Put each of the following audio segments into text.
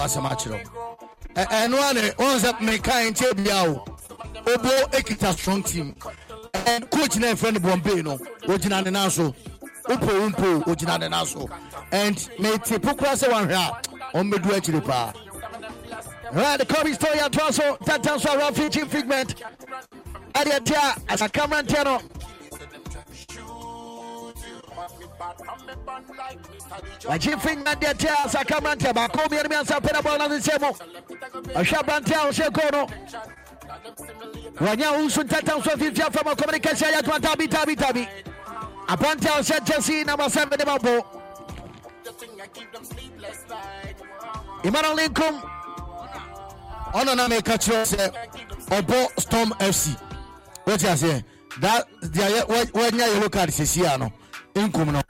asɛm akyerɛ ɛno a ne ɔn sɛ nkyɛ bia o obo ekita strong team. Coach na ɛfrɛ no bombay no. Ogyina ne nan so wopɔ wompo ogyina ne nan so and mete po kora sɛ wanhwɛ a ɔmmɛdu akyiri paa Right, the Kobe story at also that so around featuring figment. Adia tia as a camera tiano. wachifinga ndia tiasa kama ntia bakumi ya nimeanza pena bwana nisemo ashaba ntia ushekono wanya usu ntata usu fifia fama komunikasi ya tuwa tabi tabi tabi apantia ushe storm fc da yellow card no nkum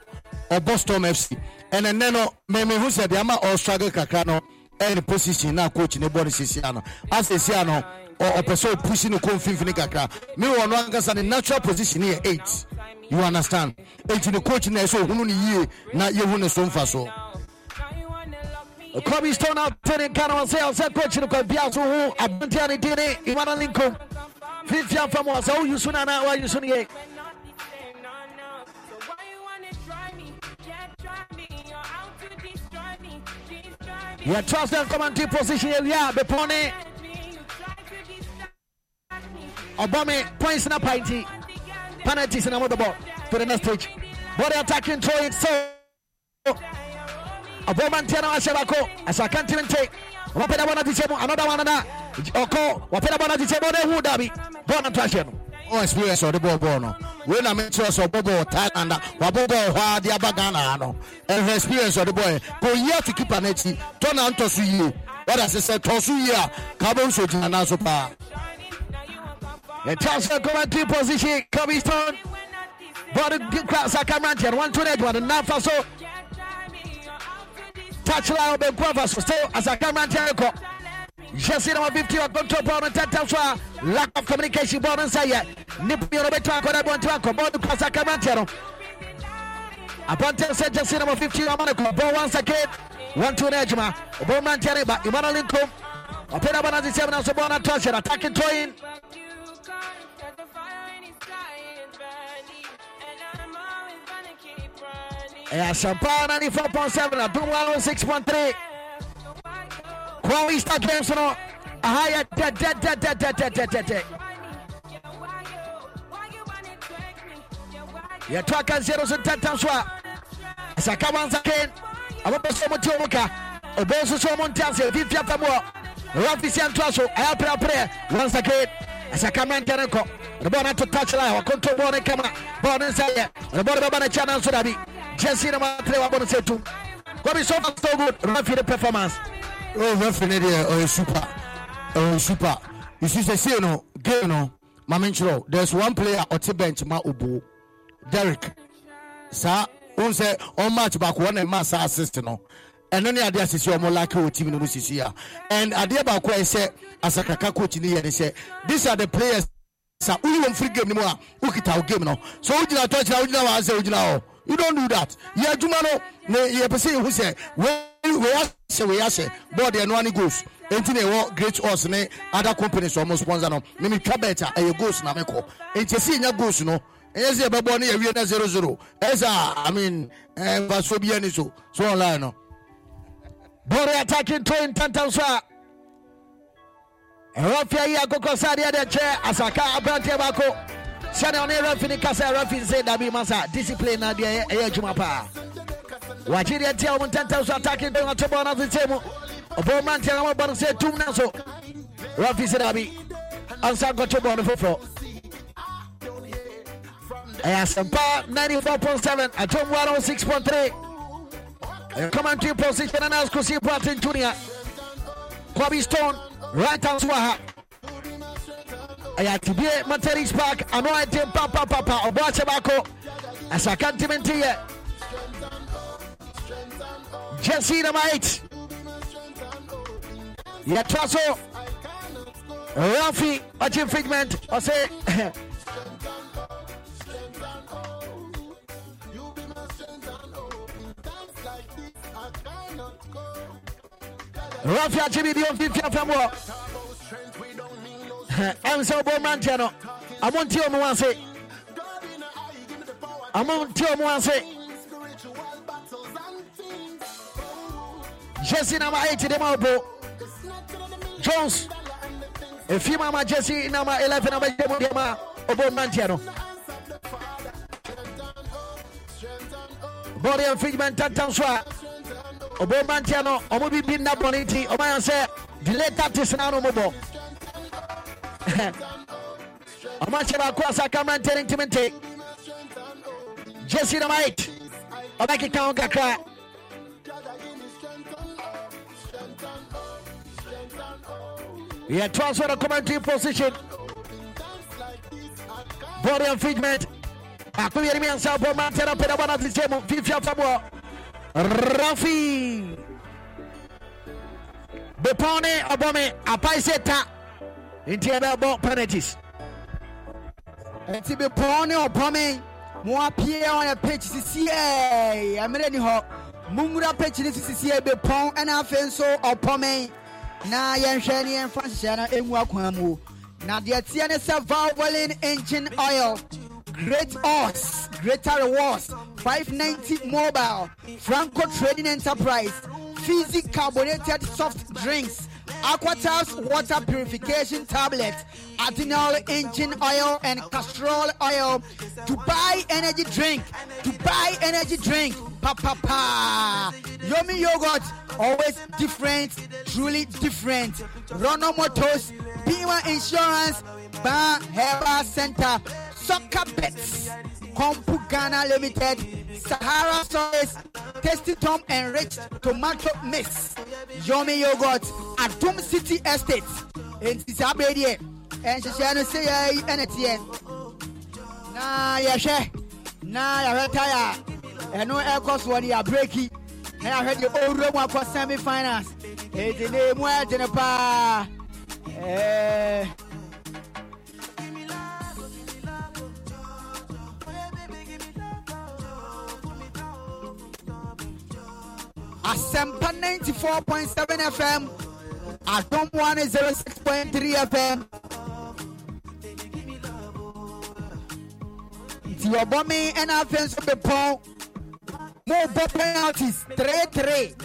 ɔbɔ storm fc ɛnɛ nnɛ no memehu sɛ deɛ ama ɔstruggle kakra no ɛne position na coach ne bɔ no sesia no asesia no ɔpɛ sɛ ɔpusi no kɔ mfimfini kakra. Mewɔ no ankasa ne natural position yɛ 8 you understand? Enti ne coach no ɛsɛ ɔhunu no yie na yɛhu ne so mfa so. Kobe Stone out turning kind of say, say coach no kwa bia so hu abuntia ne dine Imana Lincoln. Fifia famo oh, sa hu yusuna na wa yusuni ye. Yeah, Yeah, trust them come and take position. Yeah, Bepone. Obama points in a pinty. Penalties in another ball to the next stage. Body attacking throw it so. Obama Tiana Ashabako. As I can't even take. Wapeda wana dichemo. Another one another. Oko. Wapeda wana dichemo. Ne hu dabi. Bona trasheno to ahyɛ no ɔ experience ɔde bɔɔ bɔɔl no. Wei na mekyerɛ sɛ ɔbɔ bɔɔl thailand. Wabɔ bɔɔl hɔ a de aba ghana ha no ɛhwɛ experience ɔde bɔɔɛ kò yie ato kipa no akyi tɔ na ntɔ so yie wɔde ase sɛ tɔ so yie a kabo nso gyina nan so paa yɛkyɛ sɛ commentary position. Kobe Stone bɔɔl kra sa camera nkyɛn one two eight one nafa so. Touchline of Benquava, so as a camera jasira mabifuti wagontopa wametataswa lack of communication bɔ mensayɛ nipuya no bɛtumi akɔda abɔnten akɔ bɔɔl nipa sa kamanteɛ no abɔnten sɛ jasira ma 50 ɔma ne kɔ bɔɔl one second one two ne adwuma ɔbɔ mmeranteɛ ne ba emmanuel nkom ɔpɛ na bɔnase sɛm nanso bɔɔl no atɔ hyɛ no attacking toyin. Yeah, asɛmpa 94.7 adom 106.3 Quality Star Games, no. Ahaya, dead, dead, dead, dead, dead, dead, dead, dead, dead. Yeah, Twaka zero so ten times wa. Saka once again. Abo so mo ti omuka. Obo so so mo ntiase fi fia famo. Rafi si antwa so. Aya pra pra. Once again. Saka man tenko. The ball not to touch line. Wa control ball ne kama. Ball inside. The ball be ba na chana so dabi. Jesse number three, I'm going to say two. Kobe so far so good. Referee the performance oh referee ne deɛ ɔyɛ super. Oh super. You see, sɛ sei no game no. My nkyerɛw there's one player ɔte bench my Ubu, derek. Saa ohun sɛ ɔn match baako wɔn na ɛma saa assist no. And ɛno ne adeɛ asisi ɔmo laki wɔ team in no mo sisi a and adeɛ baako a ɛsɛ asakaka coach ne yɛ ne sɛ these are the players sa woyi wɔn free game ne mu a wokita wo game no? So wogyina tɔkyerɛ wogyina wɔn asɛ wogyina hɔ. You don't do that. Yɛ adwuma no na yɛpɛ sɛ yɛhu sɛ wei ahyɛ board ɛno ane goals enti na ɛwɔ great us ne? Other companies ɔmo sponsor no? Na metwa bet a ɛyɛ goals na mekɔ enti ɛsɛ yɛnya goals no? Ɛyɛ sɛ yɛbɛbɔ ne yɛwie na 00 ɛsɛ i mean mfasoɔ bi ani so so online no? Bɔre attacking to intantam so a ɛwɔ fia yi akokɔ sɛ adeɛ de kyɛ asaka aberanteɛ baako sɛdeɛ ɔne refi ne kasa refi sɛ dabi ma sa discipline na deɛ ɛyɛ adwuma paa wakye deɛ tia wɔm ntɛntɛm so attacking to ɔto bɔɔ no asesɛ mu ɔbɔ ma nteɛ na wɔbɔ no sɛ tum no so. Refi sɛ dabi. Ɔnsa nkɔto bɔɔ no foforɔ ɛyɛ asɛmpa 94.7 adom 106.3 ɛyɛ commentary position and as Kusi Pratin Junior Kobe Stone right hand swaha ɛyɛ atibie materis park. Ano a ɛte papapapa akyɛ baako asaka ntimi nte yɛ jesse number 8 yɛtoa so rafi ɔkye figment. Ɔse rafi akye biribi ɔmfimfia fam hɔ Eh, ɛm sɛ wobɔ no amontie ɔmo amontie ɔmo ase. Jesse nama 8 de ɔbo jones efi ma ma jesse nama 11 na bɛgye mu deɛ ma ɔbɔ mmeranteɛ no. Body infringement tantan so a ɔbɔ mmeranteɛ no ɔmo bi bi nna bɔne nti ɔmo ayɛ delay ɔmo ahyɛ baako asa kamara ntɛne ntimi nte jesse nama 8 ɔbɛkeka ho kakra Yeah, transfer the commentary position. Body infringement. Ako yeri mi ansa bo man tera peda bana tlisemo fifia famo. Rafi. Bepone obome apai seta. Inti ebe bo penalties. nti bepɔn ne ɔpɔme mo apue ɔyɛ pitch sisie ɛmmerɛ ni hɔ. Mumura pitch ne so sisie bepɔn ɛna afei nso ɔpɔme na yɛnhwɛ ne yɛmfa nhyehyɛ no akwan mu. Na deɛ teɛ ne sɛ valvoline engine oil great odds greater rewards. 590 mobile franco trading enterprise fizzy carbonated soft drinks aquatabs water purification tablet adrenal engine oil and castrol oil. Dubai energy drink dubai energy drink. Pa pa pa. Yomi yogurt always different truly different. Rono motors bima insurance ban herbal center. Soccer bets compu ghana limited sahara sauce tasty tom enriched tomato mix yomi yogurt adum city estate nti saa bere deɛ nhyehyɛ no sɛ yɛ yi ɛna teɛ na yɛhwɛ na yɛhwɛ taya a ɛno ɛkɔ soɔ no yɛ abreki na yɛahwɛ deɛ ɔwura mu akɔ semi finance ɛnti ne mu ayɛ dene Asempa 94.7 FM, Adom 106.3 FM. Nti ọbọ mi ẹna afẹ nso bẹ pọn. Mo bọ penalties three three.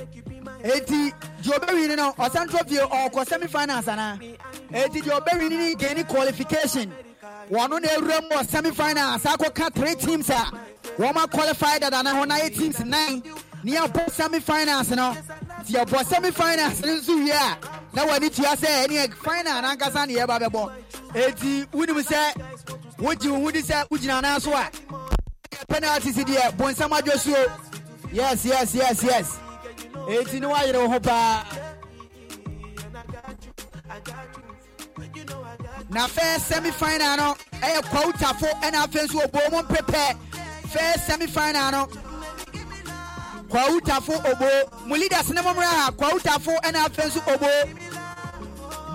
Eti di obewin ni no ọsan trophy ọkọ semi finals ana eti di obewin ni gani qualification. Wọn na ewura mu wọ semi finals akọ ka three teams a wọn ma qualify dada na ho na teams nine ni abɔ semi finals no. Ti abɔ semi finals no nso wie a na wani tua sɛ ɛne final nankasa ne yɛba bɛbɔ. Eti wunim sɛ wogye wo ho di sɛ wogyina nan so a penalty si deɛ bonsam adwo suo. Yes yes yes yes. Eti ne wayere wo ho paa. Na first semi final no ɛyɛ kwawutafo ɛna afei nso obo mu mpepɛ. First semi final no kwawutafo obo. Mu leaders ne mɔmra ha kwawutafo ɛna afei nso obo.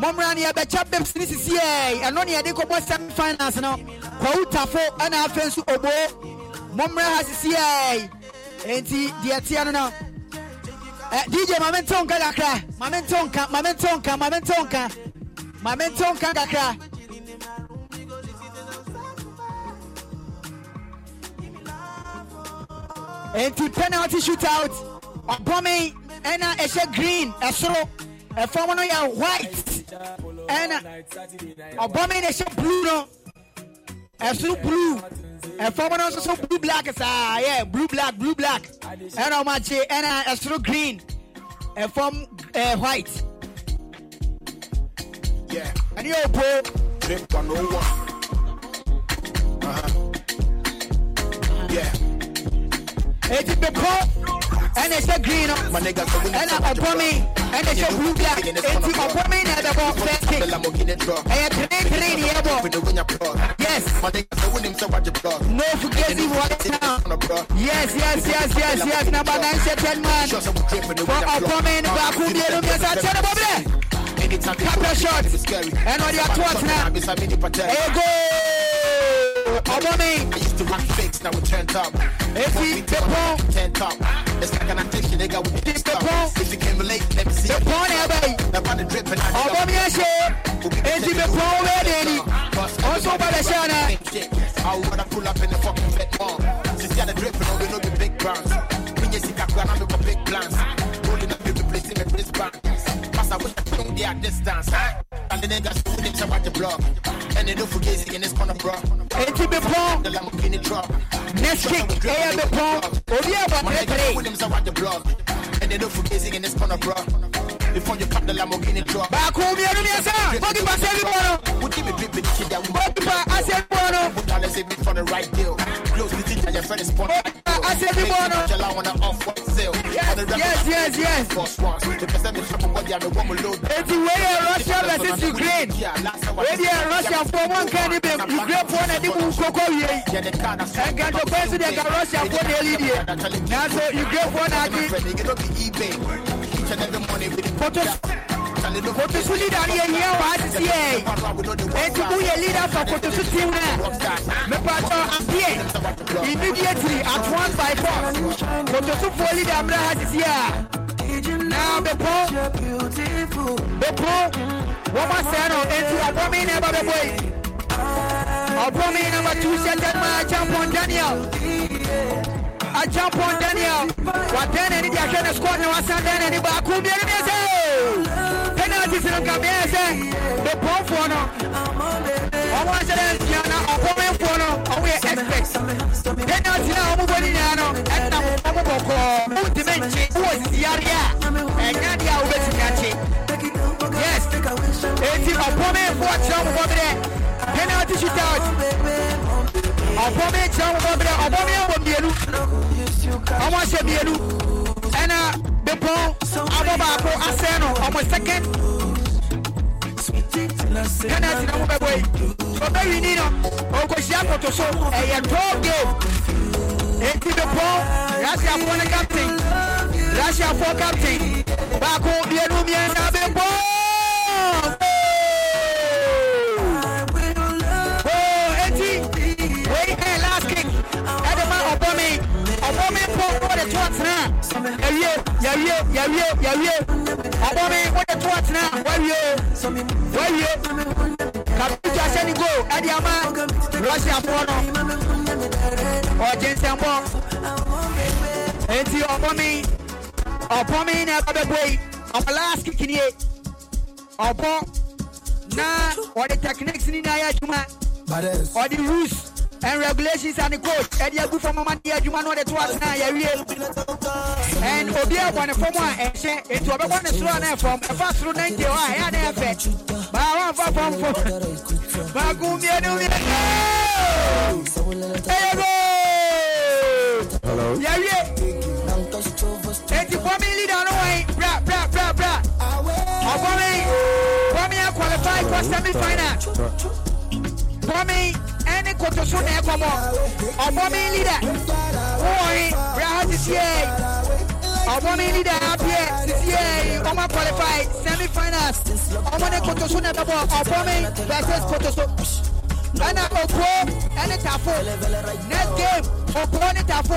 Mɔmra no yɛbɛkyɛ bips ne sisi ɛ ɛno ne yɛde kɔbɔ semi finals no. Kwawutafo ɛna afei nso obo. Mɔmra ha sisi ɛ enti deɛ teɛ no no. Ɛ dj maame ntew nka kakra. Maame ntew nka maame ntew nka maame ntew nka. Maame ntew nka kakra. Nti penalty shootout. Ɔbɔme ɛna ɛhyɛ green ɛsoro ɛfɔm no yɛ white. Ɛna ɔbɔme na ɛhyɛ blue no. Ɛsoro blue. Ɛfɔm no nso so blue black saa yɛ blue black blue black. Ɛna ɔmo akyi ɛna ɛsoro green. Ɛfɔm ɛɛ eh, white. Yeah, ɛne yɛ opo drink 101. Uh-huh. Yeah, eti bepɔ ɛna ɛhyɛ green nigga, so we ɛna ɔbɔme ɛna ɛhyɛ blue black eti ɔbɔme na ɛbɛbɔ first the kick Lamborghini truck. ɛyɛ three three ne With yɛbɔ the plug. yes. My nigga, so him say watch the. No water. On the. Yes, yes, yes, yes, yes. Number nine, set ten man. Sure, so we drip in the For winner plug. upcoming Baku Bienu Miasa Chene Bobre. Anytime you Couple go, shots. it's scary. And on the atwat now. It's a patel. I used to rock fakes, now we turned up. Eti Bepon. Ten top. It's like an addiction, nigga. We the stop. If you can relate, let me see. ɛbɛ yi Now, on the drip and I ɔbɔ mi ɛhyɛ eti bepɔn bɛɛ de ni ɔnso ba bɛ hyɛ ana I wanna pull up in the fucking vet mall. Since you're the drip, and we know the big brands. When you see Kakua, I'm with big plans. Rolling up, people placing the wristband. Pass away from their distance, huh? And the niggas who them about the block. And they don't forget in this corner, bro. eti bepɔn The Lamborghini truck. next kick ɛyɛ bepɔn obi abɔ My niggas pere who them about the block. And they don't forget in this corner, bro. Before you pop the Lamborghini truck. baako mmienu mmiɛnsa goalkeeper sɛ bi bɔ no Would you be dripping shit that we goalkeeper asɛ bi bɔ no Put dollars in me for the right deal. Close the teacher, your friend is spot. I said the one. Tell I wanna off what sale. Yes, yes, yes. First one. The person is from what they are the one below. eti wei yɛ russia versus ukraine deɛ russia fo wɔn nka ne bɛm ukraine fo na de mu nkokɔ wie yi ɛnkɛntɛ kwan so deɛ ka russia fo na eli deɛ nanso ukraine fo na agye Photos- kotoso leader ne yɛhia wɔ asisi yɛ enti woyɛ leader for kotoso team no a mepatɔ apeɛ immediately at one by four. Kotosofoɔ leader mmerɛ ha sisi a na bepɔ bepɔ wɔn asɛe no enti ɔbɔme na ɛba bɛbɔ yi ɔbɔme number two seted ma champion daniel achampon daniel watɛn n'ani de ahwɛ ne squad na wasan dɛn n'ani baako mmienu ne sɛ penalties no nka meɛ sɛ bepɔnfoɔ no. Ɔmo ahyɛ dɛ nsia na ɔbɔmenfoɔ no. Ɔmo yɛ expert penalty no a ɔmo bɔ ne nyinaa no ɛnam ɔmo bɔkɔɔ wontumi nkye wowɔ sisiare a ɛnya deɛ a wobɛtumi akye yes enti ɔbɔmenfoɔ kyerɛ mo bɔberɛ penalty shootout ɔbɔme kyerɛ mo bɔberɛ ɔbɔme abɔ mmienu ɔmo ahyɛ mmienu ɛna bepɔn abɔ baako asɛe no ɔmo second. Penalty na mo bɛbɔ yi ɔbɛwini no ɔkɔhyia koto so ɛyɛ tall game enti bepɔn russiafoɔ ne captain russiafoɔ captain. Baako mmienu mmiɛnsa bepɔn a yɛwie yɛwie yɛwie yɛwie ɔbɔme wode to atena a wawie wawie kapita hyɛ ne goal ɛde ama. Russiafoɔ no ɔgye nsɛmbɔ enti ɔbɔme ɔbɔme na ɛba bɛbɔ yi ɔmo last kick nie ɔbɔ na ɔde techniques ni na ayɛ adwuma ɔde rules and regulations and the code ɛde agu fam ama de adwuma na ɔde to atena a yɛwie and obi abɔ ne fam a ɛhyɛ enti ɔbɛbɔ ne soro a na ɛfam ɛfa soro ninety hɔ a ɛyɛ a na ɛfɛ baa wamfa fam fam baako mmienu mmienu ɛyɛ goal yɛwie enti fɔmi leader no wɔn bra bra bra bra. Ɔfɔmi fɔmi qualify for semi final bɔmi ɛne kotoso na ɛkɔmɔ ɔbɔmi leader wɔɔri braha finals ɔmɔ ne kotoso na ɛbɛbɔ ɔbɔmi versus kotoso ɛna obuo ɛne tafo next game. Ne tafo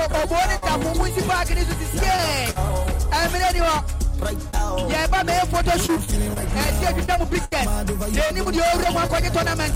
ne tafo kini so ɛmire ni photo shoot. Tournament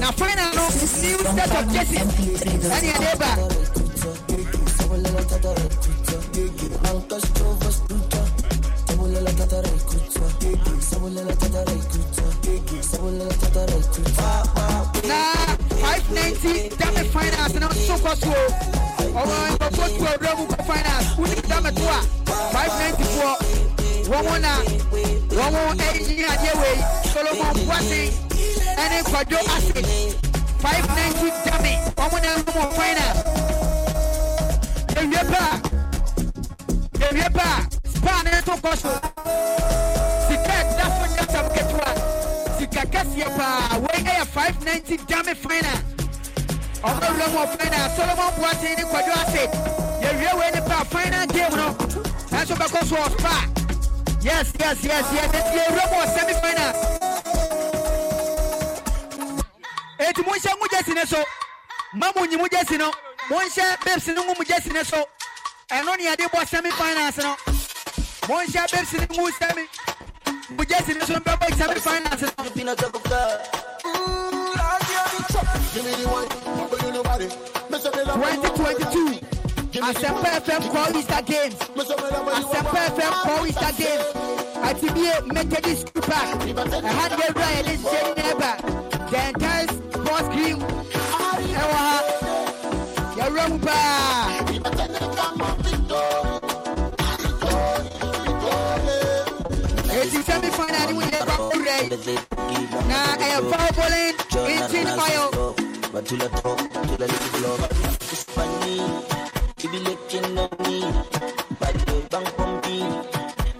na final no new set of jerseys ɛne yɛde ba na 590 dame finals no nso kɔ so o ɔwɔ nkɔfo tu awura mu kɔ finals woni dame to a 590 foɔ wɔn na wɔn ɛyi adeɛ wei solomon boase ɛne kwadwo ase 590 dame wɔn na ɛmu wɔ final ewie pa yɛwie pa spa ne to kɔ so sika ɛdafo sɛm ketewa sika kɛseɛ paa wei ɛyɛ 590 dame final ɔmɔwura mu ɔfina solomon boateng ne kwadwo ase yɛwie wei ne pa final game no ɛnso bɛkɔ so wɔ spa yes yes yes yes. Yɛwura mu wɔ semi final eti monhyɛ mu gyesi ne so ma mo nyi mu gyesi no. Monhyɛ babes no ngu mu gyesi ne so ɛno ne yɛde bɔ semi finals no. Monhyɛ babes no ngu semi mu gyesi ne so mbɛbɔ semi finals no. Pina Tabuka. Give me the one, but you nobody. Miss a million, 2022 Asempa FM Call Easter Games miss a million, but you FM Call Easter Games Atibie Methodist School Park. Ɛha de awura yɛde nhyɛ ne nɛɛba the entire sports cream ɛwɔ ha yɛwura mu paa eti semi final ne mu yɛ kɔ na foul bowling engine oil Batula talk, batula little vlog. It's funny, it be licking on me. Bado bang pumpy,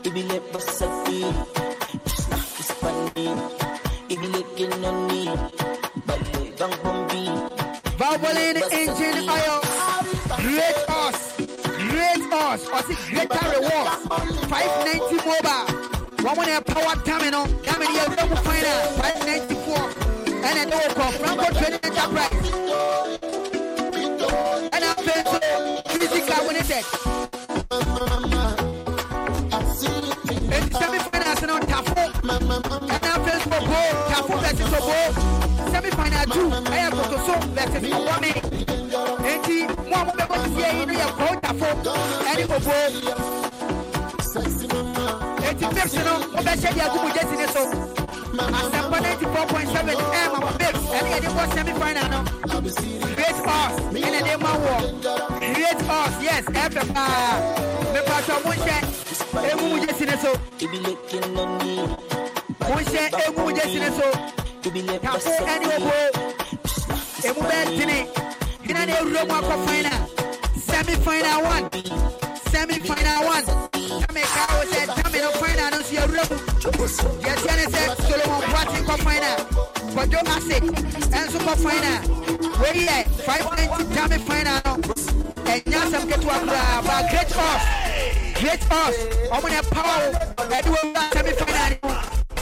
it be lip basafi. It's funny, it licking on me. Bado bang engine oil. Great us. Great us. Or see greater rewards. 590 mobile. One air power terminal. That many years double final. 594. And then they call Franco Trading Enterprise. And I'm paying physical when it's It's semi-finals kafo ɛna facebook o kafo vɛsi sobo semi final two. Ɛyɛ kotoso vɛsi ɔwɔmi eti mu a bɛ bɔ sisi yi no yɛ kɔɔ kafo ɛni bobo eti pips no mo bɛ hyɛ di jesi ni so asampa ninety four point seven ɛyɛ ma mo pips ɛni yɛ bɔ semi final no create us ɛna de ma wɔ create us yes ɛfɛ paa. Mepatɔ mo nhyɛ egu mo jersey ne so. It be licking on me. Mo nhyɛ egu mo jersey ne so. It be lip Obo. Emu bɛ ntene. Hina na ewura mu akɔ final. One. Semi-final one. Tame ka o sɛ tame no final no yɛwura mu. Yɛteɛ ne sɛ Solomon Boateng kɔ final. Kwadwo Ase ɛnso kɔ final. Wei yɛ 590 tame final no. Ɛnyɛ asɛm ketewa koraa but great us. Great us. Ɔmo na ɛpawa wo. Ɛde wɔ wura no mu.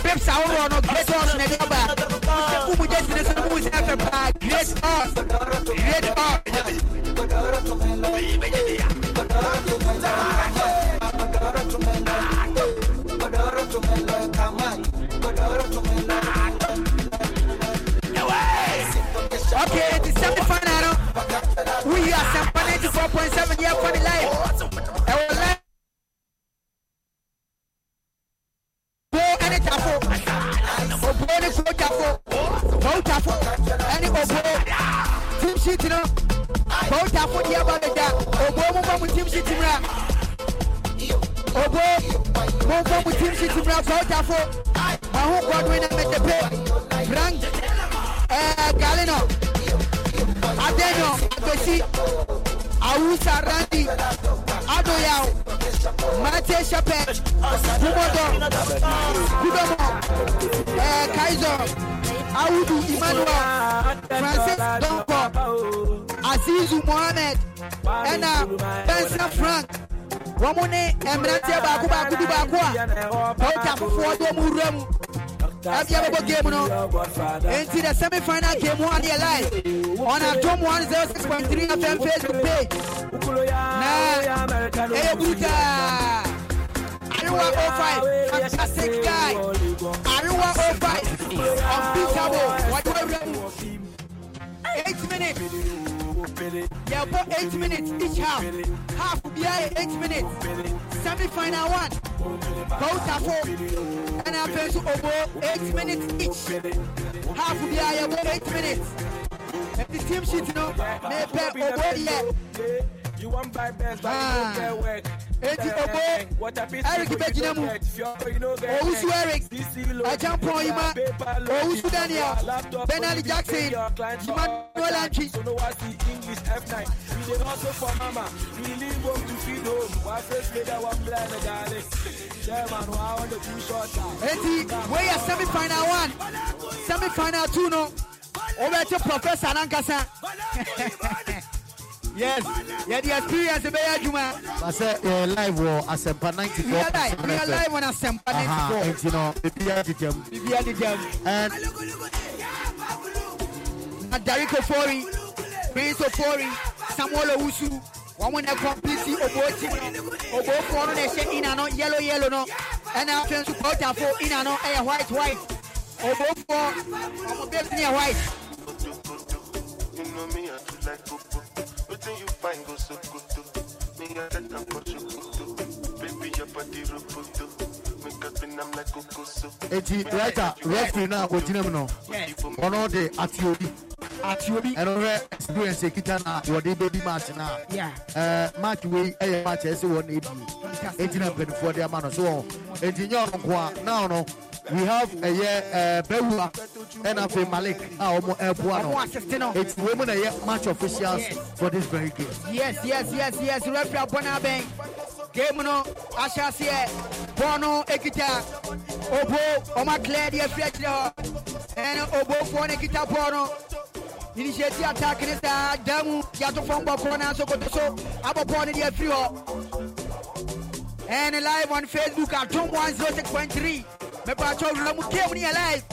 Babes ahorow no great us na ɛde ɔba. Mo mu gyesi ne so no mu great us. Great us. Okay, the semi-final. We are Sempa 94.7 year for the life. Ɛwɔ live. Bo ɛne tafo. Obo ne ko tafo. Bo tafo ɛne obo. Team sheet no. Bo tafo deɛ ba bɛ da. Obo mu bɔ mu team sheet mura. Obo mu bɔ mu team sheet mura. Bo tafo. Mahu Godwin na Metepe. Frank ɛɛ Galino. Adeno Agbesi. Awusa Randy. Adoyaw. Mate Shepherd. Kumodo. Kudomo. Eh, Kaiser. Awudu Emmanuel. Francis Donko. Azizu Mohamed, Ɛna Benson Frank. Wɔn mo ne mmeranteɛ baako baako bi baako mu. Ɛbi abɛbɔ game. Enti the semi final game one yɛ live on Adom 106.3 FM Facebook page. Na ɛyɛ brutal. Ariwa 05 fantastic guy. Ariwa 05 unbeatable. Wɔde awura mu. Eight minutes. Yɛbɔ eight minutes each half. Half biara yɛ eight minutes. Semi final one. Kɔɔtafo ɛna afei nso obo eight minutes each. Half biara yɛbɔ eight minutes. Ɛti team sheet no mepɛ obo yɛ. You want buy best, but you Ah. don't get work. eti obo eric? Bɛgyina mu owusu eric agyampɔn yi ma owusu daniel? Benali jackson. emmanuel antwi English F9. We dey hustle for mama. We leave home to feed home. One face later, one blind darling. Chairman, wow, on the two short eti weyɛ semi final one? Semi final two no? Wobɛte professor nankasa yes. Yɛde experience bɛyɛ adwuma Basɛ yɛ live wɔ Asɛmpa 94. we are live. We are live on asɛmpa Aha, 94 nti no, biribiara deda mu. bibia dedam And na Derrick Ofori, Prince Ofori, Samuel Owusu, wɔn na complete obo team no obo foɔ no na ɛhyɛ ina no yellow yellow no. Ɛna afei nso kɔɔtafo ina no ɛyɛ white white. Obo foɔ wɔn bɛbi ne yɛ white find go so good. Me, I get them for you. Baby, your body roboto. Make up in I'm like Coco so. eti referee na ogyina mu no ɔno de ate obi ate obi ɛno hwɛ experience ekita na wɔde bɛbi match na Yeah. ɛɛ match wei ɛyɛ match a ɛsɛ wɔn na ebi eti na mpanyinfoɔ de ama no so wɔn eti nye ɔno nko a we have ɛyɛ bɛwura ɛna afei malik a wɔn ɛɛboa no Wɔn assist no. eti wɔn mu na ɛyɛ match officials for this very game. yes yes yes yes. Abɔ n'abɛn game no ahyɛ aseɛ bɔɔl no ekita obo deɛ firi akyire hɔ ɛna obofoɔ no ekita bɔɔl no initiative attack ne saa dan mu yàtò fɔm bɔ koro nanso koto so abɔ bɔɔl no deɛ firi hɔ live on facebook point three. Mɛpàtɔ wura mu game ni yɛ live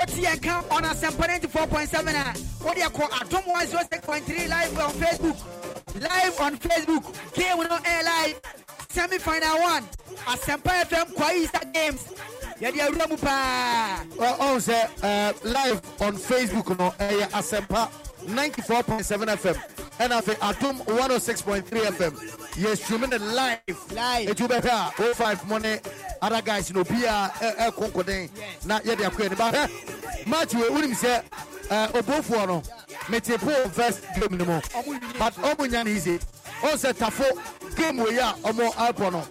o ti yɛn kan on asɛmpa ninety four point seven. A o de kɔ adom one zero six point three live on facebook. Live on facebook game no air live semi final one asɛmpa fm kwayi isa games. Yɛde awura mu paa Well, oh, ɔn sɛ uh, live on facebook no eh, ɛyɛ four point seven fm ɛna afei adom one oh six point three fm yɛ streaming the live. Live. etu bɛ hwɛ a o five mo ne other guys na obi a ɛ ɛ konkoden na yɛde akɔ yɛ ne ba hɛ match wei wunim sɛ obofoɔ no mete po first game mu but ɔmo nya ne easy ɔn sɛ tafo game wei a ɔmo ɛpɔ eh, no.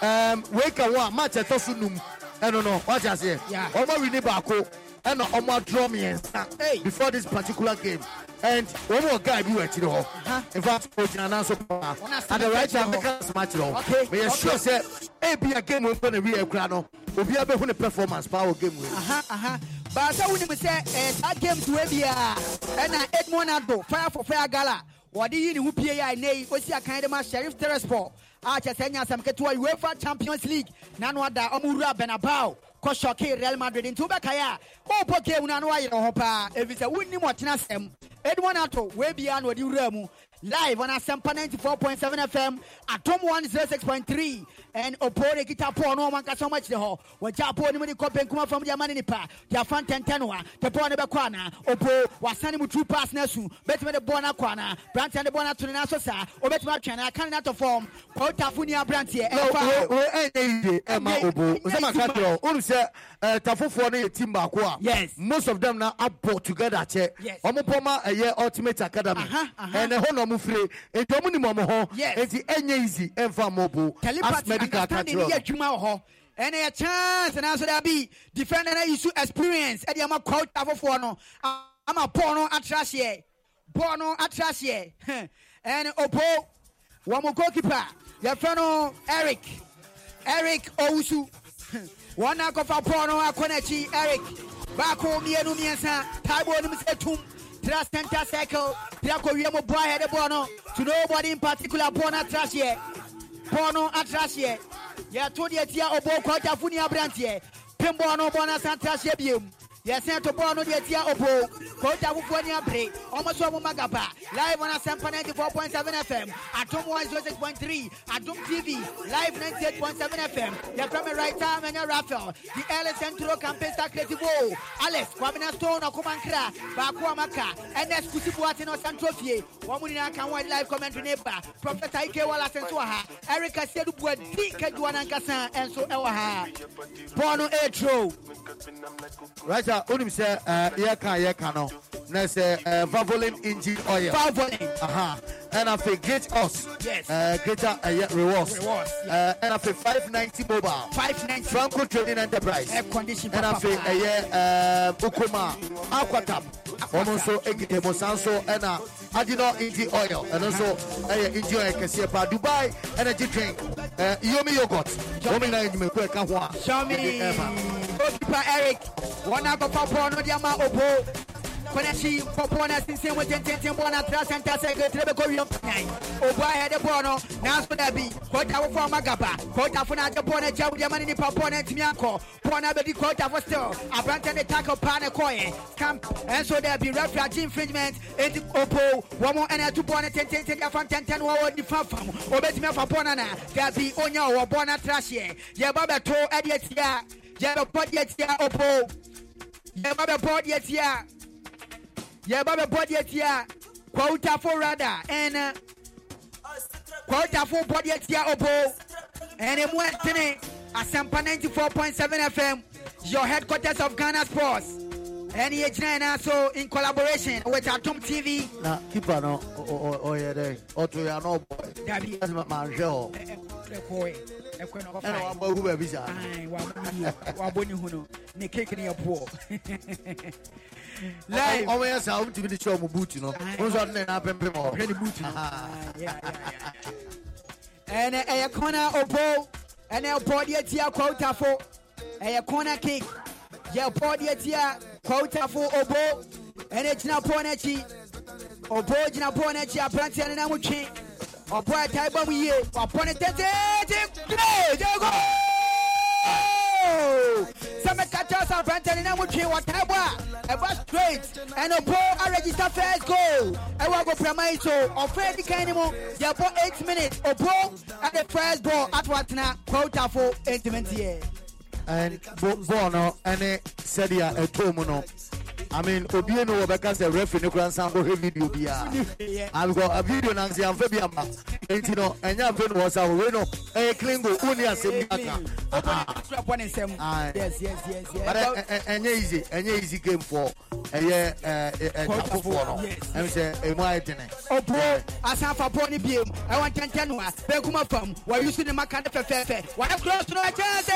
Ɛɛm wei ka wɔn a match ɛtɔ so num. Ɛno no wate aseɛ Yeah. ɔmo awi ne baako ɛna ɔmo adraw mmiɛnsa before this particular game. And wɔn wɔ guy bi wɔ akyire hɔ in fact ogyina nan so uh, paa asɛm at the right time mɛka asɛm akyerɛ Okay, hɔ meyɛ sure sɛ ebi a game wɔn kɔ na wi ekura no. Obiara bɛhu ne performance paa wɔ game wei. baasa wonim sɛ ɛɛ saa games wei biara ɛna edmund addo fire for fire gala wɔde yi ne ho pie a ɛnɛ yi osi akan de ma sheriff tiraspol a kyɛ sɛ uefa champions league. Nano ada ɔmo wura bernabeu kɔ real madrid. Nti wobɛkae a wɔbɔ game no a na wayerɛ ho paa ɛfiri sɛ wonnim ato na ɔde wura mu live on Asempa 94.7 FM, Adom 106.3, and Opore Kita Po, no one can so much the hall. What Japo, Nimini Kopen Kuma from the Manipa, the Fan Tentanua, the Pone Bakwana, Opo, Wasani Mutu Pass Nesu, Betman the Bona Kwana, Brant and the Bona to the Nasosa, or oh, Betman China, cannot form, Otafunia Brantia, No, we we ɛnyɛ yie ɛma Ɛnyɛ- obo. Ɛnyɛ nsɛm aka yie. kyerɛ o olu sɛ ɛɛ tafofoɔ no yɛ team baako a Yes. most of them na abɔ together kyɛ Yes. ɔmo pɔma ɛyɛ eh, ultimate academy. Aha, aha. ɛnɛ hɔ na ɔmo fire nti ɔmo nim ɔmo ho nti ɛnyɛ easy ɛnfa mo as medical aka understanding kyerɛ yɛ adwuma wɔ hɔ ɛne yɛ chance na so da bi. Defender no use experience. Ɛde ama coach afoforɔ no ama bɔɔl no atra aseɛ bɔɔl no atra aseɛ ɛne opo wɔn mo goalkeeper. Yɛfrɛ no eric. Eric owusu. Wɔn na akɔfa bɔɔl no akɔ n'akyi eric baako mmienu mmiɛnsa taibo nim sɛ tum tra center circle tra kɔ wiem bɔ ahɛde bɔɔl no to nobody in particular bɔɔl no atra aseɛ bɔɔl no atra aseɛ yɛto deɛ oh, tia ɔbɔ kɔgyafo ni aberanteɛ pem bɔɔl no bɔɔl no tra aseɛ biom yɛsɛn to bɔɔl no deɛ tia ɔbɔ kɔgyafofoɔ ni abere ɔmo so ɔmo magaba live on asɛmpa 94.7 fm adom 106.3 adom tv live 98.7 fm yɛfrɛ me writer mɛnyɛ rafael the early central campaign star creative o alex kwabena stone ɔkoma nkra baako a maka ns kusiboate no central fie. Wɔn mu nyinaa ka wɔn live commentary ne ba professor ike wallace nso wɔ ha eric aseɛ bua di kaduwa nankasa nso ɛwɔ ha. Bɔɔl no right a onim sɛ ɛɛ yɛka yɛka no na sɛ ɛɛ vavolin engine oil. Foul aha ɛna afei great us Yes. uh, greater ɛyɛ uh, rewards. Rewards, uh, ɛna afei five ninety mobile. Five ninety. Franco trading enterprise. Air condition ɛna afei papa. ɛyɛ uh, okoma uh, aquatabs wɔn nso ekita mu san so ɛna adino engine oil. Ɛno nso ɛyɛ engine oil kɛseɛ paa dubai energy drink. Ɛɛ yomi yogurt. Wɔn nyinaa yɛ nnwumakuo ɛka ho a ɛɛma. Goalkeeper Eric. Of ball no opo. Konechi popo na sinsin with ten ten ball na tra center second trebe ko wiam nine. Obo ahead the ball no. Na so da bi. Kota for magaba. Kota for na the ball na jaw diama ni popo na ntimi anko. Ball na be di kota for still. The na koye. Camp and so there be referee infringement. Enti opo. Womo and two ball na ten ten ten fan ten ten wo di fa fam. Obetimi fa ball na na. There be onya wo ball na trash here. Ye ba be to e de tia. yɛbɛ bɔ opo yɛba bɛbɔ deɛ tia kwawutafo rada ɛn kwawutafo bɔ deɛ tia obo ɛne mu four point seven fm your headquarters of ghana sports ɛne yɛgyina na. so in collaboration with atom tv na kipa no ɔyɛ dɛ ɔtoyɛ ana ɔbɔ dabi manhwɛ hɔ ɛkɔɛ na ɔkɔfa ɛna wabɔ ehu baabi saa wabɔ ne wabɔ ne hu no. Ne cake ne yɛ poɔ live. ɔmo yɛ saa ɔmo tumi de kyerɛ ɔmo boot no ɔmo nso ɔde ne nan pempem hɔ hwɛ ne boot no ɛnɛ ɛyɛ kɔna obo ɛnɛ ɔbɔ deɛ tia kɔɔtafo ɛyɛ kɔna cake. Yɛ bɔ deɛ tia kɔɔtafo obo ɛnɛ gyina pɔɔ n'akyi obo gyina pɔɔ n'akyi aberanteɛ no nam twe ɛtae bɔ mu yie wapɔ ne tɛtɛɛte gre jago sɛ meka kyerɛ sɛ aberanteɛ no nam twe wɔtae bɔ a ɛba straight. Ɛna obo aregister first goal ɛwɔ agoprama yi so ɔfɛ di kan no mu yɛbɔ 8 minutes. Obo ɛde first ball ato atena kɔɔtafo ɛntimintiɛ and no ɛne sɛdeɛ ɛtɔ mu I mean, obie no wɔbɛka sɛ referee ne kora nsan kɔhwɛ video biara Ah, because a video na nsi amfa bi ama nti no ɛnyɛ afei no. Wɔ sa wei no ɛyɛ clean wonni asɛm bi aka Aha. bɔ ne nsɛm Aye. yes yes yes yes. But ɛ- ɛ- ɛ- ɛnyɛ easy ɛnyɛ easy game for eh, ɛyɛ ɛtafofoɔ eh, eh, no Yes. ɛm sɛ ɛmu ayɛ dene ɔburo asan fa bɔɔl ne biem. Ɛwɔ ntɛntɛn no a bɛnkuma fam. Wɔyi so ne maka ne fɛfɛɛfɛ wɔde cross no ɛkyɛn sɛ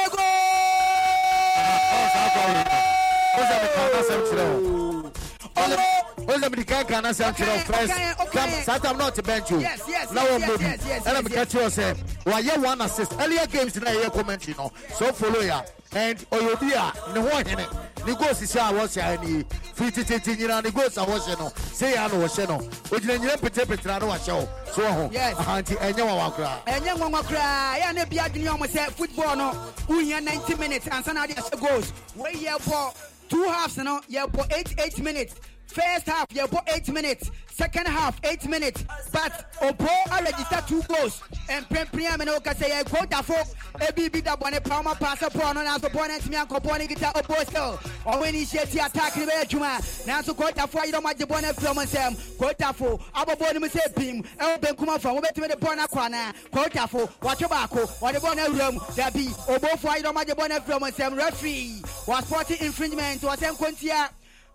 wosɛ meka nasɛm kyerɛ wo ɔburo wosɛ mede kan ka nasɛm kyerɛ wo Okay, first. Sam- saa tam na ɔte bench o Yes, yes, na yes, yes, yes, yes, yes, meka yes. kyerɛ wo sɛ wayɛ one assist? Earlier games na ɛyɛ commentary no so follow ya. And ɔyɛ obi a ne ho ɔhene ne goals sisi a wɔhyɛ ha nie firi tititi nyina ne goals a wɔhyɛ no. Sɛ yɛ a na wɔhyɛ no. Ogyina nyina petepetere a na wahyɛ wo so wɔ Yes. ho aha nti ɛnyɛ wawa koraa ɛnyɛ nwanwa koraa yɛ ne bia adwene ɔmo sɛ football no. Wohia 90 minutes ansa na wode ahyɛ goals. Wei yɛbɔ two halves no yɛbɔ 8 8 minutes first half you yɛbɔ 8 minutes. Second half 8 minutes. But opo aregister two goals. And mprempren a me ne woka sɛ yɛ gotafo ebi bi da bɔne pa ɔma pa sɛ bɔɔl no nanso bɔɔl no ntumi ankɔ bɔɔl no kita opo still. Ɔmo initiate attack ne bɛyɛ adwuma nanso gotafo ayerɛ ɔmo agye bɔɔl no afiri ɔmo nsɛm gotafo abɔ bɔɔl no mu sɛ bim. Ɛwɔ benkum afa wobɛtumi de bɔɔl no akɔ anaa gotafo watwe baako wɔde bɔɔl no awura mu dabi obofo ayerɛ ɔmo agye bɔɔl no afiri ɔmo nsɛm referee wɔ sporting infringement wɔsɛ nkontia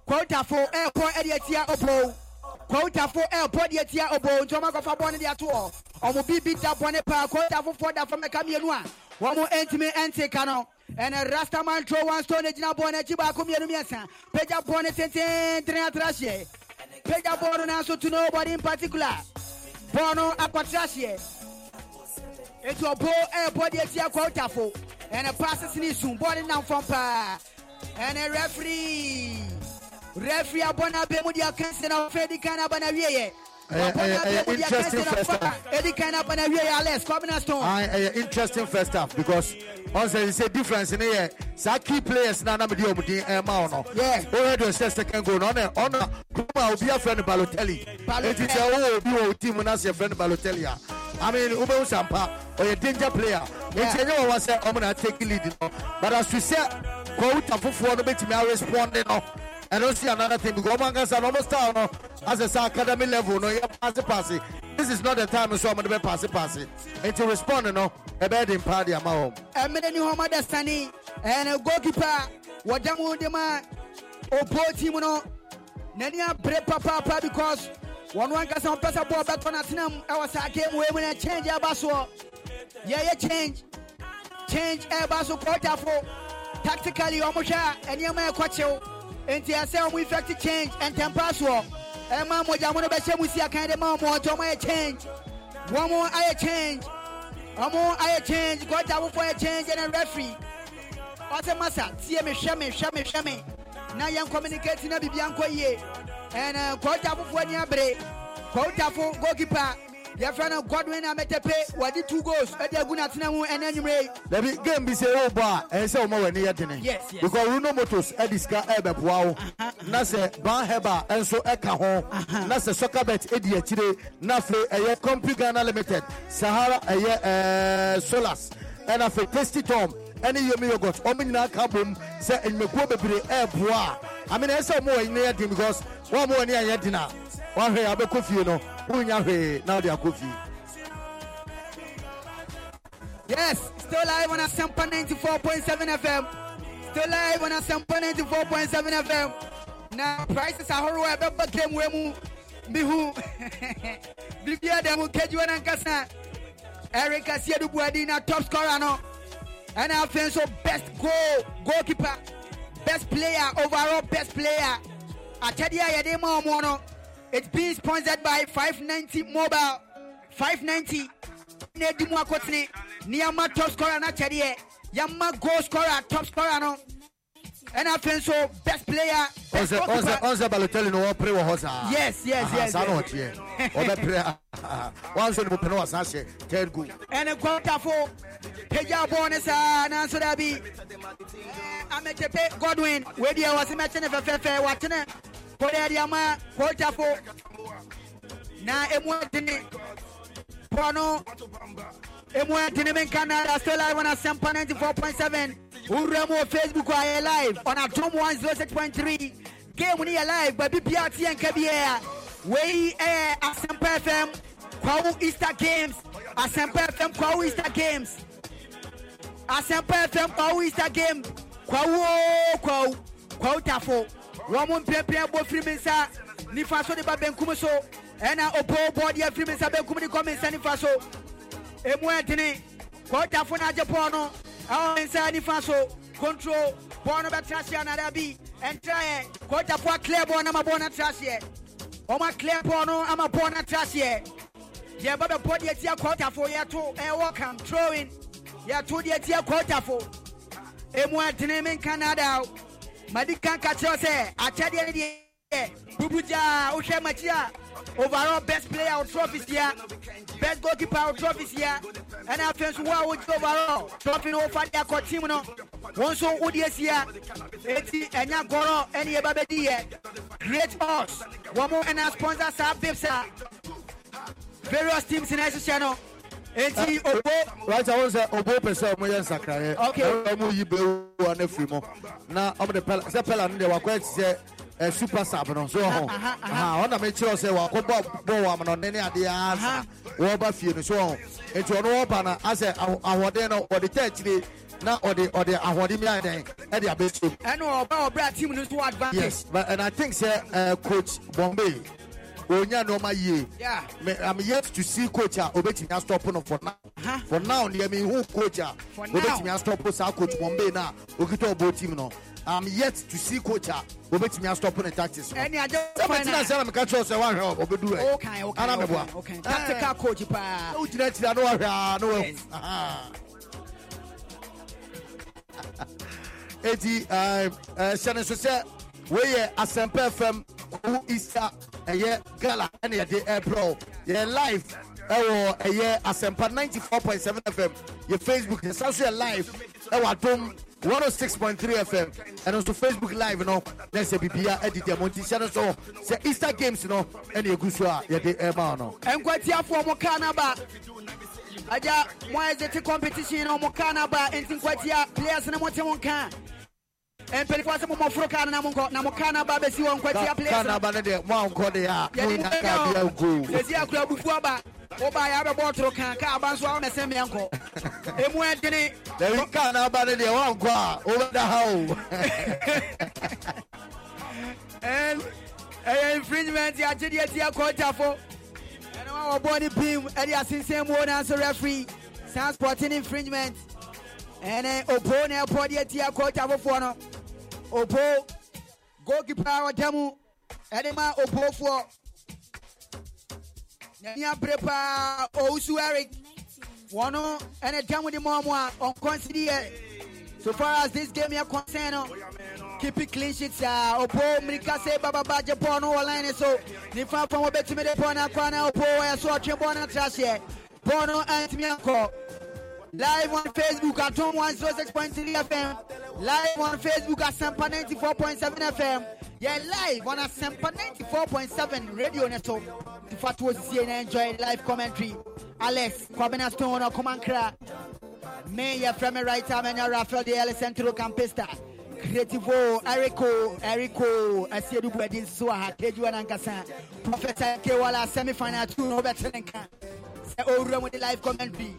kwawutafo ɛɛkɔ ɛde atia obow kwawutafo ɛɛpɔ de atia obow nti ɔmo akɔfa bɔne de ato hɔ. Ɔmo bibi da bɔne paa. Kwawutafofoɔ da fam ɛka mmienu a wɔn ntumi nte ka no. Ɛnɛ rastaman tro one stone gyina bɔne akyi baako mmienu mmiɛnsa. Pagya bɔne tenten tene atrahyɛ pagya bɔɔno nanso to nobody in particular. Bɔɔno akɔtrahyɛ eti ɔbo ɛɛbɔ de atia kwawutafo. Ɛnɛ paase sini sun bɔɔne nam fam paa. Ɛnɛ referee. Referee abɔ n'abɛn mu de akansi na ɔfɛ di kan aba na wie yɛ. Ɛyɛ- ɛyɛ- ɛyɛ interesting first half. Edi kan aba na wie yɛ Alex Kɔbina Stone. Aye, ɛyɛ interesting first half because ɔnsɛ sɛ difference ne yɛ saa key players na anam de ɔmo din ɛma eh, wo no Yeah. de ɔhyɛ second goal no ɔna ɔna kurom a obi afrɛ no balotelli. Enti sɛ wowɔ obi wo team no ase yɛfrɛ no balotelli a I mean wobɛhu sampa ɔyɛ danger player. Enti ɛnyɛ wɔwɔ sɛ ɔmo na take lead but as we sɛ kɔwuta fofoɔ no bɛtumi aresponde no ɛno si another thing ɔmo ankasa no ɔmo style no asɛ sɛ academy level no yɛ paase paase this is not the time nso ɔmo de bɛ paase paase enti respond no ɛbɛyɛ de mpa de ama wɔn. Ɛmɛ ni hɔn de sani ɛnɛ goalkeeper wɔda mu de ma opo team no n'ani abere papaapa because wɔn ankasa wɔpɛ sɛ bɔɔl bɛtɔ n'atenam ɛwɔ saa game wei mu na change ɛba soɔ yɛyɛ change. Change eh, ɛba so kɔɔtafo tactically wɔn hwɛ a nneɛma ɛkɔ kyew nti ɛsɛ wɔn effect change ntɛmpa soɔ ɛma mogya mo no bɛhyɛ mu si akan de ma wɔn nti wɔn ayɛ change. Wɔn ayɛ change. Wɔn ayɛ change. Kɔɔtafo ayɛ change ɛna referee. Ɔsɛ masa tie me hwɛ me hwɛ me hwɛ me. Na yɛn communicate na biribi ankɔ yie ɛnɛ kɔɔtafo ani eh, abere kɔɔtafo goalkeeper yɛfrɛ no godwin ametepe wɔde two goals ɛde agu n'atena mu ɛnɛ anwummerɛ dabi game bi sɛ ɛwɔ bɔ a ɛyɛ sɛ ɔma w'ani yɛ dene because runo motos ɛde sika ɛbɛboa wo na sɛ ban heba nso ɛka ho. Na sɛ soccerbet ɛdi akyire na afei ɛyɛ compy ghana limited sahara ɛyɛ solas ɛna afei tasty tom ɛne yomi yogurt ɔmo nyinaa ka bom sɛ enyimekuo bebree ɛɛboa a amina ɛsɛ ɔmo w'ani yɛ den because wɔn a ɔmo ayɛ den a wahwɛ abɛkɔ fie no wonya hwee na ɔde akɔ fie yes still live on asempa 94.7 fm still live on asempa 94.7 fm na prices ahorow a ɛbɛba game wei mu bihu biribia da mu kagiwa no ankasa eric asiedu buadi na top scorer no ɛna afei nso best goal goalkeeper. Best player overall best player. Akyɛdeɛ a yɛde ma ɔmo no it's being sponsored by 590 mobile. 590 na edi mu akɔtene ne top scorer no akyɛdeɛ yɛma goal scorer top scorer no. Ɛna afei nso best player best ɔnsɛ ɔnsɛ goalkeeper. ɔnsɛ no wɔpere wɔ hɔ saa. Yes, yes, Aha, yes, saa na yes. ɔteɛ. Ɔbɛpere wansɛ ne mu pɛ no wasan hyɛ. Third goal. Ɛne kɔntafo pagya bɔɔ ne saa nanso daabi ametepe godwin wedeɛ wɔ se mɛkye ne fɛfɛɛfɛ watene kɔdeɛde ama kɔntafo na ɛmu adene pɔ no ɛmu adene menka nada still live on asɛmpa 94.7 wowura mu facebook a yɛ live on adom 106.3 game no yɛ live baabi bia teɛ nka biaa wei eh, ɛyɛ asɛmpa fm kwawo easter games. Asɛmpa fm kwawo easter games. Asɛmpa fm kwawo easter game. Kwawo oh, kwawo kwawo tafo wɔn mo mprɛmprɛ bɔ firi mi nsa nifa so de ba benkum so. Ɛna opo bɔɔde afiri mi nsa benkum de kɔ mi nsa nifa so emu ɛdini kwawo tafo na agye pɔɔ no ɛwɔ mi nsa nifa so control bɔɔl no bɛtena seɛ anada bi ɛntra yɛ kwawo tafo akilɛ bɔɔl no ama bɔɔl no atra seɛ wɔn akilɛ bɔɔl no ama bɔɔl no atra seɛ deɛ ɛba bɛpɔ deɛ tia kɔɔtafo yɛto ɛwɔ throwing yɛto deɛ tia kɔɔtafo emu atene me nka o madi kan ka kyerɛ sɛ akyɛdeɛ ne deɛ bubu a overall best player wo trophies ya best goalkeeper wo trophies ya ɛna afei nso wo a wogye overall. Trophy no wofa de akɔ team no wo nso wode eti ɛnya gɔrɔ ɛne yɛba bɛdi yɛ great odds wɔn mo ɛna sponsor saa bips a various teams na ɛhyehyɛ no eti obo. right i wan obo pese ọmọ yẹ nsakara yẹ. okay ọmọ yi bẹ wọ ne firi mu na ọmọ de sẹ pẹla ni de wa kọ ẹ ti sẹ ẹ super sap no so ọhún ọ̀nà mi kyerɛ sɛ wakɔ bɔ bɔ wɔ amuna ɔnene adeɛ asa wɔba fie no so ọhún etu ɔno wɔba na asɛ ahoɔden no ɔde kyɛ akyire na ɔde ɔde ahoɔden mi ayɛdɛn ɛde abɛsɛm. ɛnu ɔba ɔbɛrɛ ati mu ni so advantage. yes but and i think sɛ uh, eh, coach bombay onya nneɛma yie i'm yet to see coach a obetumi astɔpo no for now. For now deɛ mi hu coach ah, a obetumi astɔpo saa coach mɔmbe na okita ɔbɔ team no. I'm yet to see coach a obetumi astɔpo ne tactics no ɛni adé wọn kwan na sɛ ɛna mi ka kyerɛ sɛ wahwɛ ɔbɛduru ɛ. Ana mi bua eh. tactical coach paa n'o gyina akyire ano wahwɛ a no wɛ eti ɛɛ ɛɛ sɛnɛ nso sɛ wɔyɛ asɛmpɛ fam kowu ɛyɛ gala ɛna yɛde ɛbrɛ yɛ live ɛwɔ ɛyɛ asɛmpa ninety four point seven fm yɛ facebook yɛ san so yɛ live ɛwɔ adom one oh six point three fm ɛno nso facebook live no na sɛ bibia ɛdi deɛ mo nti no so sɛ easter games no ɛna egu so a yɛde ɛma no. nkwatiafoɔ mo kaa no ba agya mo ɛgyete competition no mo kaa no ba enti nkwatia players no mote mo nka mpanifoɔ sɛ momɔforo kaa no na monkɔ na mo kaa no ba bɛsi wɔ nkwatia players no kanaba ne deɛ mo ankɔ de a yɛde monya ka bia go sɛsi akora abufu aba woba yɛ abɛbɔ toro ka ka aba nso a wona sɛ meɛnkɔ ɛmu ɛdene dabi kanaba ne deɛ woankɔ a wobɛda ha o And ɛyɛ infringement agyedeɛ tia kɔntafo ɛno a wɔbɔ ne pim ɛde asensɛn mu nanso referee. San sporting infringement. Ɛne opo na ɛpɔ deɛ tia kɔntafofoɔ no opo goalkeeper a ɔda mu ɛde ma opofoɔ n'ani abere paa owusu eric? Wɔn ɛne da mu de ma ɔmo a ɔnkɔnsidi so far as this game yɛ concern no keep it clean sheet saa opo mirika se bababa gye bɔɔl no wɔ line so. Nifa fam wɔbɛtumi de bɔɔl no akɔ na opo ɛyɛ so ɔtwe bɔɔl no atra hyɛ bɔɔl no antumi ankɔ live on facebook adom 106.3 fm live on facebook asempa 94.7 fm Yeah, live on asempa 94.7 radio ne so nifa to osie na enjoy live commentary. Alex kwabena stone ɔkɔmankra me yɛfrɛ me writer mɛnyɛ rafael de ɛle centro campista. Creativo erico erico asiedu buadi nso a ha kejuwa no ankasa professor kewala semifinal two no wobɛte ne nka sɛ ɔwura mu de live commentary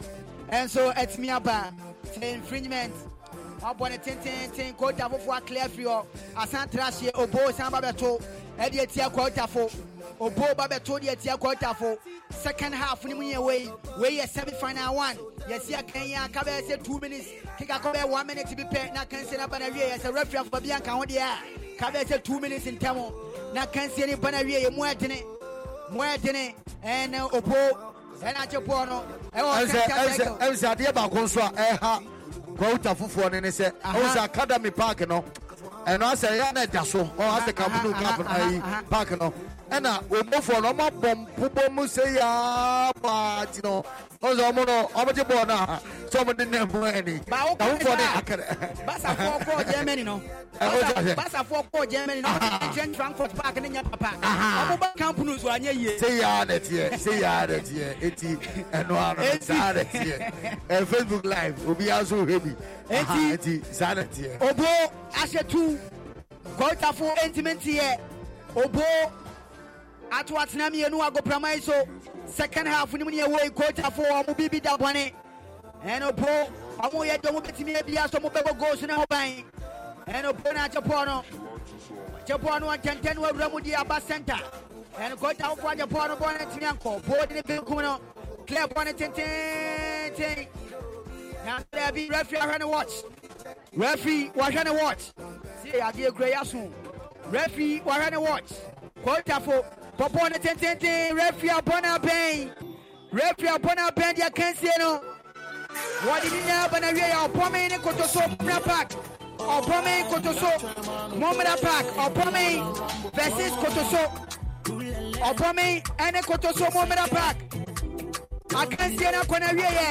ɛnso atumi aba sɛ infringement. Wabɔ ne tententen kota fofoɔ aclear firi hɔ asan tra hyeɛ obo san ba bɛto ɛde atia kɔtafo obo ba bɛto de atia kɔtafo second half no mu yɛ wei. Wei yɛ semi final one. Yɛsi akan yi aka bɛyɛ sɛ two minutes. Keka kɔ bɛyɛ one minute bi pɛ na ba na wie yɛ sɛ referee afɔ bi anka ho deɛ a ka bɛyɛ sɛ two minutes ntɛm na kansie no ba na wie yɛ mu ɛdene mu ɛdene ɛne uh, obo ɛna agye boɔ no ɛwɔ center ɛnsɛ adeɛ baako nso a ɛha kɔwuta foforɔ no ne sɛ sɛ academy park no ɛno asɛ ɛyɛ na ɛda so ɔ asɛ kamunu aha, cap ayi park no ɛna ɔmofoɔ no ɔmabɔ mpobɔ mu sɛ yaa paati no ɔsɛ ɔmo no ɔmogye bɔɔl no na sɛ ɔmode ne mo ani awofoɔ ne akrɛ basafoɔ kɔɔ germany no. Basafoɔ kɔɔ germany no. Ɔmodetwɛn frankfurt park ne nyɛ papa. Ɔmoba camp no so anyɛ yie. Sɛ yaa nɛteɛ sɛ yaa nɛteɛ ɛti ɛno ano saa nɛteɛ facebook live obiaa nso wohɛ bi. Ɛti saa nɛteɛ obo ahyɛ tu. Kɔɔtafoɔ ɛntimi nteɛ obo ato atena mmienu agoprama yi so second half no mu ne ɛwɔ yi kɔntafo ɔmo bibi da bɔne ɛna obo ɔmo yɛ dɔm bɛtumi abia so ɔmo bɛbɔ goals no ho ban ɛna obo no akyɛ pɔɔ no kyɛ pɔɔ no ɔntɛntɛn no awura mu de aba center. Ɛna kɔntafo akyɛ pɔɔ no bɔɔ no ntumi ankɔ bo de ne benkum no clear bɔɔ no tententen na daabi referee ahwɛ ne watch. Referee wahwɛ ne watch. Si adeɛ kura yɛ so referee wahwɛ ne watch. Kɔntafo pɔpɔ ne tententen referee abɔ no. Abɛn referee abɔ no abɛn deɛ kansie no wɔde ne nyinaa ba na wie yɛ ɔpɔme ne kotoso mra park ɔpɔme kotoso mɔmra park ɔpɔme versus kotoso ɔpɔme ɛne kotoso mɔmra park akansie no akɔ na wie yɛ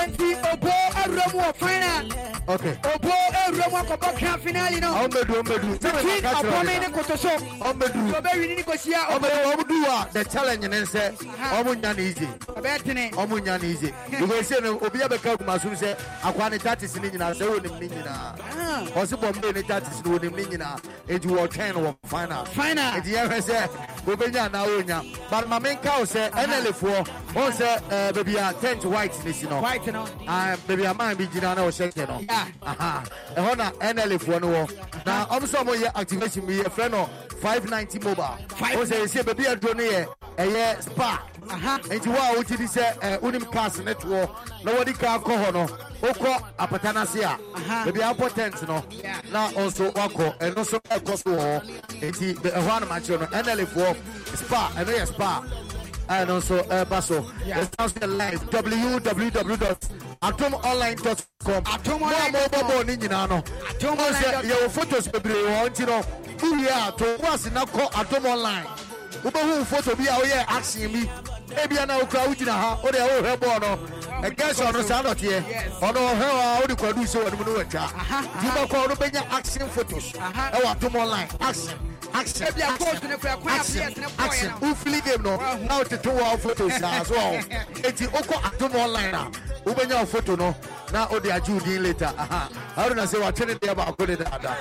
enti obo awura mu wɔ final okay. Obo awura mu akɔbɔ grand finale no? Ɔmo bɛdu ɔmo bɛdu sɛ between mɛka kyerɛ ɔpɔme ɔmo ne ɔmo bɛdu ɔbɛwini ne kɔhyia ɔmo ɔbɛ bɛdu ɔmo du a the challenge ne sɛ ɔmo nya ne easy. Ɔbɛtene ɔmo nya ne easy. Because se no obi abɛka kuma so sɛ akwa ne tatis ne nyinaa sɛ ah. wɔnim ne nyinaa ɔsi bɔmbe ne tatis ne wɔnim ne nyinaa eti wɔtwɛn no wɔ final. Final. Eti yɛhwɛ sɛ obenya anaa onya. But maame nka o sɛ nla foɔ wɔn sɛ baabi a tent white ne si no white no Ah, baabi a man bi gyina na ɔhyɛ kyɛ no ɛhɔ na nla foɔ no wɔ na ɔmo sɛ ɔmo yɛ activation bi yɛfrɛ no 590 mobile. Five- sɛ yɛsɛ baabi aduro no uh-huh. yɛ ɛyɛ spa. Aha nti wo a wogye di sɛ wonim cars ne toɔ na wɔde car kɔ hɔ no. Wokɔ apata no ase a Aha. baabi a wopɔ tent no na ɔnso woakɔ ɛno nso ɛkɔ so wɔ hɔ nti ɛhɔ anomakyerɛ no nlfoɔ spa ɛno yɛ spa and also Basso. Yeah. Let's the live www.atomonline.com. Atomonline.com. Atomonline. Your photos will be on, you know. Who are to us in Atom Online. Who photo be out here action me? Maybe I know crowd in a house or the old hair no. Against on the sound of here, on our hair, I would produce what we know. You know, call the action photos. I want to online action. Action Ebi a post ne kura kwan a action players ne kɔɔ action yɛ no. wofili game no na wotete wɔ photos saa so ɔ enti wokɔ adom online a wobɛnya wo photo no na oh, wode agye wo din later aha arona sɛ watwe ne deɛ baako de daadaa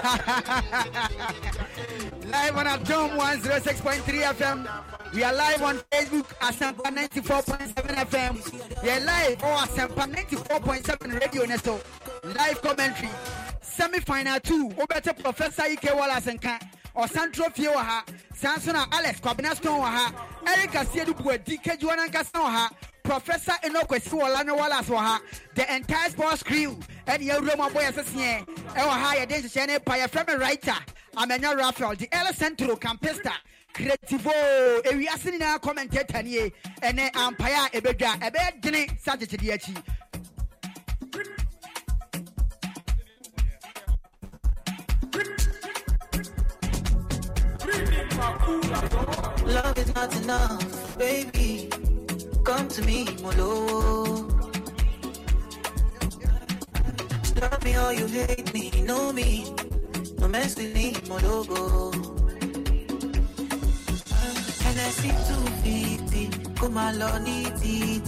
Live on Adom 106.3 FM. We are live on Facebook, Asempa 94.7 FM. We are live on Asempa 94.7 Radio Nesto. Live commentary. Semi final two. Obete Professor Ike Wallace and Kan. Ɔsantro fie wɔ ha. Alex kwabena stone wɔ ha. Eric aseɛ de buadi kagiwa no ankasa wɔ ha. Professor enokwasi wɔ lano wallace wɔ the entire sports crew ɛne yɛwura mu abɔ yɛ seseɛ ɛwɔ ha. Yɛde nhyehyɛ ne pa. Yɛfrɛ writer amanya rafael the el centro campista. Creativo ewiase nyinaa commentator nie. Ɛne ampaeɛ a ɛbɛdwa ɛbɛyɛ dene sa gyegyedeɛ akyi Love is not enough, baby. Come to me, Molo. Love me or you hate me, know me. No mess with me, Mologo. Oh. And I see 250, come along, titi.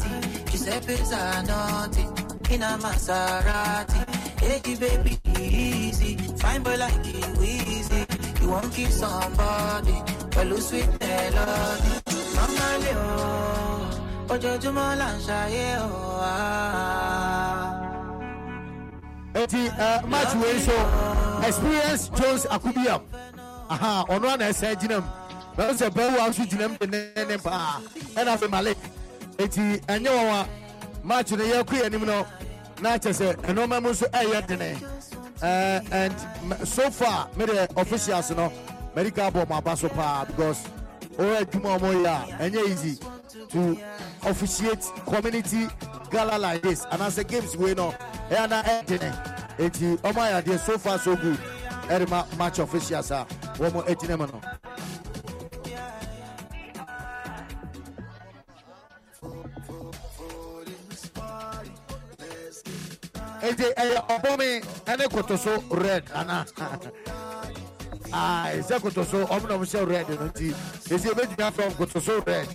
Giuseppe Zanotti, in a Maserati. Hey, baby, easy. Fine boy like you, easy. You won't kill somebody, but lose sweet melody. Mama Leo, ojoojúmọ́ là ń ṣayé o. ah. eti uh, match wei so experience jones akubiam aha ɔno ana ɛsɛ gyina mu bɛn sɛ bɛwu a nso gyina mu denene paa ɛna afei malik eti ɛnyɛ wɔn a match no yɛ kɔ anim no na kyɛ sɛ ɛnɔɔma mu nso ɛyɛ dene Uh, and so far, me officials, you know, medical board my so pa because oh, eh, Juma Moya, and easy to officiate community gala like this. And as the games we know, eh, and I ending it. Oh my idea, so far so good. Erima match officials are one more 18 minutes. Eti ɛyɛ ɔbɔmi ɛne kotoso red ana. Aa ɛsɛ kotoso ɔmo na ɔmo hyɛ red no nti esi ebegyina from kotoso red.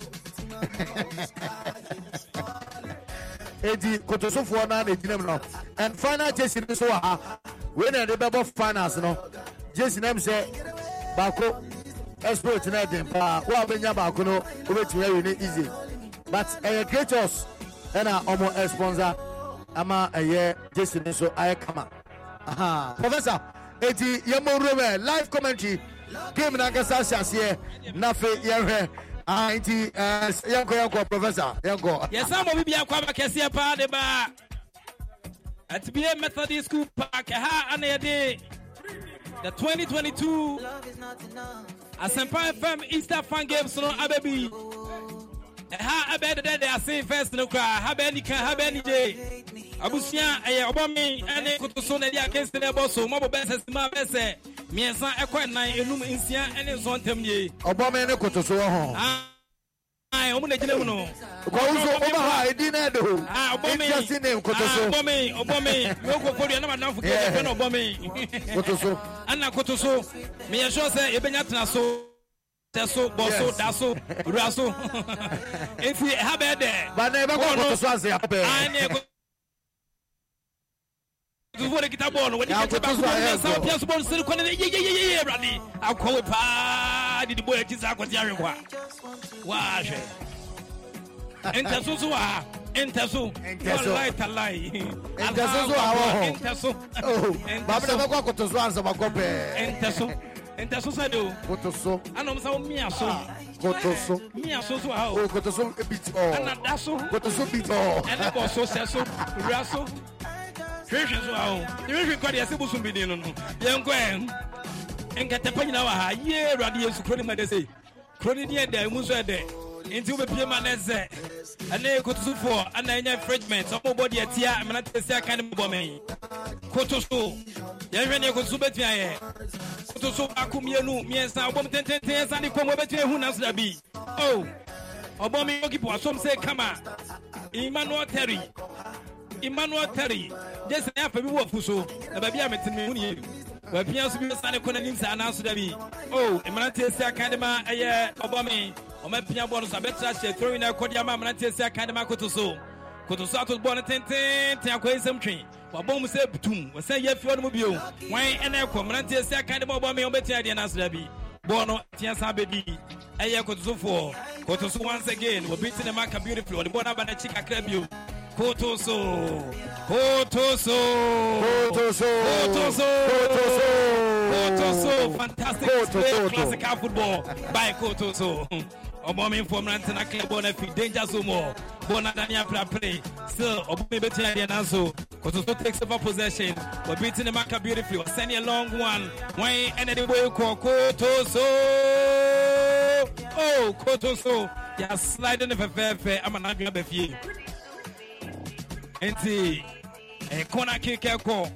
Eti kotosofoɔ naa na egyina mu no and final jersey no nso wɔ ha. Wei na yɛde bɛbɔ finals no jersey nam sɛ baako export na ɛden paa wo a bɛnya baako no wobɛtumi awie ne easy. But ɛyɛ creators ɛna ɔmo sponsor ama eh, ɛyɛ jersey no nso ayɛ kama professor eti yɛmmɔ wuro mɛ live commentary. Game na ankasa ahyɛ aseɛ eh, na afei yɛhwɛ ah nti ɛɛ eh, yɛnkɔ yɛnkɔ professor yɛnkɔ yɛsan mɔ bibi akɔ aba kɛseɛ paa de ba. Atibie methodist school park ɛha ana yɛde the 2022 asɛmpa fm easter fan games no abɛbi ha abɛɛ dɛdɛ de ase first no koraa ha bɛɛ nika ha bɛɛ nigye abusua ɛyɛ ɔbɔmi ɛne koto so na ɛde akansi na ɛbɔ so mɔbɔ bɛsɛ sima bɛsɛ mmiɛnsa ɛkɔ ɛnan enum nsia ɛne nsɔntɛm yie. ɔbɔmi ne koto so wɔ hɔ. Ah, ayi ɔmu na gyina mu no. kɔn so ɔba ha edi na ɛdo ho. a ɔbɔmi ne nkoto so. Ah, ɔbɔmi ɔbɔmi yɛ koko do yɛ nama nanfo kɛyɛ fɛn ɔbɔmi. koto so. ɛna koto so miyɛ sɔ sɛ ebɛnya tena so. Tɛ so bɔ so Yes. da so wura so enti ɛha bɛyɛ dɛ ba na ɛbɛkɔ Bɔɔl no- kotoso ase apɛ ne ɛkɔ- Kotosofoɔ de kita bɔɔl no wɔde Ya, kɛkyɛ baako Kotoso bɔɔl ayɛ no sa pia so bɔɔl no sere kɔ ne yeyeyeye awurade akɔwe paa dede bɔɔl akyi saa akɔte awe kɔ a waahwɛ ntɛ so so wɔ ha ntɛ so Ntɛ so. wallahi tallahi Ntɛ so so wɔ ha wɔ hɔ. ntɛ so oh Ntɛ baabi so. na ansa bakɔ pɛɛ ntɛ so And ntaso What de do? Oh. koto so. anam sɛ me miya so. Ah, koto so. miya so so ha o. o koto so bi tɔ. ɛna da so. koto so bi tɔ. ɛna bɔ so sɛ so wura so. hwehwɛ so ha o. hwehwɛ kɔ de ɛsɛ bosom bi den no no. yɛn kɔ yɛn. nkɛtɛpɛ nyinaa wɔ ha yie awurade yesu kuro ni ma de se kuro ni ni yɛ dɛ emu nso yɛ. Nti wobɛpie ma ne sɛ ɛne kotosofoɔ ana infringement ɔmo bɔ deɛ tia amena te sɛ aka ne mobɔ mɛn koto so. Yɛhwɛ neɛ koto so bɛtumi ayɛ koto so baako mmienu mmiɛnsa ɔbɔm tententen ɛsa ne kɔm wɔbɛtumi ahu naso da bi o ɔbɔ me gokipo asom sɛ kama emmanuel terry emmanuel terry. Gye sɛ ne afa bi wɔ afu so na baabi a metene me hu ne yɛ wapia so bi sane kɔ n'anim saa nanso da bi o mmeranteɛ si aka de ma ɛyɛ ɔbɔ me ɔmapia bɔɔ no so abɛtra hyɛ throwing na ɛkɔde ama mmeranteɛ si aka de ma koto so koto so ato bɔɔ no tententen akɔyɛ nsɛm twe wabɔ mu sɛ butum wɔsɛ yɛ fie no mu bio wan ɛna ɛkɔ mmeranteɛ si aka de ma ɔbɔ me ɔbɛtua adeɛ nanso da bi bɔɔl no tia san bɛdi ɛyɛ kotosofoɔ kotoso once again wɔbi te ne maka beautifully ɔde bɔɔl no aba n'akyi kakra bio kotoso kotoso kotoso kotoso kotoso Kotoso, fantastic Koto, display classical football by Kotoso. Obomi from Rantana Club on a danger so more. Bonadania play. Still, Obomi between the Nanso. Kotoso takes over possession. We're beating the Maka beautifully. We're sending a long one. And the boy called Kotoso. Oh, Kotoso. You're sliding the fair fair. I'm an Andrea Befier. Enti, a corner kick call.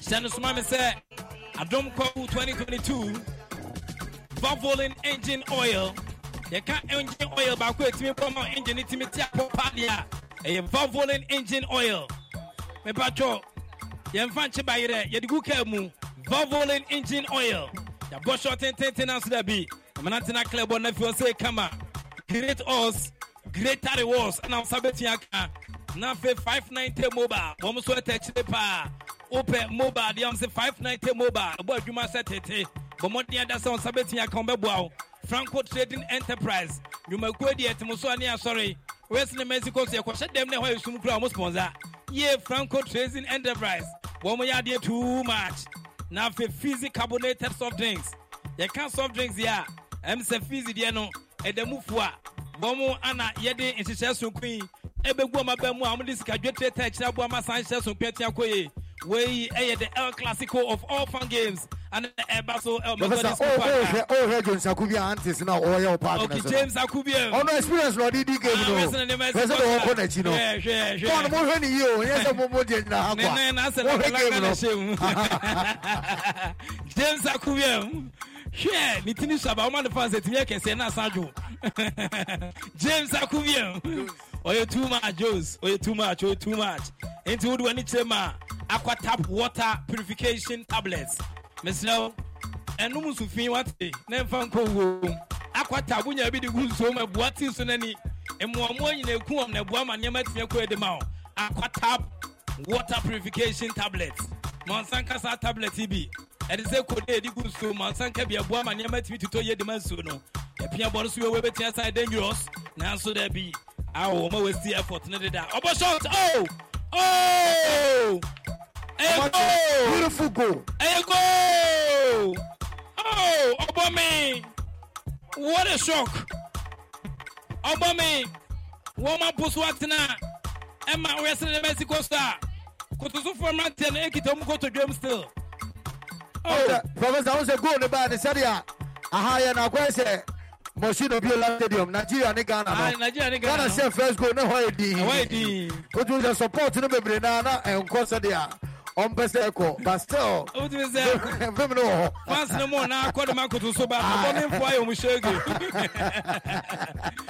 Shanu Sumami said, Adom Kwaku 2022, Valvoline engine oil. Can't engine oil with me from our engine, it's me tia popadia. A Valvoline engine oil. Me patrol. Yen fanchi bayre, ye di guke mu. Valvoline engine oil. Ya bosh out ten ten ans da bi. Club on if you say come on. Great us, greater rewards. And I'm sabeting yaka. Na fe 590 mobile. Wɔn nso ɛtɛ akyire paa. Wopɛ mobile deɛ wɔn sɛ 590 mobile. Ɛbɔ adwuma sɛ tete. Bɔmmɔden ada sɛ wɔn nsa bɛtumi aka wɔn bɛboa. Franco Trading Enterprise. Dwumakuo deɛ ɛtemo so ani asɔre. West ne Mexico so yɛkɔhyɛ dɛm ne ɛhɔ yɛ sum kura wɔn sponsor. Yie Franco Trading Enterprise. Wɔn yɛ adeɛ too much. Na afei fizzy carbonated soft drinks. Yɛka soft drinks yɛ a ɛm sɛ fizzy deɛ no ɛda mu fu a wɔn ana yɛde nhyehyɛ sonko yi ɛbɛgu ɔma bɛn mu a wɔde sika dwetire tɛn kyerɛ aboa ma san hyɛ so mpɛtia kɔ yie wei ɛyɛ the el clasico of all fan games ana ɛba e so ɛwɔ e mɛ gɔdi sukuu paaka. o hɛ james akubi antes na ɔyɛ o paaki na so. ok james akubi yɛ. ɔno experience na ɔdi di game ah, no fɛsɛ de wɔn kɔ n'akyi no kɔn mo hɛ ni yi o n yɛ sɛ mo mo di ɛnyina ha kwa mo game no. james akubi yɛ um. hwɛ ne tini saba ɔmo adi fans ɛtumi yɛ kɛseɛ na asanjo james akubi yɛ. Um. Akubie ɔyɛ too much jos ɔyɛ too much ɔyɛ too much. Nti wo de w'ani a aquatabs water purification tablets. Mesrɛ wo ɛnom nsufin wate na mfa nkɔ wuo aqua nsuo mu ɛboa ti so n'ani mmoamoa nyina eku wɔm na ɛboa ma nneɛma atumi akɔ edi ma aquatabs water purification tablets. Ma ɔnsan kasa tablet bi ɛde sɛ kode edi gu nsuo ma ɔnsan ka bi ɛboa ma nneɛma atumi tutɔ yie de ma nsuo no. Ɛpia bɔ no so yɛ wɔbɛtia san awo wɔn a wɔasi effort ne deda ɔbɔ shot oh oh ɛyɛ goal beautiful goal ɛyɛ goal oh ɔbɔ mi what a shock. Ɔbɔ mi wɔn apo so atena ɛma wɔyɛ sɛ ne mexico star kotosofoɔ mmeranteɛ no ekita wɔn kotodwam still oh professor ahun sɛ goal ne ba ne sɛdeɛ aha yɛ na akɔyɛ sɛ Moshin Obiola Stadium, Nigeria ni Ghana. Aye, Nigeria ni Ghana. Ghana say first goal, no way di. Way di. Kojú sẹ support ní bèbèrè náà, ẹ̀ ń kọ́ sẹ́díà. Ɔmpɛ sɛ ɛkɔ but still wotumi sɛ fem no wɔ hɔ fans no mu na akɔ de ma koto so ba ɔbɔ ne mfoa yɛ ɔmo hyɛge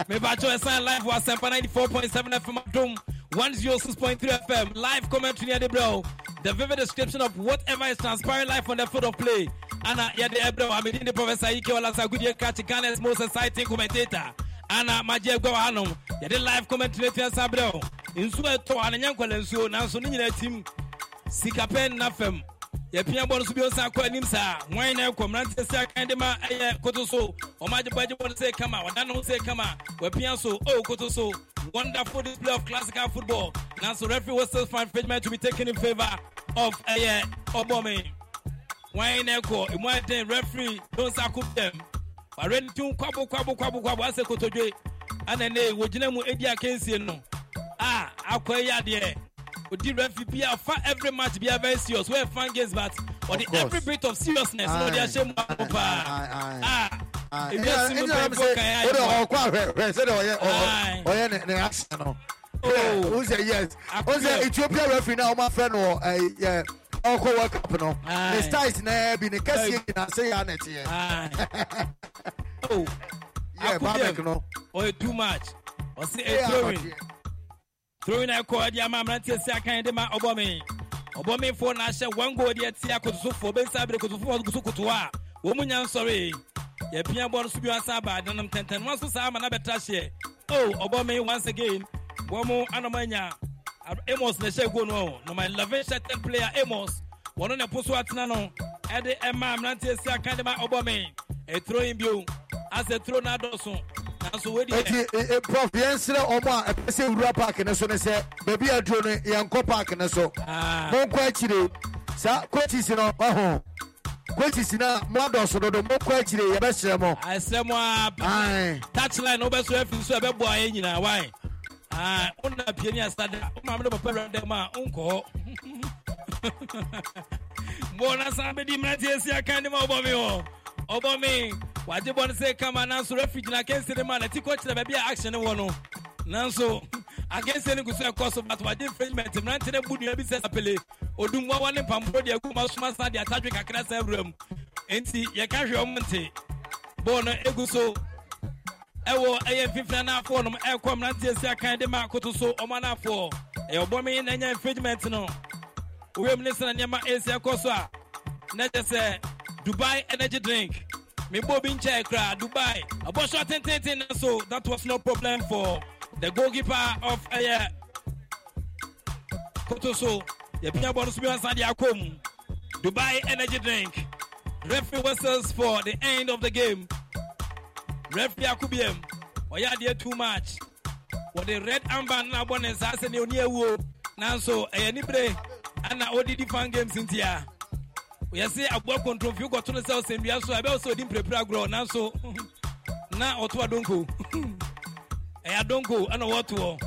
mebakyɛ ɛsan live wɔ asɛmpa 94.7 fm adom 106.3 fm live commentary near the bro. The vivid description of whatever is transpiring live on the field of play. Ana yɛde ɛbrɛ wɔ amedin de professor ike walasa gudie kachi ghana's most exciting commentator. Ana magye agua wɔ hanom yɛde live commentary atua sa brɛ wo nsuo ɛtɔ ananyɛ nkwala nsuo nanso ne nyinaa tim sika pɛ nna fam yɛpia bɔ no so bi ɔsan kɔ anim saa hwan na ɛkɔ mmeranteɛ sɛ akan de ma ɛyɛ koto so ɔma agye bɔ no sɛ kama ɔda ne ho sɛ kama wapia so o koto so wonderful display of classical football. Nanso referee whistles fan pagement to be taken in favour of ɛyɛ ɔbɔme hwan na ɛkɔ emu aden referee don sako dɛm ware ne tum kwabo kwabo kwabo kwabo asɛ kotodwe ana ne wɔgyina mu edi akansie no a akɔ yi adeɛ odi referee bi a fa every match bi a very serious. Wey fan games but course. every bit of seriousness na ɔde ahyɛ mu ako paa Aye, a ebi esi mu ɛgyina mpanyinfo kan sɛ wode ayɛ ɔkɔ ahwɛ hwɛ sɛdeɛ ɔyɛ ɔyɛ ne- ne action no wo sɛ yes. Wo sɛ ethiopia referee na ɔmafrɛ no wɔ ɛy- yɛ ɔkɔ world cup no ne styles na bi ne kɛseɛ Aye. nyina sɛ yɛ anɛteɛ oh. Yɛ akudem. No ɔyɛ too much ɔsi ɛyɛ a throwing throwing ɛkɔ ɛde ama mmeranteɛ si akan de ma ɔbɔmi ɔbɔmifoɔ na ahyɛ one goal deɛ ti akotosofoɔ bɛnsa abiri kotosofoɔ gu so kotowa a wɔn mu nya nsɔre. Yɛpia bɔɔl so bi ɔsan aba adanam tɛntɛn. Wɔn nso saa ama n'abɛtra hyɛ. Oh ɔbɔmi once again. Wɔn mu anam anya amos na ɛhyɛ goal no. Number eleven hyɛ ten player amos. Wɔn na ɛpo so atena no. Ɛde ɛma mmeranteɛ si akan de ma ɔbɔmi ɛturo bio. Asɛ turo wɔdi yɛ. Eti e- e- prof yɛnsrɛ ɔmo a ɛpɛ sɛ wura park ne so ne sɛ baabi a aduro no yɛnkɔ park ne so. Ah. monkɔ akyire. Saa coaches no ɔho. Coaches na mo adɔso dodo mo kɔ akyire yɛbɛhyerɛ mo. Asɛm a touchline na wobɛso afi so ɛbɛboa yɛ nyinaa wae. Ah, wona pie ne asada. Woma mede papa wradam a wonkɔ hɔ. Bɔ na san bɛdi mmeranteɛ asi aka ne ma ɔbɔ me hɔ ɔbɔ me wagye bɔ no sɛ kama nanso refi gyina akansie ma na ti kɔkyerɛ baabi a action wɔ no nanso akansie no gu so so but wagye infringement mmerante no bu nua bi sɛ sapele. Odumwawa ne mpamporo de agu ma soma sa de atadwe kakra sa awura mu enti yɛka hwɛ ɔmo nte bɔɔl no egu so ɛwɔ ɛyɛ mfimfini anafoɔ nom ɛkɔ mmeranteɛ si akan de ma akoto so ɔmo anafoɔ ɛyɛ ɔbɔmi na ɛnya infringement no. Owiem ne sena nneɛma esi ɛkɔ so a na kyɛ sɛ dubai energy drink. Mebɔ bi nkyɛn kora dubai. Ɔbɔsɔ tententen na so that was no problem for the goalkeeper of uh, ɛyɛ koto so yɛpia bɔ no so bi wansa de akɔ mu dubai energy drink. Referee whistles for the end of the game. Referee akubiem ɔyɛ adeɛ too much? What the red amber no abɔ ne nsa sɛ ne ɔni awuo nanso ɛyɛ nibere ana ɔdidi fan games nti a yɛse aboa kontomfi wokɔto sɛ ɔsɛnnua so a ɛbɛwɔ sɛ ɔdi mprɛpirɛ agorɔ. Nanso na ɔto adonko ɛyɛ adonko ɛna wɔtoɔ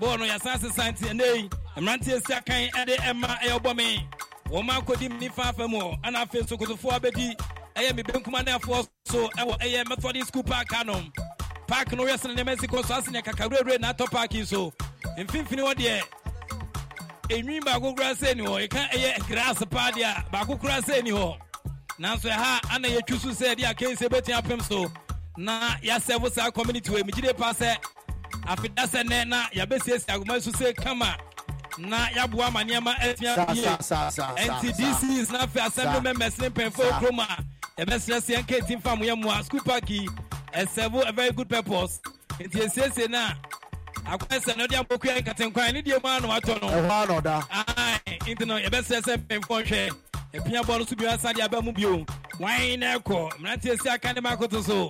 bɔɔl no yɛsan sesa nti ɛnɛyi mmeranteɛ si akan ɛde ɛma ɛyɛ ɔbɔ me. Wɔn akɔdi mu nifa afa mu hɔ ɛna afei nso kotofoɔ abɛdi ɛyɛ me benkum anafoɔ so ɛwɔ ɛyɛ methodist school park hanom park no yɛ nneɛma si kɔ so ase ne kakawurawura na atɔ park so. Mfimfini hɔ deɛ enwi baako kura sɛ ni hɔ eka ɛyɛ grass paa deɛ a baako kura sɛ ni hɔ nanso ɛha ana yɛtwi so sɛ ɛde akansie bɛtumi apem so. Na yɛasɛvo saa community wɔ emigide pa sɛ afida sɛ nɛ na yɛbɛsiesie agoma so sɛ kama. Na yɛaboa ma nneɛma atua Sa- yie sa- sa- sa- ɛnti dcs na afei assembly members ne mpanyinfoɔ kurom a yɛbɛsrɛ sɛ yɛnka ɛtim fa mo yɛ mmoa school park yi ɛsɛvo a very good purpose. Nti ɛsiesie no akwẹsẹ ní ọdí àpòkù yẹn nkàtẹnkwan ní mu àná wà tọ nù. ẹ̀họ́ àná ọ̀dà. ayi ntẹ náà yẹbẹ sẹ sẹ mpẹnfọ nhwẹ epinya bọọlu sùn bí wọn sáde mu bi o wọn náà kọ mìrántí aka ní mako tó so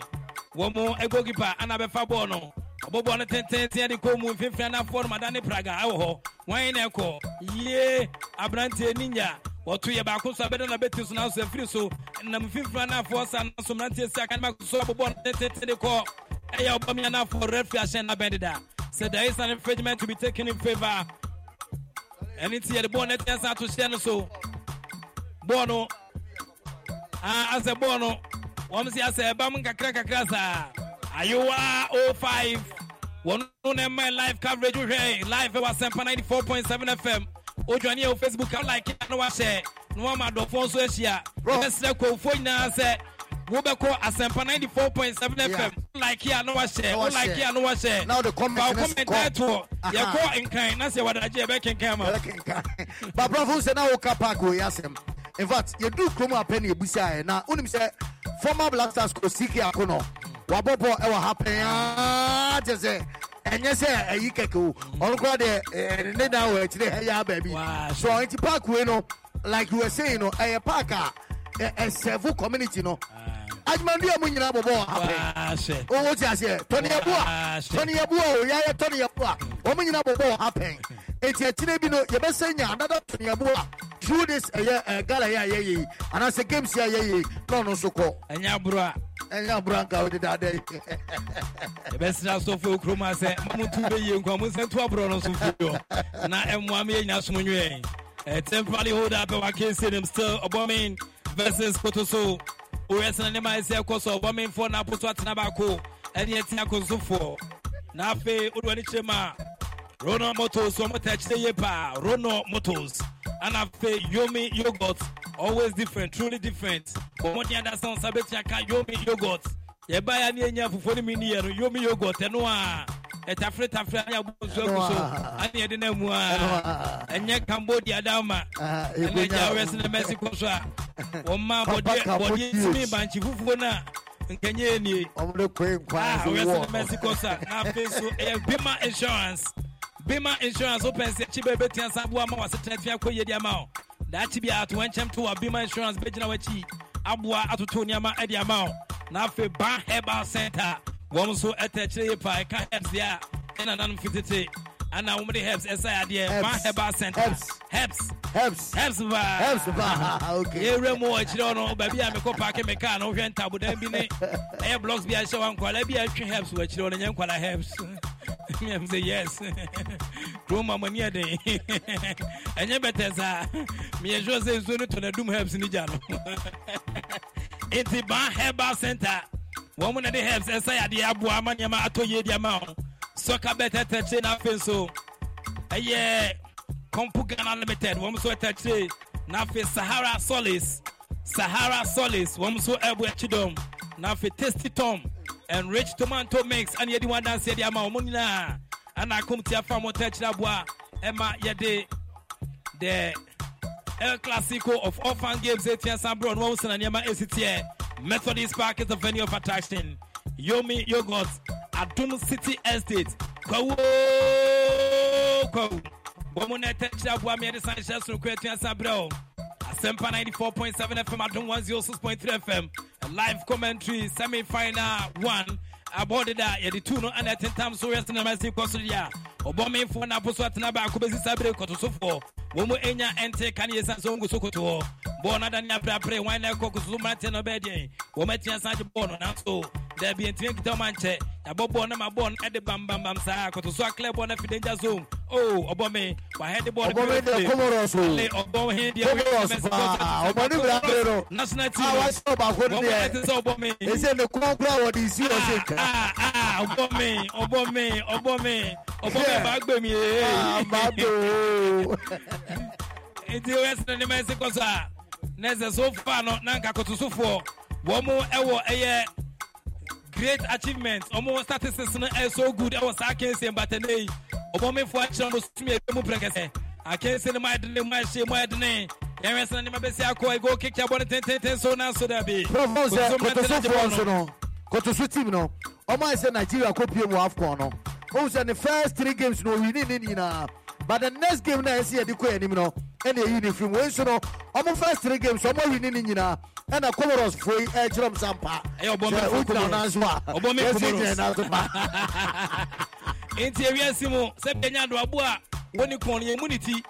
wọn mu ẹgbẹ okipa ẹna abẹfa bọọlù ọbọ bọọlù tẹntẹntẹn ẹni kó mu nfinfin ẹna fọọnù madani praga ẹwọ hɔ wọn náà kọ yie abiranteɛ ninya wɔto yɛ baako so abɛda na bɛti so nanso afiri so nam mfimfini anafoɔ sa nanso mmeranteɛ si aka ne mako so abobɔ no tententen de kɔ ɛyɛ ɔbɔmi anafoɔ rɛfiri ahyɛn nabɛn deda sɛ there is an infringement to be taken in favour ɛne nti yɛde bɔɔl no ɛtɛn sa ato hyɛ no so. Bɔɔl no asɛ bɔɔl no wɔn si asɛ ɛba mu kakra kakra saa ayowa 05 wɔn no na ɛma live coverage wohwɛ live ɛwɔ asɛmpa 94.7 fm odwane yɛ wɔ facebook a like na wahyɛ na wama adɔfoɔ nso ahyia ɛbɛsrɛ kɔwfoɔ nyinaa sɛ wobɛkɔ asɛmpa 94.7 fm like a na wahyɛ wo like a na wahyɛ Na wode comment Fa wo no comment kɔ. ɛtoɔ Aha. yɛkɔ nkran na sɛ wɔdagye yɛbɛkenkan ma. Babrafo sɛ na woka park wɔ yɛ asɛm infact yɛduru kurom apɛ ne yɛbusaeɛ na wonim sɛ former black stars kosiki ako no wabɔ bɔ ɛwɔ ha pɛa kyɛ sɛ ɛnyɛ sɛ ɛyi kɛkɛ o. Ɔno koraa deɛ eh, ne da wɔ akyirɛ ɛyɛ a baabi. So nti park wei no like you were saying no ɛyɛ park a ɛsɛfo community no adwumadu yɛ mu nyinaa bɔbɔ apɛn owó ti aseɛ tɔniyɛbua tɔniyɛbua o yɛayɛ tɔniyɛbua wɔn nyinaa bɔbɔ apɛn eti akyire bi no yɛbɛsɛ nya another tɔniyɛbua through this ɛyɛ ɛ gala yɛ ayɛ yie anaasɛ games yɛ ayɛ yie na ɔno nso kɔ. ɛnyɛ aburo a. ɛnyɛ aburo a nka o de da adɛ yi. yɛbɛsira asɔfo okurom asɛ mamu tu bɛ yie nkwa mu nsɛn tu aburo no nso fi yɔ na ɛmoa mi yɛ nyina sum nwɛ temporary hold up eh, ɛwɔ akeesi nim still ɔbɔmin versus kotoso oyɛsena ne ma ɛsɛ ɛkɔ so ɔbɔmenfoɔ no apoto atena baako ɛne ɛti akonsofoɔ na afei wode w'ani kyerɛ mu a rono motos ɔmo ta akyerɛ yie paa rono motos ana afei yomi yogurt always different truly different. Wɔmɔden adasa nsa bɛtua ka yomi yogurt yɛbaeɛ ne yɛnya fufuo no mi yɛ no yomi yogurt ɛno a ɛtafretafre ane abɔ nsu agu so a- ane yɛde no amu Ɛno a a- ɛnyɛ cambodia dama Ah, ɛne ɛgonya- agya wɛse no mexico so a wɔma Papa bɔdeɛ Cambodia. bɔdeɛ tumi bankye fufuo no a nkɛnyɛ nie ɔmo de kɔ Ah, so mexico sa na afei so ɛyɛ bima insurance. Bima insurance wopɛ sɛ akyi bɛ bɛtua sa aboa ma wasetena tua kɔ yie de ama wo daakye bi a to wankyɛm to wa bima insurance bɛgyina w'akyi aboa atoto nneɛma de ama wo na afei herbal center wɔn nso ɛtɛ akyerɛ yie paa ɛka herbs deɛ a ɛna nanom fitete ana wɔn de herbs ɛsɛ adeɛ ban herbal center Herbs. herbs. Herbs. Herbs baa herbs ba okay. Yɛwura mu wɔ akyirɛ hɔ baabi a mekɔ paake me kaa no wohwɛ ntabodan bi ne ɛyɛ blocks bi ahyɛ wa nkwala bi a atwe herbs wɔ akyirɛ hɔ no nyɛ nkwala herbs. Miam sɛ yes. Kurom ma mani ɛden ɛnyɛ bɛtɛ saa meyɛ sure sɛ nsuo no tɔ nadum herbs no gya no nti ban herbal center wɔn mu oh. eh, na de herbs ɛsɛ yadeɛ aboa ama nneɛma atɔ yie di ama wo sɔka bɛtɛtɛkyɛ na afei nso ɛyɛ Compu Ghana Limited, wɔn nso ɛtɛkyire na afei Sahara Solis, Sahara Solis, wɔn nso ɛbɔ akyi dɔm na afei Tasty Tom, Enriched Tomato Mix, ɛna yɛde wɔn adansi yɛde ama wɔn nyinaa ɛna akomti afa wɔn ɛtɛkyire aboa ɛma yɛde the El Clasico of fan games etia Sambro no wɔn sena nneɛma esi teɛ Methodist Park is the venue of attraction. Yomi Yogurt Adom City Estate. Kwawo wɔn mu na ɛtɛkyerɛ aboa mi yɛde san hyɛ soro kɔ etia Sambro Asempa 94.7 FM Adom 106.3 FM live commentary semi final one abɔde da yɛde tu no ɛna ɛtentam so yɛ sinima si kɔ so deɛ a ɔbɔmenfoɔ no apo so atena baako bɛsi saa bere kɔtosofoɔ wɔn mu enya ɛnte ka ne yɛsan sɛ ɔngu so koto hɔ bɔɔl no adane aprapre wan na ɛkɔ kososo daabi ntumi nkita wɔn ankyɛ yabɔ bɔɔl no ma bɔɔl ɛde bambambam saa kotoso aklɛ bɔɔl no afi danger zone o ɔbɔme wahɛde bɔɔl no Ɔbɔme deɛ. Ale, ɔbɔme deɛ Comoros paa ɔbɔne bira bere no national team. a wahyɛ ɔbaako wɔn mu ɛte deɛ sɛ ɔbɔme ɛsɛ ne kɔn kora wɔde isi wɔ se ah ọbọ mi ọbọ mi ọbọ mi ọbọ mi bá gbé mi ee mbado nti o yẹ sinɛ ní ma ẹsẹ kọsọ a n'ẹsẹ so far no nanka kotosofoɔ wɔn mu ɛwɔ ɛyɛ great achievement wɔn mu statistics no ɛyɛ so good. Ɛwɔ saa akansie mbatane yi ɔbɔ mi fo akyerɛ mo sumi ebi mu pɛrɛkɛsɛ akansie no mu ayɛ dene mu ahyɛ mu ayɛ dene yɛn wɛ sinɛ ní ma bɛ si akɔ ego keke abɔ ne tententen so n'aso dɛbi prɔfɔ sɛ Kotoso no bɔɔl nso no kotoso team no ɔmo ayɛ sɛ nigeria kɔpie mu afcon no ohun sɛ ne first three games no owini ne nyinaa but the next game na ɛsi yɛde kɔ anim no ɛna eyi ne firim wei nso no ɔmo first three games ɔmo awini ne nyinaa ɛna comoros fo yi ɛkyerɛ m sampa Ɛyɛ ɔbɔ mi sɛ wogyina wo Comoros. a Ɔbɔ mi yɛsi Comoros. gyina nan so pa nti ewiase mu sɛ bɛnya adoabo a wɔne kɔn no yɛmu ne ti.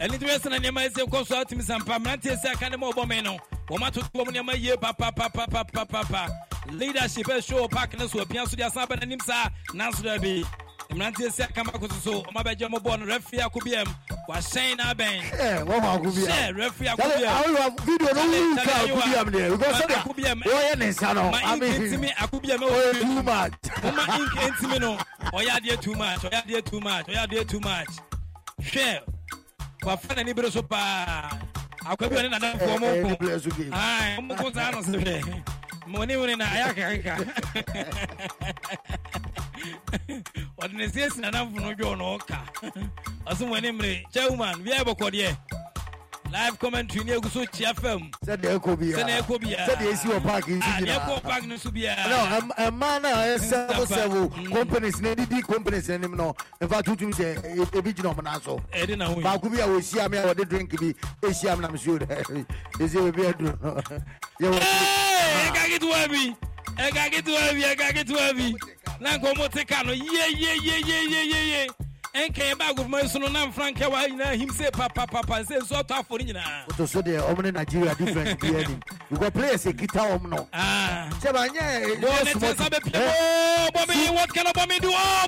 Ɛne nti wɛsɛ na nneɛma ɛsɛ kɔ so a wotumi sampa mmeranteɛ sɛ aka ne ma ɔbɔ me no wɔma atoto wɔm nneɛma yie papapapapapapa leadership ɛhyɛ wɔ park no so apia so de asan ba n'anim saa nanso daabi mmeranteɛ sɛ kama ko so so ɔma bɛgye ɔmo bɔɔl no referee akobiam wahyɛn n'abɛn. ɛɛ eh, wɔn ma akobiam. sɛ referee akobiam. yàrá awo video no wúlò ká akobiam de because sɛdeɛ wɔyɛ ne nsa no. ink ntumi akobiam ɛwɔ too much. mo ink ntumi no ɔyɛ adeɛ too much ɔyɛ adeɛ too much ɔyɛ adeɛ too much hwɛ wafa n'ani bere so paa akɔ bi wɔ ne nana fɔ ɔmo ko ɔmo ko saa no so hwɛ. Mwone mwone na yake kaka. Wadnesesi na navu nojwa unoka. Asu mwene mre, cha uman, vya yabo kwa die. Live commentary ne agu so kyea fam sɛdeɛ ɛkɔ bi sɛne ɛkɔ biaa sɛdeɛ esi wɔ park yi si deɛ ɛkɔ nyinaa park no so no ɛm- ɛmmaa no a ɛyɛ several Napa. several Mm. companies na didi companies n'anim no. Nfa tutum sɛ ebi gyina ɔmo nan so ɛde na ho yi baako bi a wohyia me a wɔde drink bi ehyia me nam so dɛ esi ebi aduro no yɛ wɔ Hey, ɛka ketewa bi ɛka ketewa bi ɛka ketewa bi na nka ɔmo te ka no. Yeyeyeyeyeye ɛnka yɛ baage fuma so no na mfra nka wa nyinaa him sɛ papapapa sɛ nso ɔtɔ afɔ no nyinaa koto so deɛ ɔmo ne nigeria different bi anim because players ekita ɔmo no Ah. sɛ ba nyɛ Bɔ ne ɛnyɛ tɛ sa bɛ pie oh Bɔmi what can do? Oh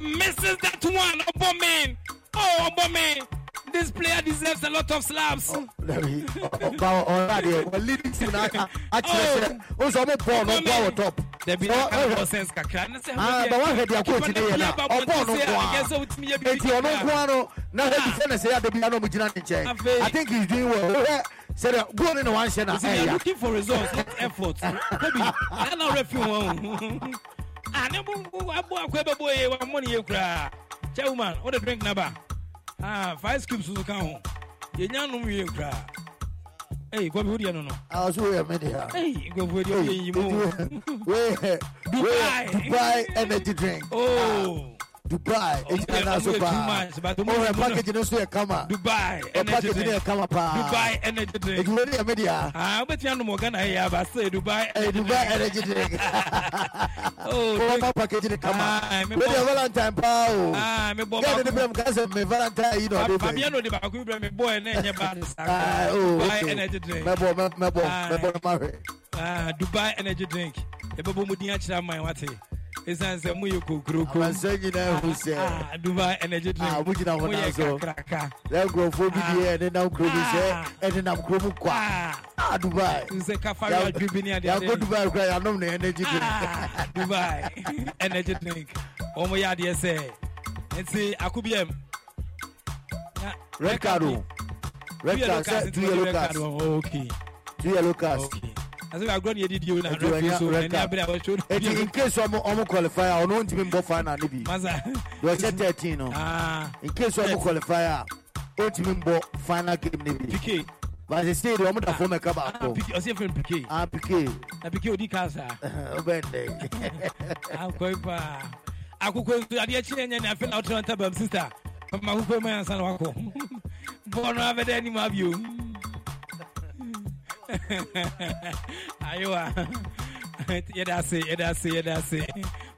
misses that one. Oh Bɔmi oh Bɔmi this player deserves a lot of slaps. Ɔra deɛ wɔ leading team na aka akyerɛ sɛ o sɔ ɔmo bɔɔl no ɔbɔ wɔ top Dabi So, na ka ɔhwɛ- bɔ sense kakra na sɛ Ah, but wahwɛ deɛ coach ne yɛ na ɔbɔɔl no nko a eti ɔno nko a no na hɛ bi sɛ na sɛ yɛ adabi anɔ mo gyina ne nkyɛn Afei. I think he is doing well ɔhwɛ sɛdeɛ goal ne na wanhyɛ na You see, they are ɛyà looking for results, not effort. Maybe I don't refi one. Ah, ne bu bu abu akwa be boy wa money ye kura. Chairman, what the drink number? Ah, five scoops so kan ho. Ye nya no ye. Hey, go be wodi no no. ɔso yɛ mɛ de Hey, go be wodi ye yi mo. wei wei Dubai. Dubai energy drink Oh. Dubai nazo paa ɔhɛ package no nso yɛ kama ɛ package no yɛ kama Dubai energy drink edwuma media. Ah, dia. wobɛtumi anom ɔga na ɛyɛ aba sɛ Dubai Dubai energy drink wɔn ma package no kama wɔde valentine paa o gɛɛ de de bɛrɛ mu k'a sɛ valentine yi na ɔde bɛ. faamuya n'o Me boy. yi bɛrɛ mi bɔ yɛ ne ɲɛ ba de sa Dubai energy drink mɛbɔ mɛbɔ mɛbɔ. Dubai energy drink yɛ boy. bɔ mu diɲɛ kyerɛ a ma. Ɛsiane sɛ moyɛ kokuroko amansa nyinaa hu sɛ Ah, drink. Ah, mogyina moyɛ naa so. na nkurɔfoɔ bi deɛ ɛne nam kuro mu sɛ Ah. ɛne nam kuro mu kwa Ah, ah dubai. Sɛ kafare adwe bi ne adeade yɛakɔ dubai kora yɛanom ne energy drink. Ah, dubai. Energy drink. Ɔmo yɛ adeɛ sɛ nti akobiam na- red card o. red sɛ two yellow cards. two yellow cards ɛti incase ɔmo ɔmo qualify a ɔno ntumi mbɔ final ne bi yɛhyɛ thirteen no incase ɔmo qualify a ɔntumi mbɔ final game ne bi bàtí sèé de ọmọdé àfọwọ́ mẹ́ka baako. ọsẹ fẹ PK? ah pike. na pike odi kaasa. o bẹ n dẹ. akọ ipa akoko adi ekyi na enyanyi afẹ na ọtọ ntabam sista mama akoko emu yansan wakọ bọọlu abẹdẹ ẹni mu abio. Aywa. yɛdase yɛdase yɛdase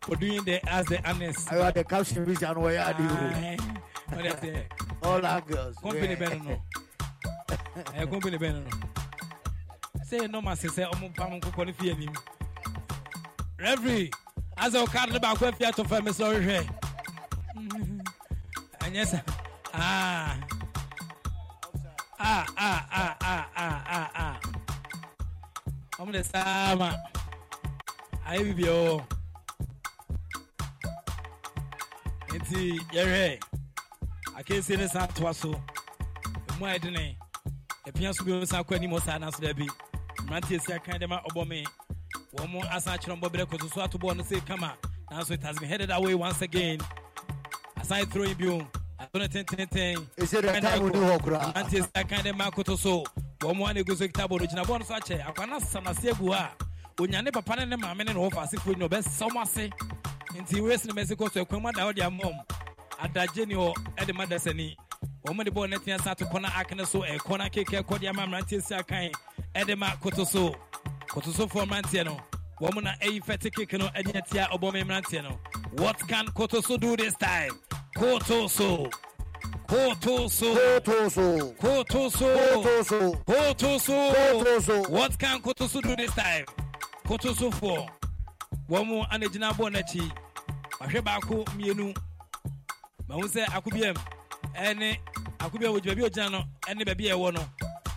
oduyin de as the honest. ayiwa the caption bi sanu wɛyɛ adi o. ɔdi all our girls. kɔmpini bɛ nínú ɛ kɔmpini bɛ nínú sɛ yɛ nɔɔma sɛsɛ ɔmu pam kɔkɔ ni fiyɛ nim referee azɛ o kaadi baako efi ato fɛn mi sɛ ɔhwɛ ɛnyɛ sa aa ah ah ah ah ah ah ah. Ɔmo de saa ma ayɛ bibi ɔwɔ nti yɛhwɛ akeesie ne san toa so emu a yɛde ne apia so bi wɔn san kɔ anim ɔsaa n'aso dɛbi mmeranteɛ si akan dɛm a ɔbɔ me. Wɔn mo asan akyerɛ ɔbɔ berɛ kɔtɔ so ato bɔɔl no sɛ kama. Nanso it has been headed away once again. Asan throw ato ne tententen ɛsɛ dɛ time ni hɔ koraa mmeranteɛ si akan dɛm akoto so wɔn mo ana egu so. Kita bɔɔl no gyina bɔɔl no so akyɛ akwana sanase agu hɔ a onyane papa ne ne maame ne ne wɔfa asefoɔ nyina ɔbɛsɛ ɔmo ase nti wesi ne mɛsi kɔ so ɛkwan mu ada hɔ de ama ɔmo adagye ni hɔ ɛde ma dasani wɔn de bɔɔl ne tia sa to kɔna akene so ɛkɔna keke ɛkɔ de ama mmeranteɛ si akan ɛde ma koto so koto so mmeranteɛ no wɔn na ɛyi fɛte no ɛde ɛtia ɔbɔ mmeranteɛ no what can kotoso do this time kotoso. Kotoso. Kotoso. Kotoso. Kotoso. Kotoso. What can Kotoso do this time? Kotoso for. Wɔn mu anagyina bɔ n'akyi. Wahwɛ baako mmienu. Mahu sɛ akubiam ɛne akubiam ogyina bi ogyina no ɛne baabi a ɛwɔ no.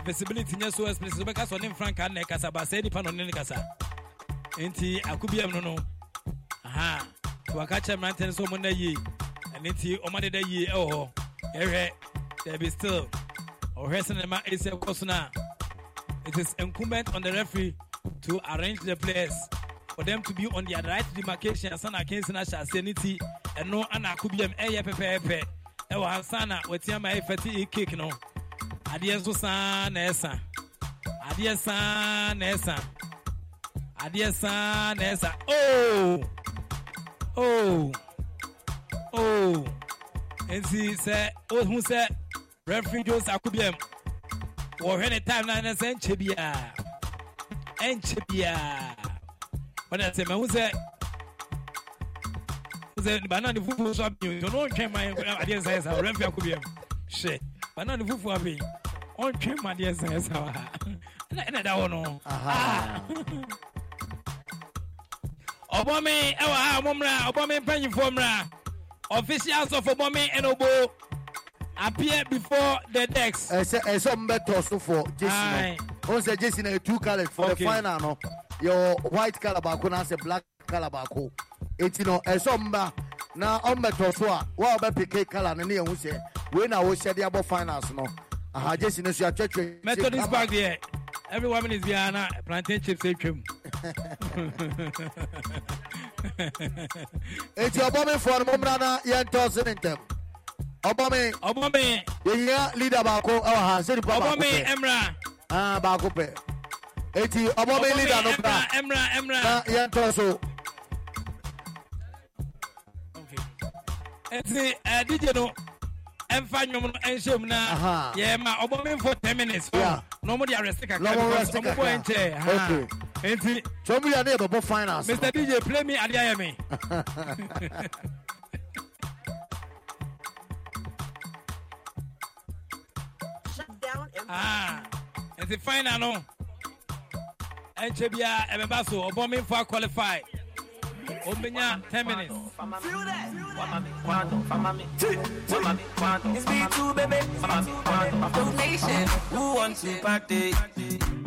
Visibility nyɛ so expressive. Bɛka sɔ ne mfrankaa na ɛkasa ba sɛ nipa na ɔne ne kasa nti akobiam no no. Aha. Waka kyerɛ mmeranteɛ no sɛ ɔmo nna yie ɛno nti ɔmo adeda yie ɛwɔ hɔ yɛhwɛ dɛbi still. Ɔhwɛ sɛ ne ma ɛsi ɛkɔ it is incumbent on the referee to arrange the players for them to be on their right demarcation. Asana akansi no ahyɛ aseɛ no ti ana akobiam ɛyɛ pɛpɛɛpɛ ɛwɔ ansa na watia ma ɛyɛ fɛte e cake no. Adeɛ nso saa na ɛsa adeɛ na adeɛ saa na ɛsa. Oh! Oh! Oh! Nti sɛ ohu sɛ referee jose akobiam wɔhwɛ ne time na sɛ nkyɛ biara ɛnkyɛ biara ɔna sɛ mahu sɛ sɛ bana ne fufuo so abɛn. Nti ɔno ɔntwɛn ma adeɛ nsa yɛ sa ɔrɛ mfi akobiam hyɛ bana ne fufuo abɛn. Ɔntwɛn ma adeɛ nsa yɛ sa wɔ ha. Ɛna ɛna da hɔ no. ɔbɔme ɛwɔ ha mo mmra ɔbɔme mpanyinfoɔ mmra officials of ɔbɔme ɛna ɔbo appear before the decks. ɛsɛ ɛsɛ ɔmo bɛ tɔ so for jesi no. Wɔn sɛ jesi na two colours for Okay. the final no. Yɛ white colour baako na sɛ black colour baako eti no ɛsɛ ɔmo ba na ɔmo bɛ tɔ so a wɔn a ɔbɛ peke colour no ne yɛn ho sɛ wei na wɔhyɛ de abɔ finals no aha jesi no so atwitwi methodist park deɛ every one minute biara na plantain chips atwam eti ɔbɔminfoɔ no mo mmra na yɛn tɔ so ne ntɛm ɔbɔmin ɔbɔme yɛhia leader baako ɛwɔ ha sɛ nipa ɔbɔme aa baako pɛ eti ɔbɔmin leader no bra mmra na mmra yɛn tɔ so. Okay. nti eh, dj no ɛmfa nnwom no ɛnhyɛ mu na yɛma ɔbɔmemfo ten minutes. Na ɔmode arɛse kakramobɔ nkyɛ enti sɛmuyɛ ne yɛbɛbɔ finance. Mr dj play me adeɛ ayɛ me Ah, and the final no. And Chebia, and Basso, Obomifo qualify. Ɔmbɛnya 10 minutes It's me too, baby. Donation. Who wants to party?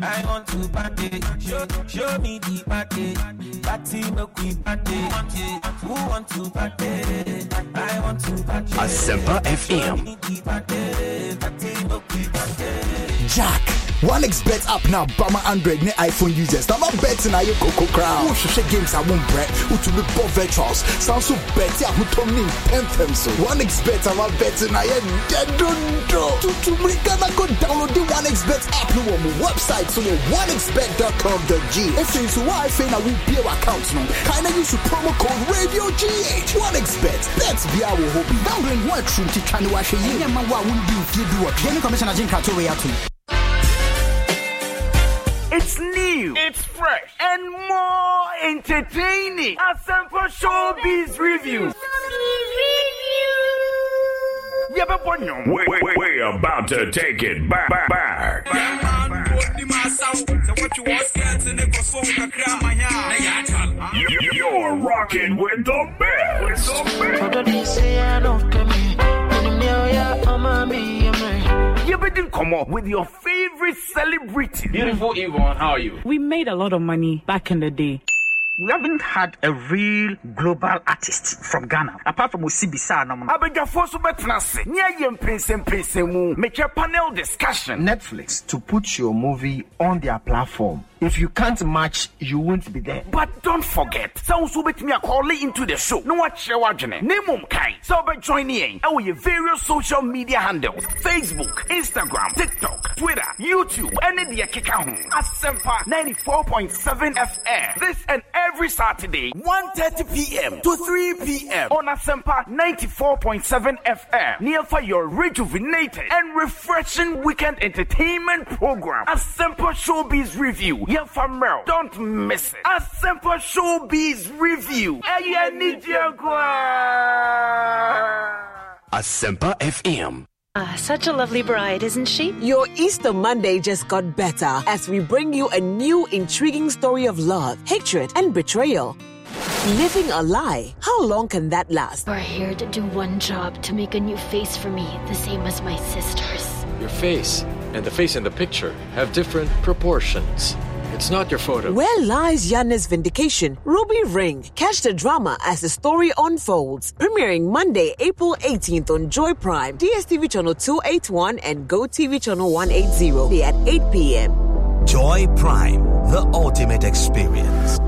I want to party. Show, show me the party. Party, no queen party. Who want to party? I want to party. Asempa FM. The party. Party, no queen party. Jack. One bet app now, Bama Android ne iPhone users. Now my bet na ye coco crown. Who should games I won't bet. Who to be both virtuals. Sound so bet ya who to me pen so. One bet I'm a bet na ye dead don't do. To to me gonna go download the One bet app no on my website so onexbet.com.g. If you so why say na we be our account no. Kinda use the promo code Radio GH. One bet. Bets be our hobby. Download one true to try to wash a year. Man, what wouldn't be if you do. Then Commissioner Jim out It's new, it's fresh, and more entertaining. Asempa Showbiz Review. Yabba We, we, we about to take it back. back. You, you're rocking with the best. Yabba didn't come up with your favorite celebrity. Beautiful Yvonne, how are you? We made a lot of money back in the day. We haven't had a real global artist from Ghana, apart from Osibisa. Abedjafo so betena se. Nya ye mpensem pensem mu. Make a panel discussion. Netflix to put your movie on their platform. If you can't match, you won't be there. But don't forget, so so bet me a call into the show. No your wajene. Name kai. So be join in. Our your various social media handles: Facebook, Instagram, TikTok, Twitter, YouTube, and the ho. Asempa 94.7 FM. This and every Saturday, 1:30 p.m. to 3 p.m. on Asempa 94.7 FM. Near for your rejuvenated and refreshing weekend entertainment program. Asempa Showbiz Review. Yeah, from Mel. Don't miss it. Asempa Showbiz Review. Eye ni jagwa. Asempa FM. Ah, such a lovely bride, isn't she? Your Easter Monday just got better as we bring you a new intriguing story of love, hatred, and betrayal. Living a lie. How long can that last? We're here to do one job to make a new face for me, the same as my sister's. Your face and the face in the picture have different proportions. It's not your photo. Where lies Yana's vindication? Ruby Ring. Catch the drama as the story unfolds. Premiering Monday, April 18th on Joy Prime, DSTV channel 281 and GoTV channel 180 at 8 p.m. Joy Prime, the ultimate experience.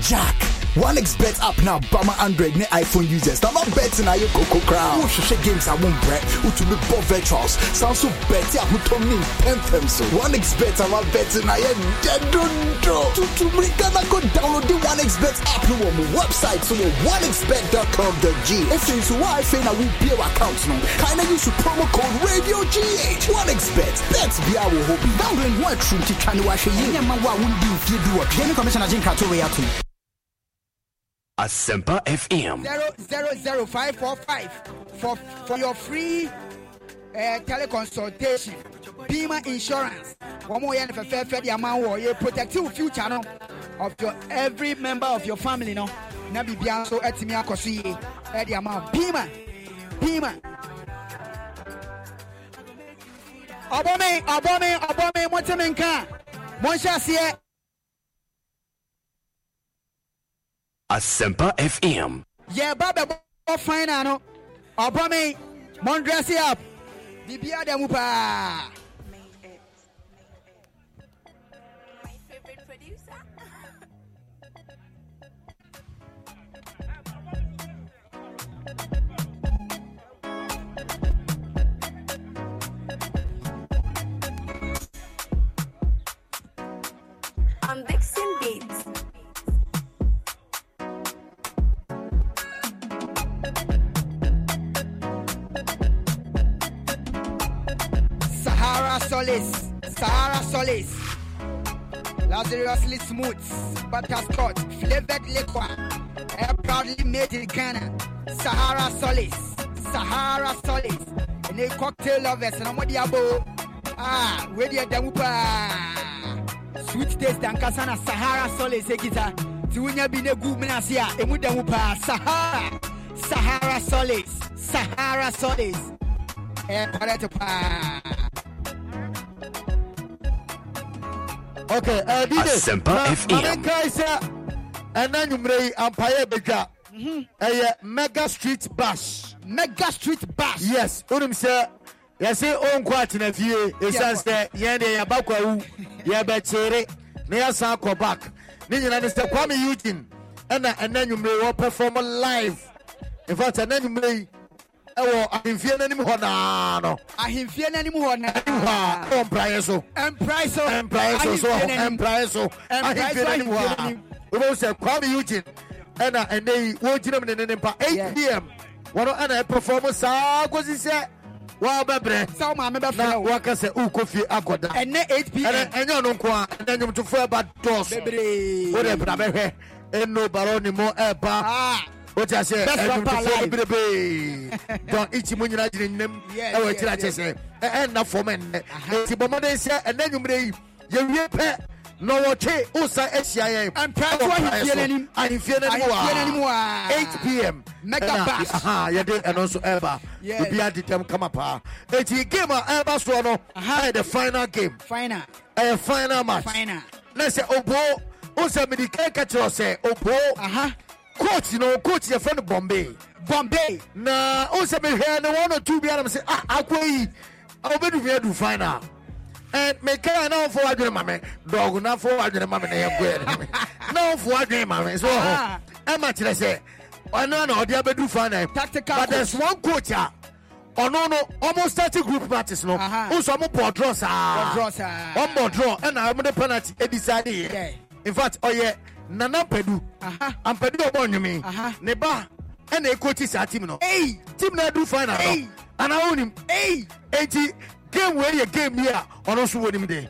Jack. OneXBet app na bama Android ne iPhone users. Na not betting ayɛ koko koraa. Wohwehwɛ games a wo mbrɛ, wotumi bɔ virtuals, san so bet a wotɔ ne mpɛmpɛm so. OneXBet ama betting ayɛ dɛ dodo. Tutumi gana kɔ download the OneXBet app no wɔ mo website so wɔ onexbet.com.g. Afei nso wɔ afei na wobie w'account no, kae na use promo code RADIOGH. OneXBet, bet bia wɔ hɔ bi. Download ho atrum titwa ne wahwɛ yie. Ɛnyɛ ma wo a wondi mfie bi wɔ. Gaming commissioner Jim Kato wei ato. Asempa FM. zero zero zero five four five. For for your free uh, teleconsultation bima insurance. Mo yɛ no fɛfɛɛfɛ de ama wɔ yɛ protective future no? Of your every member of your family no? Na biribiara nso atumi akɔ so yie ɛde ama. Wo bima bima. Ɔbɔme ɔbɔme ɔbɔme mo te me nka mo nhyɛ aseɛ Asempa FM. yɛba bɛbɔ final no ɔbɔ me mondrɛse up. Biribia da mu paa I'm Lazarously smooth, butterscotch, flavored liquor, proudly made in Ghana. Sahara Solis, Sahara Solis, and a cocktail lovers, and I'm what the Ah, where the Damupa. Sweet taste and Kasana Sahara Solis, eh, Ekita. Tiwunya bi ne gu mina se a emu eh, da mu paa Sahara Sahara Solis Sahara Solis eh, ɛ kɔrɛt okay uh, dj Asempa na FM. mame nkae sɛ ɛna nwummerɛ yi ampaeɛ bɛdwa ɛyɛ mega street bash mega street bash yes wonim sɛ yɛse ɔnkɔ atena fie ɛsiane sɛ yɛn deɛ yɛba kwawu yɛbɛkyere na yɛsan akɔ back ne nyina ne sɛ kwame eugene. Ɛna ɛna nwummerɛ yi wɔperform live. In fact ɛna nwummerɛ yi ɛwɔ ahemfie no anim hɔ naa no. Ahemfie no anim hɔ na anim hɔ a ɛwɔ mpraeɛ so. Mprae so. Mpraeɛ so so Ahemfie mpraeɛ so. Ahemfie so, no anim hɔ a anim. sɛ kwame eugene ɛna ɛnɛ yi wɔgyina mu ne ne ne mpa 8 pm wɔno ɛna ɛperform saa kɔsi sɛ wɔbɛbrɛ sɛ wo maame na bɛfrɛ wo. wɔaka sɛ wokɔ fie akɔda. Ɛnɛ 8 pm ɛnɛ ɛnyɛ ɔno nko a ɛnɛ nnwomtofoɔ ɛba dɔɔso. Bebree. Wode bra bɛhwɛ. Ɛno baroni mu ɛba ah. wote asɛ ɛnumtofoɔ bebrebe dɔn ikyi mu nyinaa gyina nyinam. Ɛwɔ akyiri akyɛ sɛ ɛnna fɔm ɛnnɛ nti bɔ mmɔden sɛ ɛnna nnwumire yi yɛwie pɛ nɔwɔtwe wosa ahyia yɛn. Ahemfie nonim wɔ 8pm yɛde ɛno nso ɛba. Obiaa dedɛm kama paa. Enti game a ɛba soɔ no ɛyɛ the final game. Ɛyɛ final match. Na sɛ obo wo sɛ mede kɛka kyerɛ sɛ obo coach no coach yɛfrɛ no bombay. Bombay. Na wo sɛ mehwɛ ne one or two biara m sɛ ah akɔ yi wobɛdu fi adu final and mekaa na wofo wadwene ma me dɔg na fo wadwene ma me. Na yɛnkɔɛ na wofo wadwene ma me so wɔ hɔ ɛma kyerɛ sɛ ɔno na ɔde abɛdu final but there's one coach uh-huh. a ɔno no ɔmo starting group matches no. Wosɛ ɔmo bɔ draw saa Bɔ draw saa. ɔmbɔ draw ɛna ɔmode penalty ɛdecide yɛ in fact ɔyɛ nana pɛdu ampɛdu ɔbɔ nnwome ne ba ɛna ɛkɔti saa tim no. Tim no adu final no. Anaa wonim? Enti game wei yɛ game bi a ɔno nso wɔ nim de.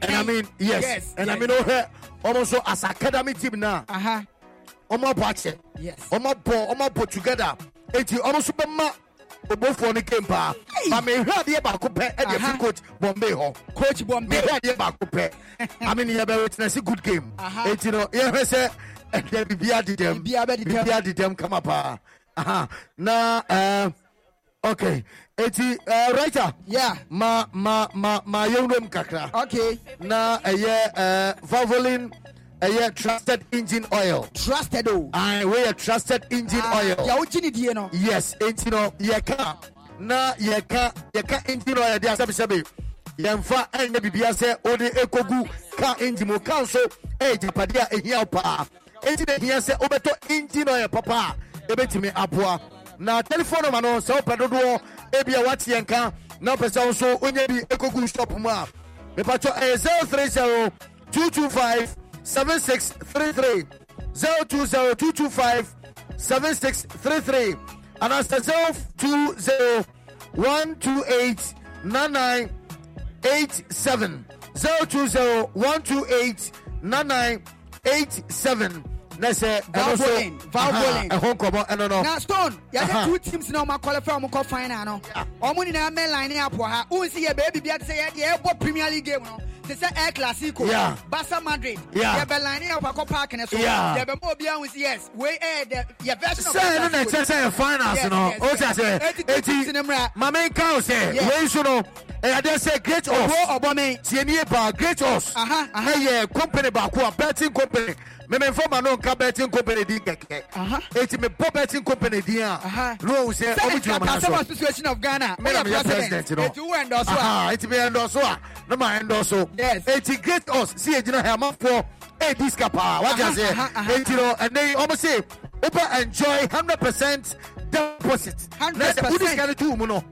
Ɛnamin yes. Ɛnamin no hwɛ ɔmo nso as academy team no a ɔmo abɔ akyɛ. Ɔmo abɔ ɔmo abɔ together. Enti ɔmo nso bɛma obofoɔ no came paa ma mehwɛ adeɛ baako pɛ ɛde afi coach bombay hɔ. Coach bombay mehwɛ adeɛ baako pɛ. Ame ne yɛbɛwetena se good game. Enti no yɛhwɛ sɛ ɛdeɛ biribia dedɛm biribia dedɛm kama paa. Na uh, okay eti uh, eh, writer. Yeah. ma ma ma ma yɛwurom kakra. Okay. na ɛyɛ eh, uh, uh, vavolin ɛyɛ trusted engine oil. Trusted oh. o. Ayi wey yɛ trusted engine ah, oil. Yà ó jí ni no. Yes, enti no yɛka na yɛka yɛka engine oil. De asɛbisɛbi yɛnfa ɛnyɛ biribi sɛ ɔde ekogu. Car engine mu car nso. Ɛyɛ japade a ehia wo paa enti na ehia sɛ ɔbɛtɔ engine oil papa. A ebetumi aboa na telephone number no sɛ ɔpɛ dodoɔ ebi a wate yɛn ka na ɔpɛ sɛ nso onye bi ekogu shop mu a mepatɔ ɛyɛ eh, zero three zero two two five seven six three three zero two zero two two five seven six three three and as the zero two zero one two eight nine nine eight seven zero two zero one two eight nine nine eight seven. Na sɛ ɛno so ɛho nkɔmɔ ɛno no. Na stone yɛde two teams na ɔma qualify ɔmo kɔ final no. Ɔmo nyinaa mɛ line ne apɔ ha. Wonsi yɛ baabi bia te sɛ yɛde ɛbɔ premier league game no. Te sɛ air classico Yeah. barca madrid. Yɛbɛ line ne apɔ akɔ park ne so. Yɛbɛ ma obiara ho si yes. Wei ɛyɛ dɛ yɛ version of sɛ ɛno na ɛkyɛ sɛ Yes, no o yes. sɛ Eti maame nka o sɛ wei nso no ɛyɛ adeɛ sɛ great Ɔbɔ ɔbɔme. tie nie paa great aha. ɛyɛ company baako a betting company mɛmɛ nfɔma no nka betting company din kɛkɛ eti mɛ bɔ betting company din a n'o sɛ ɔmu sɛ gyina ɔmu kasɛm so association of ghana? Me na meyɛ president? no eti wo ɛndɔso a eti meyɛ ndɔso a na ma ndɔso Yes. eti great os si egyina hɛ amafoɔ edi sika paa wagye Aha, aseɛ aha, aha. eti no ɛnɛ ɔmo se wopɛ enjoy hundred percent deposit. Na sɛ 100%. sika no tu mu no.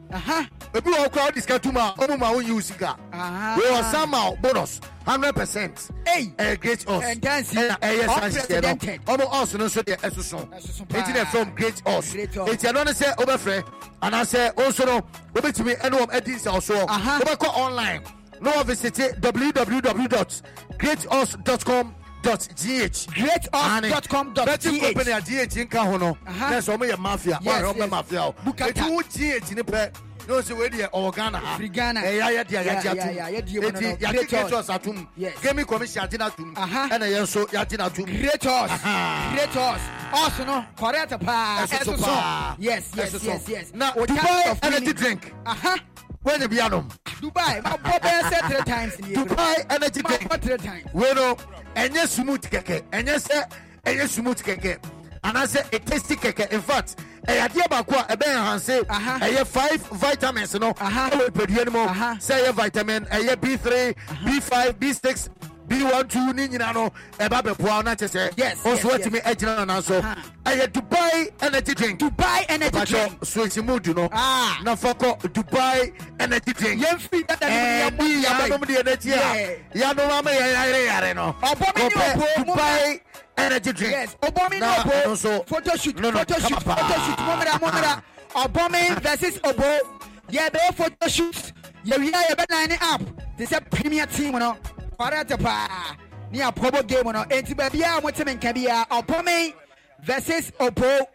ebi wɔ kura disika tu ma ɔmu ma o yi o sika wɔyɔ sama bonus hundred percent. Ɛyɛ great us ɛna ɛyɛ sanse yɛ no ɔmu us no nso deɛ ɛsoso eti na fɛm great us eti ɛno ne sɛ ɔbɛfrɛ anaasɛ ɔnso no ɔbɛtumi ɛne wɔn ɛdi nsa ɔsoɔ ɔbɛkɔ online. Na wɔ visite www.greatus.com dot gh. great us dot com dot gh. betting company a gh nka ho no. ɛsɛ ɔmo yɛ mafia. yes yes. bukata. Etu wo gh ni pɛ n'o se wei deɛ ɔwɔ ghana ha firi ghana ɛyɛ ayɛ deɛ yɛde atum eti yɛde greators atum gaming commission yɛde n'atum ɛna yɛn nso yɛde n'atum greators greators ɔso no correct paa ɛsoso paa yes yes yes yes na dubai energy drink wọ́n ní bí yà nù. dubai ma bọ bẹ́ẹ̀ sẹ́ three times ni. dubai energy drink ma bọ three times. wẹ́n no ẹ̀yẹ smooth kẹ̀kẹ́ ẹ̀yẹ sẹ́ ẹ̀yẹ smooth kẹ̀kẹ́. Anaasɛ ɛtesti kɛkɛ. In fact ɛyɛ adeɛ baako a ɛbɛn hanse ɛyɛ five vitamins no ɛwɔ nipadua no mu. Sɛ ɛyɛ vitamin ɛyɛ b three b b12 ne nyinaa no ɛba bɛboa no kyɛ sɛ ɔso atumi agyina no nanso ɛyɛ dubai energy drink. Dubai energy drink. Soesi mu du no Ah. fa kɔ dubai energy drink. Yɛmfi ɛbi yabanom deɛ n'akyi a yanom ama yɛyareyare no. Kɔpɛ dubai energy drink. Na ɛno nso photoshoot no no photoshoot ah. photoshoot. Mɔmira mɔmira ɔbɔmi versus obo yɛbɛyɛ photoshoot. Yɛwia yɛbɛnan ne app. Te sɛ premier team no. Correct paa ni apɔbɔ game no eti baabi a mo ti mi nka bi a ɔbɔ mi versus obo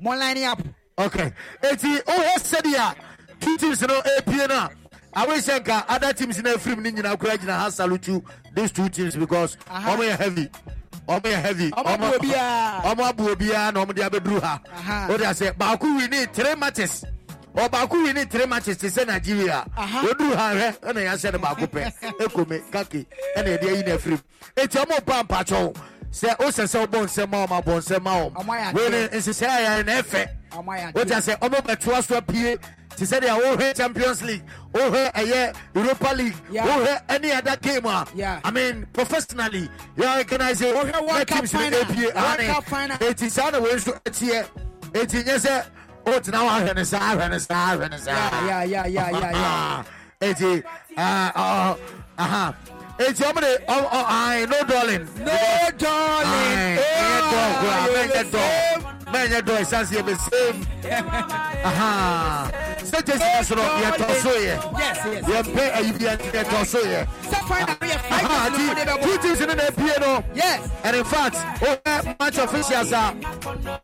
mo line up. okay eti wohɛ sɛdeɛ two teams no apue no a awohyɛ nka other teams no afirim no nyinaa kora gyina ha salutu these two teams because ɔmo yɛ heavy. Ɔmo yɛ heavy. Ɔmo abu obiara na ɔmo de abɛduru ha Aha. o de asɛ baako wini three matches ɔbaako wini three matches te sɛ nigeria. Oduru ha hwɛ ɛna yɛahyɛ no baako pɛ ekome kake ɛna yɛde ayi no afirim eti ɔmo pa mpakyɛw sɛ wosɛ sɛ wobɔ nsɛm ma wɔm abɔ nsɛm ayɛ wɔm adeɛ. wei ne nhyehyɛ a yɛn na ɛfɛ Ɔmo ayɛ adeɛ. wogya sɛ ɔmo bɛtoa so apue te sɛ deɛ wohwɛ champions league. Wohwɛ ɛyɛ europa league. Yeah. wohwɛ any other game a. Yeah. i mean professionally yɛ organise na teams no World ane eti saa na wei nso ɛteɛ eti nyɛ sɛ o tena a ahwɛ ne a ahwɛ ne a ahwɛ Yeah, yeah, yeah, yeah, yeah. ya ah, oh, uh-huh aha eti ɔmo de ɔ- ɔ- ayi no darling. No darling. Aye, ɛyɛ dɔɔ koraa mɛnyɛ dɔɔ mɛnyɛ dɔɔ ɛsan se yɛ bɛ same. Aha. sɛ jesi na sɔrɔ yɛtɔ so yɛ yes yes yɛmpɛ ayi bi yɛtɔ so yɛ sɛ final no yɛ five aha no mo de bɛ ti two teams no na epie no yes. And in fact wɔyɛ match officials a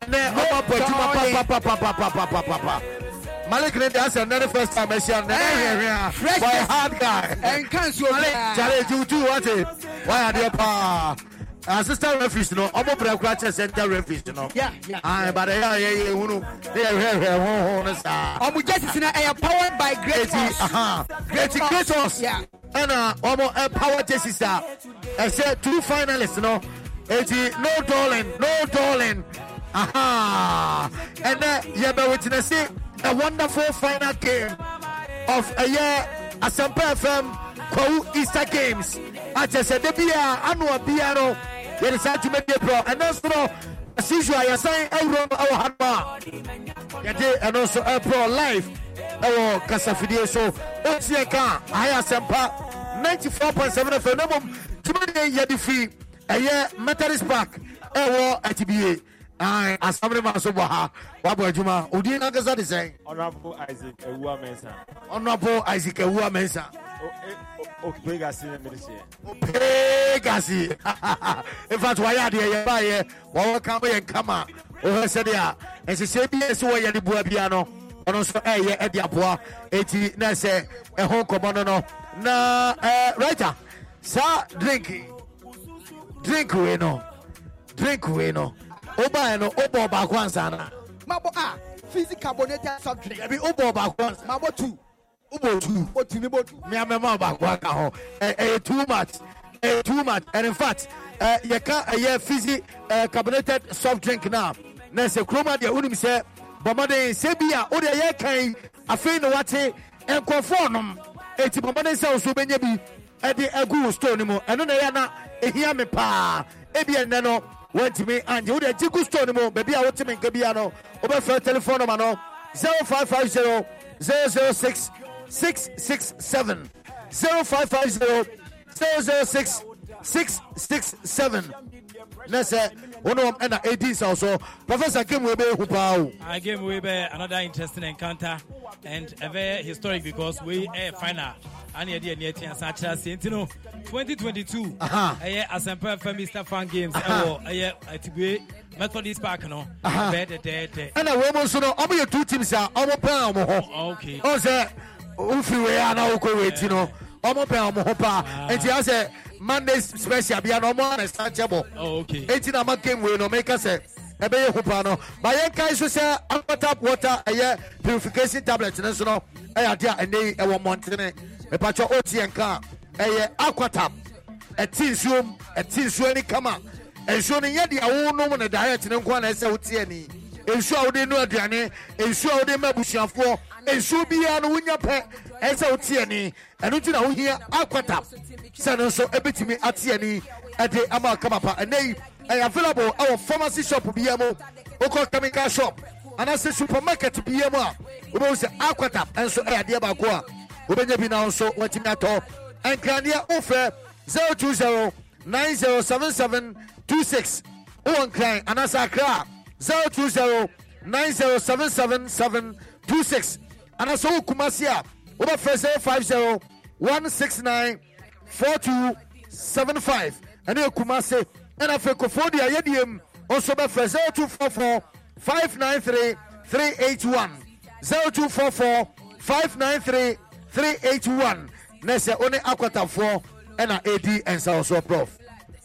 ɔmo abɔ adwuma papapapapapapapa Malik Nene has another first time. I see eh, fresh boy, hard guy. And cancel Malik. Challenge you too. What it? Why are you pa? Uh, Assistant referees, you know. Omo pre kwacha center referees, you know. Yeah, yeah. Ah, but yeah, yeah, yeah. Uno, yeah, yeah, yeah. Uno, uno sa. Omo justice I'm eh, powered by great force. Uh-huh. Aha. Great great force. Yeah. And uh, omo air power justice. I said two finalists, you know. Eti no darling, no darling. Aha. And uh, yeah, but witness it a wonderful final game of a year Asempa FM Kwawu Easter Games. I just said, the beer, annual beer, they decided to make a pro. And that's no, as usual, you're saying, I run our Hanma. And also a pro live. Oh, Casafide, so, what's your car? I Asempa 94.7 FM. No, to me, you're the fee. A year, Methodist Park, a war at TBA. Aye, Assembly Masubaha, Wabu Juma, Udina Gazadisen. Honorable Isaac Ewa Mensa. Honorable Isaac Ewa Mensa. Opegasi Ministry. Opegasi. In fact, why are they Why are they? Wawakamba and Kama? Oh, Sadia. And she said, Yes, why are the Buabiano? ɔno nso ɛyɛ ɛde aboa eti na ɛsɛ ɛho nkɔmɔ no no na ɛɛ raita saa drink drink wei no drink wei no wobaeɛ no wobɔ baako ansa na. Mabɔ a fizzy carbonated soft drink ɛbi wobɔ baako ansa mabɔ two. Wobɔ two. Bɔ two mi bɔ two meamɛma baako aka ho. Ɛ- ɛyɛ too much. Ɛyɛ too much. And in fact ɛ, yɛka ɛyɛ fizzy ɛ, carbonated soft drink na. Na sɛ kuroma deɛ wonim sɛ bɔmmɔden sɛ bi a wode ɛyɛ kan afei na wate nkurɔfoɔ nom ɛti bɔmmɔden sɛ wo so wobɛnya bi ɛde agu wo store no mu ɛno na ɛyɛ na ɛhia me paa. Ebi ɛnnɛ no wantumi angye wode agye gu store no mu baabi a woteme nka bia no wobɛfrɛ telephone number no. 0550 006 667 0550 006 667 na sɛ wo ne wɔm ɛna ɛdi sa wo so professor game wei bɛyɛ hu paa o I gave away by another interesting encounter and a very historic because we a final. And the idea near Tian Sacha Sentino 2022. Aha. A Asempa mr Fan Games. Aha. A Tigwe Methodist Park. No, dead, dead. ɛna wei mu nso no ɔmo yɛ two teams a ɔmo pɛn ɔmo ho Okay. ɔn sɛ wofiri wei a na wokɔ wei ti no ɔmo pɛ ɔmo ho paa ah. nti asɛ monday special bia na ɔmo anasa nkyɛ bɔ eti na ama game wei na ɔmo eka sɛ ɛbɛyɛ ho paa no ba yɛ ka nso sɛ aqua tap water ɛyɛ purification tablet ne nso no ɛyɛ adeɛ a ɛnɛ yi ɛwɔ mmɔntene mipatwa otn ka ɛyɛ aqua tap. Ɛti nsuo mu ɛti nsuo ni kama. Nsuo no yɛ deɛ wɔnom ne direct ne nko na ɛsɛ wotie ni. Nsuo a wɔde nu aduane nsuo a wɔde ma abusuafoɔ nsuo biara no wonya pɛ ɛsɛ wote ani ɛno nti na wohia aquatabs sɛ no nso ɛbɛtumi ate ani ɛde ama kama pa ɛnɛ yi ɛyɛ available ɛwɔ pharmacy shop biara mu wokɔ chemical shop. Anaasɛ supermarket biara mu a wobɛhu sɛ aquatabs ɛnso ɛyɛ adeɛ baako a wobɛnya bi na nso watumi atɔ nkraneɛ wofrɛ 020 907726 wowɔ nkran anaasɛ akra. A 020 9077726 anaasɛ wo kumase a wobɛfrɛ 050 169 4275 ɛne yɛ kumase ɛna afei kofoɔ de a yɛdiem nso bɛfrɛ 0244 593 381 0244 593 381 na sɛ wo ne akwatafoɔ ɛna ɛdi ɛnsawosoɔ prof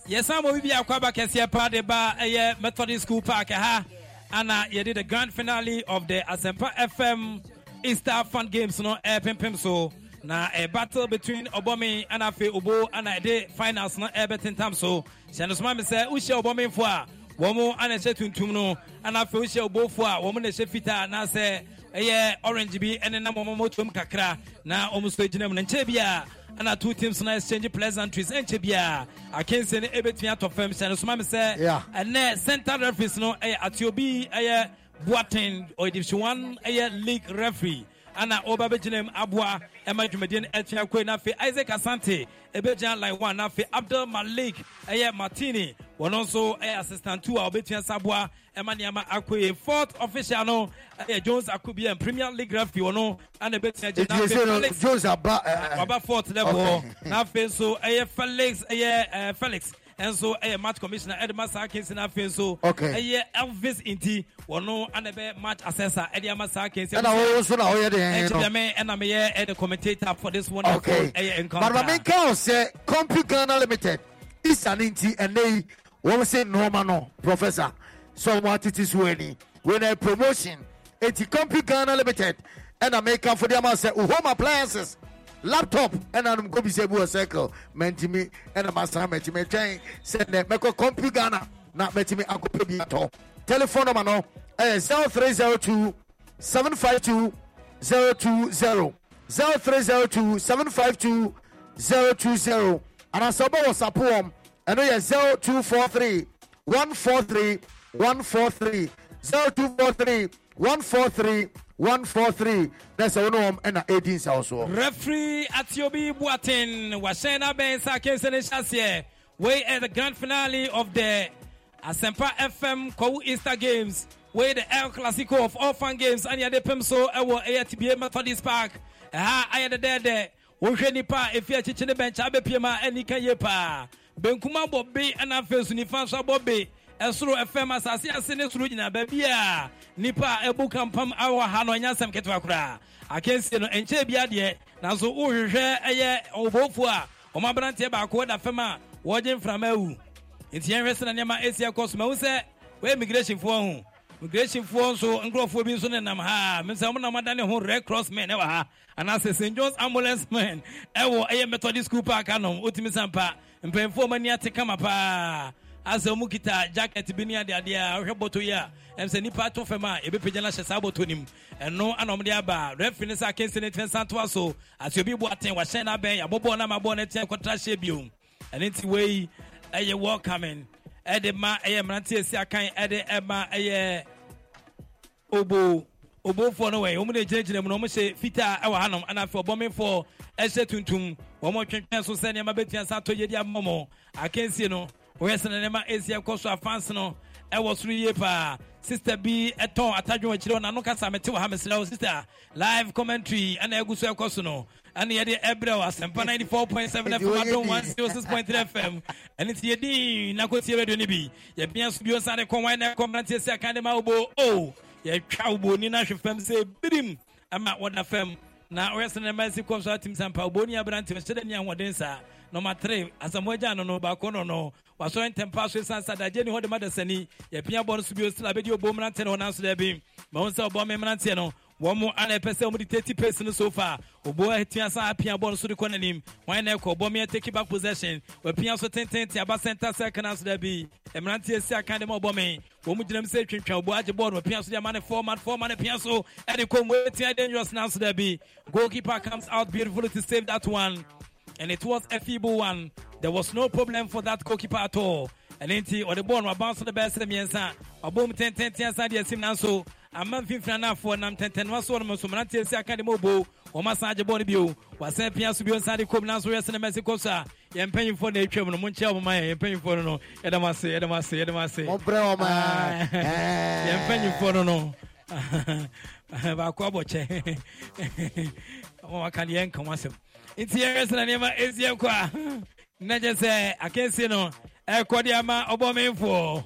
yɛsan ma bibi akɔ aba kɛseɛ paa de ba ɛyɛ methodist school park ha. Ana yɛde the grand finale of the asempa fm easter fun games no eh, ɛpempem so. Na a battle between ɔbɔme ana afei obo ana ɛde eh, finals no ɛbɛtentam so. Hyɛ no soma me sɛ wohyɛ ɔbɔmefoɔ a wɔn ana ɛhyɛ tuntum no. Ana afei wohyɛ obofoɔ a wɔn na ɛhyɛ fitaa anaasɛ ɛyɛ orange bi ɛne nam wɔn mɔtɔm kakra na wɔn nso gyina mu na nkyɛn bi a ana two teams na exchange pleasantries ɛnkyɛ bi a akansie no ɛbɛtumi atɔ fam hyɛ no soma me sɛ ɛnɛ center referees no ɛyɛ atiobi ɛyɛ boateng one ɛyɛ league referee. Ana ɔba bɛgyina mu aboa ɛma dwumadie no na afei isaac asante ɛbɛgyina line one na afei abdul malik ɛyɛ martini wɔno nso ɛyɛ assistant two a ɔbɛtua sa aboa ɛma nneɛma akɔe fourth official no ɛyɛ jones akobia premier league referee wɔno ana ɛbɛtua ɛsɛ no jones aba ɛ, ɛ, waba fourth level. na afei nso ɛyɛ felix ɛyɛ ɛɛ uh, felix ɛnso ɛyɛ eh, match commissioner ɛde ma saa kesi na afei nso ɛyɛ eh, elvis nti wɔno ana bɛ match assessor ɛde ama saa kesi ɛna wo nso na woyɛ deɛ no ɛkyɛ ɛna ɛde commentator for this one okay. Ɛyɛ eh, encounter. But maame nka wo sɛ compu ghana limited isa ne nti ɛnɛ yi wɔn sɛ nneɛma no professor. Sɛ ɔmo atete so ani wei na promotion eti compu ghana limited ɛna meka fo de ama sɛ home appliances laptop ɛna nom kɔ bisɛ bi wɔ circle. Mɛntimi ɛna masan mɛtumi twɛn. Sɛ nɛ mɛkɔ compu ghana na mɛtumi akɔpɛ bi atɔ. Telephone number no ɛyɛ 0302 752 020 0302 752 020 anaasɛ wobɛwɔ sapo wɔm ɛno yɛ 0243 143 143 0243 143 143 na sɛ wo ne wɔm ɛna ɛdi nsawo soɔ referee atiobi boateng wahyɛn no abɛn sɛ ɛ the grand finale of the asempa fm kɔwo easter games wei the el clasico of all fan games ane yɛde pem so ɛwɔ ɛyɛ tibie methodist park. Ɛha ayɛ dɛdɛɛdɛ wohwɛ nipa a ɛfi akyikyi ne bɛnkyɛ abɛpiem a ani ka yie paa benkum abɔ be ɛna afei so nifa nso abɔ be ɛsoro fm asase ase ne soro gyina baabi a nipa a ɛbu kampam awɔ ha no ɔnyɛ asɛm ketewa koraa akansie no ɛnkyɛn bi adeɛ nanso wohwehwɛ ɛyɛ ɔbɔfoɔ a ɔmo aberanteɛ baako da fam a wɔgye mframa awu nti yɛnhwɛ sɛ na nneɛma ɛsi ɛkɔ so mahu sɛ wɔyɛ immigrationfoɔ ho. Immigrationfoɔ nso nkurɔfoɔ bi nso nenam ha. Me sɛ monam adane ho red cross men ɛwɔ ha. Anaasɛ st johns ambulance men ɛwɔ ɛyɛ methodist school park anom. Wotumi sampa mpanyimfoɔ ma ani ate kama paa asɛ ɔmu kita jacket bi ne adeadeɛ a wohwɛ bɔtɔ yi a ɛm sɛ nnipa ato fam a ɛbɛpagya no ahyɛ saa bɔtɔ no ɛno ana ɔmde aba refi ne sɛ akensi no tumi nsa toa so asɛ obi bo aten wahyɛn no abɛn yɛabɔbɔɔ no amabɔɔ no atia kɔtra hyɛ bio ɛno nti wei ɛyɛ welcoming ɛde ma ɛyɛ mmerante asi akan ɛde ɛma ɛyɛ obo obofoɔ no wɛ wɔn na gyinagyina mu na wɔn hyɛ fitaa ɛwɔ hanom ɛna afei ɔbɔnmefoɔ ɛhyɛ tuntum wɔn twɛntwɛn so sɛ nneɛma bɛtua sa atɔ yɛ di ama mɔ akansie no wɔyɛ sɛ nneɛma esi ɛkɔ so afansi no ɛwɔ soro yie paa sista bi ɛtɔn atadwo akyire hɔ n'ano kasa mete wɔ ha mesrɛ wo sista live commentary ɛna ɛgu so ɛkɔ so no. Ɛne yɛde ɛbrɛ wɔ asɛmpa 94.7 fm adom 106.3 fm ɛne ti yɛdin nakɔtie radio no bi. Yɛbia so bio sa de kɔ na ɛkɔ mmeranteɛ sɛ aka de ma wobo o. Yɛtwa woboni no ahwe fam sɛ birim. Ama wɔda fam na ɔyɛ sɛ nɛma si kɔ so atim sampa woboni aberante hyɛ da ni ahoɔden saa nɔma 3 asamoagya no no baako no no. Wasɔre ntɛmpa so ɛsiane sɛ adagye ni hɔ de ma da sani. Yɛpia bɔ no so bio sila bɛdi ɔbɔ mmeranteɛ no hɔ nanso da bi ma hu sɛ ɔbɔ me mmeranteɛ no wɔn mo ana ɛpɛ sɛ wɔn de thirty pace no so far obo atua san apia bɔɔl so de kɔ n'anim. Wɔn na ɛkɔ bɔn mi take back possession. Wɔpia so tententen aba center circle na so da bi mmeranteɛ si aka de ma ɔbɔ mi wɔn mu gyina mu sɛ twintwan obo agye bɔɔl no wɔpia so de ama ne four man four man pia so. Ɛde kɔ mu etia dangerous na so da bi goalkeeper comes out beautifully to save that one and it was a feeble one. There was no problem for that goalkeeper at all. Ɛne nti ɔde bɔɔl no aba so de bɛyɛ sɛ mmiɛnsa ɔbɔ mu tententen asa de asim nanso. Ama mfimfini anafoɔ nam tɛntɛnoma so wɔnom so mmeranteɛ si aka de ma obo wɔn asan agye bɔɔl no bio wasan pia so bio nsa de kom nanso yɛ sɛ ne mɛsi kɔ so a yɛn mpanyinfoɔ na atwam no mo nkyɛn wɔn ma yɛn yɛn mpanyinfoɔ no no. Yɛdam ase yɛdam ase yɛdam ase Mɔbrɛ wɔn a. yɛn mpanyinfoɔ no no. Baako abɔ kyɛ wɔn aka deɛ nka wɔn asɛm nti yɛn sɛ na nneɛma esi ɛkɔ a na gye sɛ akansie no. Ɛkɔ de ama ɔbɔmenfoɔ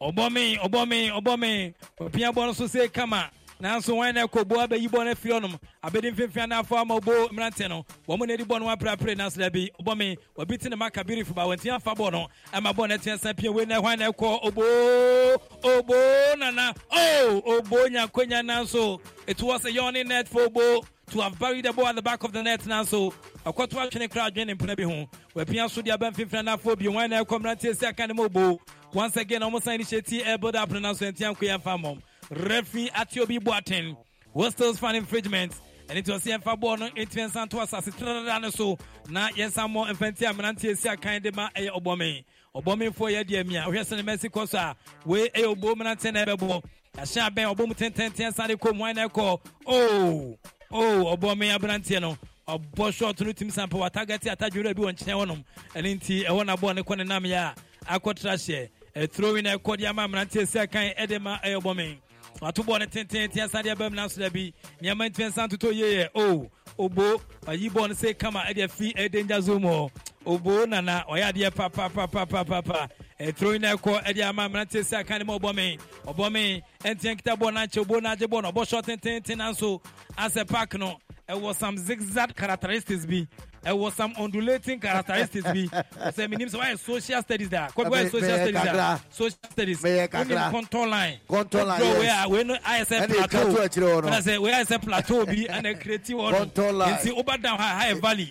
ɔbɔme ɔbɔme ɔbɔme ɔpia bɔ no so se kama nanso wɔn na ɛkɔ bo abɛyi bɔ no afiri hɔnom abɛdi mfimfini anafo ama ɔbo mmeranteɛ no. Wɔn na edi bɔ no aprapre nanso dɛbi ɔbɔme wɔbi ti ne ma kabiri fuba wɔn ti afa bɔ no ama bɔ no ɛtia san pia wei na ɛhwan na ɛkɔ obo obo nana. Oh obo nyakonya nanso. It was a yawning net for obo. To have buried the ball at the back of the net nanso ɔkɔto atwene kora adwene ne mpena bi ho wɔapia so de aba mfimfini anafo bi wɔn na ɛkɔ mmeranteɛ si aka ne ma obo once again ɔmo san initiate air build up no nanso ɛntia nko yɛmfa mmɔm referee ate obi boateng hostels fan infringement ɛne nti ɔsɛ yɛmfa bɔɔl no ɛntumi nsa to asase trada no so na yɛnsa mmɔ mfanti a mmeranteɛ si akan de ma ɛyɛ ɔbɔme ɔbɔmefoɔ yɛ deɛ mia wohwɛ sɛ ne mɛsi kɔ so a wei ɛyɛ ɔbo mmeranteɛ na ɛbɛbɔ yɛahyɛ abɛn ɔbɔ mu tententen sa de kɔ mu na ɛkɔ o o ɔbɔme aberanteɛ no ɔbɔ short no tumi sampa watagate atadwere bi wɔ nkyɛn hɔnom ɛne nti ɛhɔ na bɔɔl ne kɔ ne nam yɛ a akɔtra hyɛ ɛturo wi na ɛkɔ de ama mmeranteɛ si akan ɛde ma ɛyɛ ɔbɔme wato bɔɔl no tententen asade aba mu nanso da bi. Nneɛma ntumi nsa ntoto yie yɛ o obo wayi bɔɔl no sɛ kama ɛde afi ɛyɛ danger zone mu hɔ obo nana ɔyɛ adeɛ papapapapapa ɛturo na ɛkɔ ɛde ama mmeranteɛ si aka ne ma ɔbɔme ɔbɔme ɛnteɛ nkita bɔɔl n'akyɛ obo n'agye bɔɔl no ɔbɔ short tententen nanso asɛ park no. Ɛwɔ some zigzag characteristics bi ɛwɔ some undulating characteristics bi ɔsɛ minim sɛ wayɛ social studies da kɔbi wayɛ social studies da social studies. Wonim contour line. Contour line, yes. a wei no ayɛ sɛ ɛka to plateau akyire hɔ no. ɛna sɛ wei ayɛ sɛ plateau bi ɛna kreti hɔ no nti woba down ha ha yɛ valley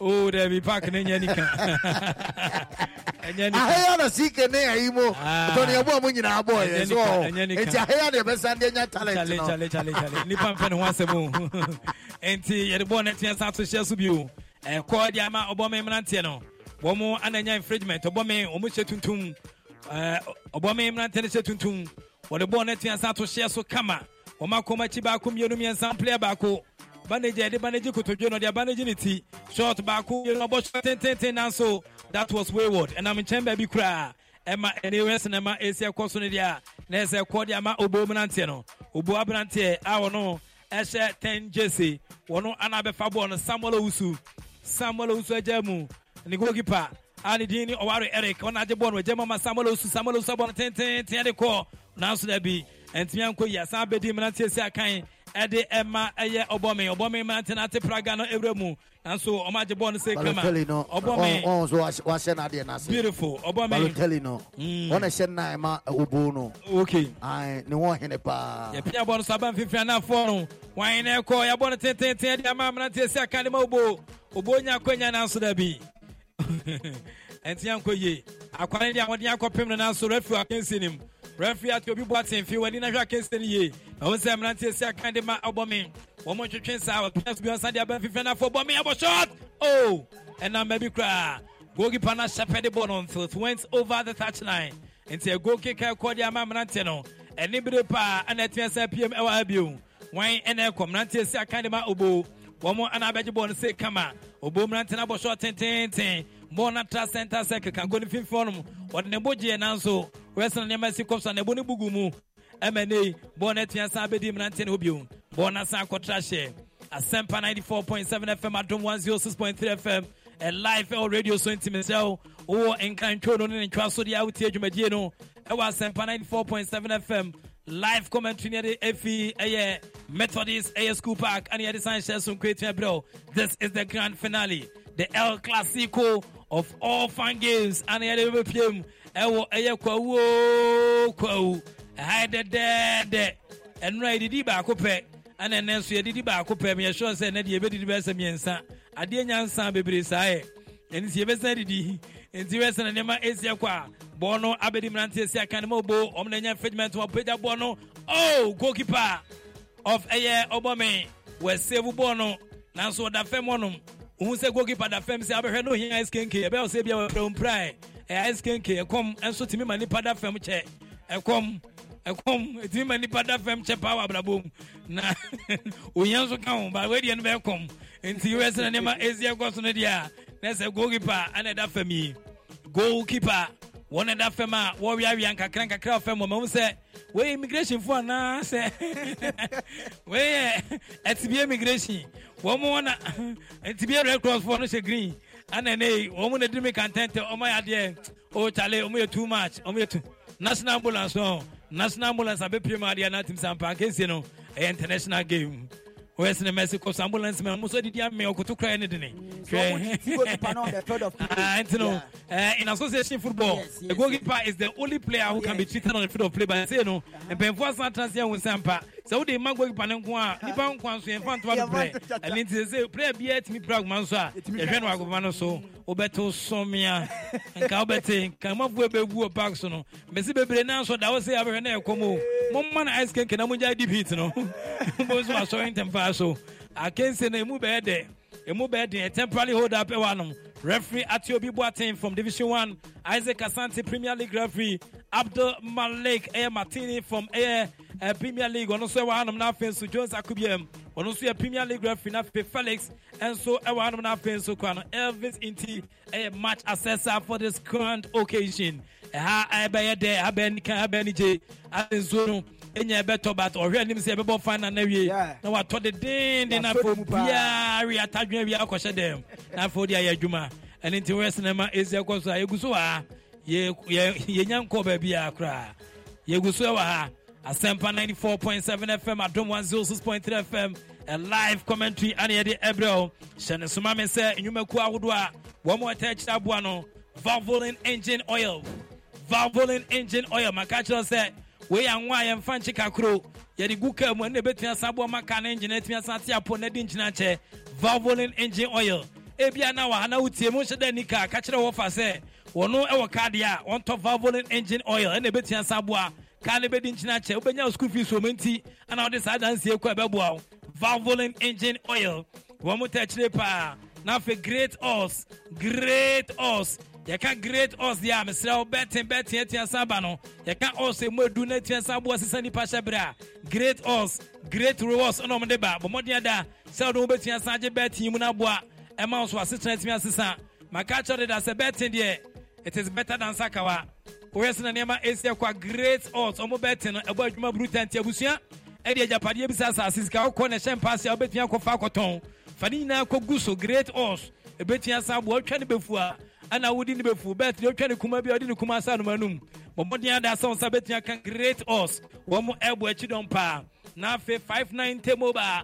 o dɛbi oh, park ne nyɛ nika. Ahɛyɛ na sike ne ayi mu tɔni ɛbɔ mu nyinaa bɔ yɛ so. nika, ɔ ɛnyɛ nika. eti ahɛyɛ de ɛbɛsan de nya talent no. nipa mpɛ ne ho asɛm o nti yɛde bɔɔl no teɛ sa to hyɛ so ɛkɔ de ama ɔbɔme mmeranteɛ no. Wɔn ananya infringement ɔbɔme wɔn hyɛ tuntum. Ɛɛ, ɔbɔme mmeranteɛ no hyɛ tuntum. Wɔde bɔɔl no teɛ sa to hyɛ so kama. Wɔn akɔm akyi baako mmienu mmiɛnsa player baako bandage yɛde bandage kotodwe no ɔde bandage ne ti. Short baako mmienu ɔbɔ short tententen nanso. That was wayward. Ɛnam nkyɛn baabi koraa ɛma ɛne wɛ sinima esi ɛkɔ so no deɛ na ɛsɛ ɛkɔ de ama obo mmeranteɛ no. Obo aberanteɛ a wɔn ɛhyɛ ten jersey wɔn ana abɛfa bɔɔl no samuel owusu samuel owusu ẹjẹ mu ni goalkeeper ani din ni ọwari eric ọna agye bọọlu ẹjẹ mama samuel owusu samuel owusu abọ tenten tiẹ de kọ n'aso dẹbi ntumi anko yi asan abedi mmeranteɛ si akan ɛde ɛma ɛyɛ ɔbɔmi ɔbɔmi mmeranteɛ n'ate praga no ewura mu nanso ɔmo agye bɔɔl no sɛ kama Balotelli no ɔbɔme ɔn ɔn so wahyɛ- n'adeɛ n'ase beautiful. Ɔbɔme Balotelli no ɔna hyɛ nan ma obo no okay ayi ne ho hene paa yɛpia bɔ no so aba mfimfini anafoɔ no wan na ɛkɔ yɛbɔ no tententen de ama mmeranteɛ si aka de ma obo obo nya akwanya nanso da bi ɛnti ankɔ yie akware de a wɔde akɔpem no nanso refi akansi nim refi ate obi bɔ atemfi w'ani na hwɛ akansi no yie ɛho sɛ mmeranteɛ si aka de ma ɔbɔ me. Wɔn twetwe saa wɔpia so bi ɔnsa de aba mfimfini anafoɔ bɔ me abɔ shot! Oh! Ɛnam baabi koraa goalkeeper ahyɛpɛ de bɔ no it went over the touch line. Nti a goal kicker ɛkɔ de ama mmeranteɛ no. Ɛne bere paa ɛna ɛtumi sɛ pm ɛwɔ ha bio wɔn ɛna ɛkɔ mmeranteɛ si aka de ma obo. Wɔn ɛna abɛgye bɔɔl no se kama. Obo mmeranteɛ no abɔ sɔɔ tententen bɔɔl center circle kanko ne fimfin nom wɔde ne bo gyeɛ nanso wɔyɛsɛn nneɛma si kɔp a ne bo ne bugu mu ɛmɛ ne bɔɔl no atumi asan abɛdi mmeranteɛ hɔ bio akɔtra hyɛ asɛmpa 94.7 fm adom 106.3 fm a live ɛwɔ radio so ntimi sɛ wo wowɔ nkantwo no ne ne ntwa so deɛ wotie dwumadie no ɛwɔ asɛmpa 94.7 fm live commentary ne yɛde afi ɛyɛ methodist ɛyɛ school park ane yɛde san hyɛ so nkwatua berɛ this is the grand finale. The el clasico of all fan games ane yɛde bɛbɛpiem ɛwɔ ɛyɛ kwawuo kwawu ɛha yɛ dɛdɛɛdɛ ɛnora yɛdidi baako pɛ ana ɛnɛ nso yɛdidi baako pɛ meyɛ sure sɛ ɛnɛ deɛ yɛbɛdidi bɛsɛ mmiɛnsa adeɛ nya nsa bebree saa yɛ ɛno nti yɛbɛsan didi nti wɛsɛ na nneɛma ɛsi kɔ a bɔɔl no abɛdi mmeranteɛ si aka ne ma obo ɔmo na nya fidment ma pagya bɔɔl no oh goalkeeper of ɛyɛ ɔbɔme wɔasave bɔɔl no nanso ɔda fam hɔnom ohun sɛ goalkeeper da fam sɛ abɛhwɛ no ohia ice kenke ɛbɛyɛ ɔsɛ bi a wɔpɛ mpirae ɛyɛ ice kenke ɛkɔm nso tumi ma nipa da fam kyɛ ɛkɔm ɛkɔm ɛtumi ma nipa da fam kyɛ paa wɔ mu na ohia nso ka ho ba wɔadiɛ no bɛyɛ kɔm nti wɛsɛ na nneɛma ɛsi ɛkɔ so no deɛ a na sɛ goalkeeper ana ɛda fam yi. Goalkeeper wɔn ɛda fam a wɔweawea nkakra nkakra fam wɔ ma ho sɛ wɔyɛ immigration fo anaa sɛ wɔyɛ ɛtibie immigration. Wɔn mo na ɛtibie red cross fo no hyɛ green. Ana ne wɔn mo na di mi kantɛntɛ wɔn ayɛ o oh, chale wɔn yɛ too much wɔn yɛ too national ambulance no national ambulance abɛpie mu adeɛ na tim sampa nkesie no international game ne mɛsi kɔ so ambulance mɛ ɔmo so didi ame ɔkoto kura yɛ ne dene hwɛ nti no uh, in association football Yes, yes, the goalkeeper is the only player who can be treated on the field of play but say no mpanyinfoɔ asan atena se ɛho nsampa sɛ wode ma goalkeeper ne nko a nipa nko a nso yɛmfa ntoa do brɛ. ɛne nti sɛ player biara tumi pra agoma nso a yɛhwɛ no agoma no so wobɛto somea. Nka wobɛte nka mafoɔ bɛbu wɔ park so no. Mɛsi bebree na nso da wo sɛ abɛhwɛ na ɛkɔm o. Momma no ice kenke na mogya no. Wobɛhu so asɔre ntɛmfaa so. Akense no ɛmu bɛyɛ dɛ ɛmu bɛyɛ den a temporary hold up ɛwɔ anom. Referee atiobi boateng from division 1 isaac asante premier league referee abdul malik ɛyɛ martini from ɛyɛ uh, eh, premier league. Ɔno nso ɛwɔ hanom na afei nso jones akubiam ɔno nso yɛ premier league referee na afei felix. Ɛnso ɛwɔ hanom na afei nso kora no elvis nti ɛyɛ eh, match assessor for this grand occasion. Eh, Ɛha ɛbɛyɛ dɛ bɛyɛ nika bɛyɛ nigye afei nso no ɛnya ɛbɛtɔ but ɔhwɛ anim sɛ ɛbɛbɔ final na wie. Na watɔ de denden na afei biara wie atadwene wie akɔhyɛ dɛm na afei wode ayɛ adwuma. Ɛne nti woyɛ sinema ɛsi ɛkɔ so a yɛgu so wɔ ha Yɛ- yɛ- yɛnya nkɔ baabiaa koraa yɛgu so wɔ ha. Asɛmpa 94.7 fm adom 106.3 fm a live commentary ane yɛde ɛbrɛ wo. Hyɛ ne soma me sɛ nnwumakuo ahodoɔ a wɔn a ɛtɛ akyirɛ aboa no valvoline engine oil. Valvoline engine oil maka kyerɛ sɛ wei anwo a yɛmfa nkye kakoro. Yɛde gu kaa mu ɛne ɛbɛtumi asa aboa ma no engine atumi asa te apɔ na de ngyina kyɛ valvoline engine oil. Ebia na wɔ ha na wotie mu hyɛ dɛ ni ka kyerɛ wɔfa sɛ wɔn wɔ kaa deɛ a wɔntɔ valvolin engine oil ɛna ebetia nsa aboa kaa no bɛdi nkyɛn akyɛ wobɛnya school fees wɔn nti ɛna wɔde saa dansie kɔ ɛbɛboa wo valvolin engine oil wɔn mo tɛ akyire paa n'afɛ great us great us yɛka great us deɛ a mesrɛ wo bɛten bɛten atia nsa aba no yɛka us emu edu na atia nsa aboa sisan nipa hyɛ berɛ a great us great rewards ɛna wɔn de ba bɔmɔden ada sɛ wɔde wɔn bɛtua nsa agye bɛten mu na aboa ɛma wɔn so asetena atumi asesa maka kyerɛ de da sɛ bɛten deɛ it is better than sakawa. Woyɛ sɛ na nneɛma ɛsi ɛkɔ a great odds. Ɔmo bɛte no. Ɛbɔ adwuma buru tanti abusua ɛde agyapadeɛ bi sɛ asase sika wokɔ ne hyɛ mpaase a wobɛtumi akɔfa akɔtɔn fa ne nyinaa kɔgu so great odds. Ɛbɛtumi asa aboa wotwa ne bɛfu a ana wodi ne bɛfu bɛt deɛ wotwa ne kuma bi. A wode ne kuma asa anoma nom bɔmmɔden ada sɛ wo nsa bɛtumi aka great odds. Wɔn mo ɛbɔ akyi dɔm paa na afei 590 mobile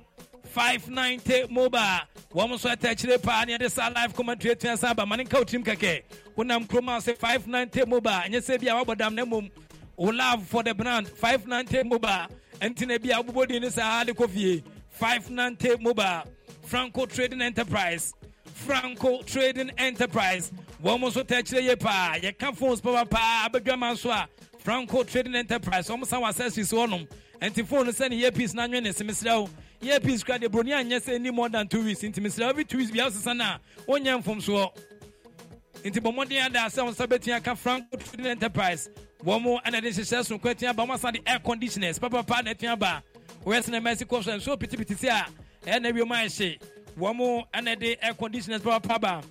590 mobile. Wɔn nso ɛtɛ akyire paa ne yɛde saa live commentary atua sa aba ma ne nka wo tirim kɛkɛ wonam kurom a sɛ 590 mobile. Ɛnyɛ sɛ bi a wabɔ dam na mmom um, love for the brand. 590 mobile. Ɛnti na bi a wobobɔ din ne saa de kɔ fie 590 mobile. Franco trading enterprise. Franco trading enterprise. Wɔn nso tɛ akyire yie paa yɛka phones papa paa abɛdwama nso a franco trading enterprise. Wɔn san wɔ accessories hɔnom ɛnti phone sɛ ne earpiece na anwene ne semesrɛ wo earpiece kura deɛ buroni anyɛ sɛ ni more than two weeks. Nti mesrɛ every two weeks bia wosesa no a wonyɛ mfomsoɔ. Nti bɔ mmɔden ada sɛ wo nsa bɛtumi aka franco trading enterprise. Wɔn mo ɛna de hyehyɛ so nkwa tia ba wɔn asan de air conditioners. Papapa na tia ba wɔyɛ sena mɛsi kɔ so nsuo pitipiti si a ɛyɛ na wiem ayɛ hye wɔn mo ɛna de air conditioners papapa ba.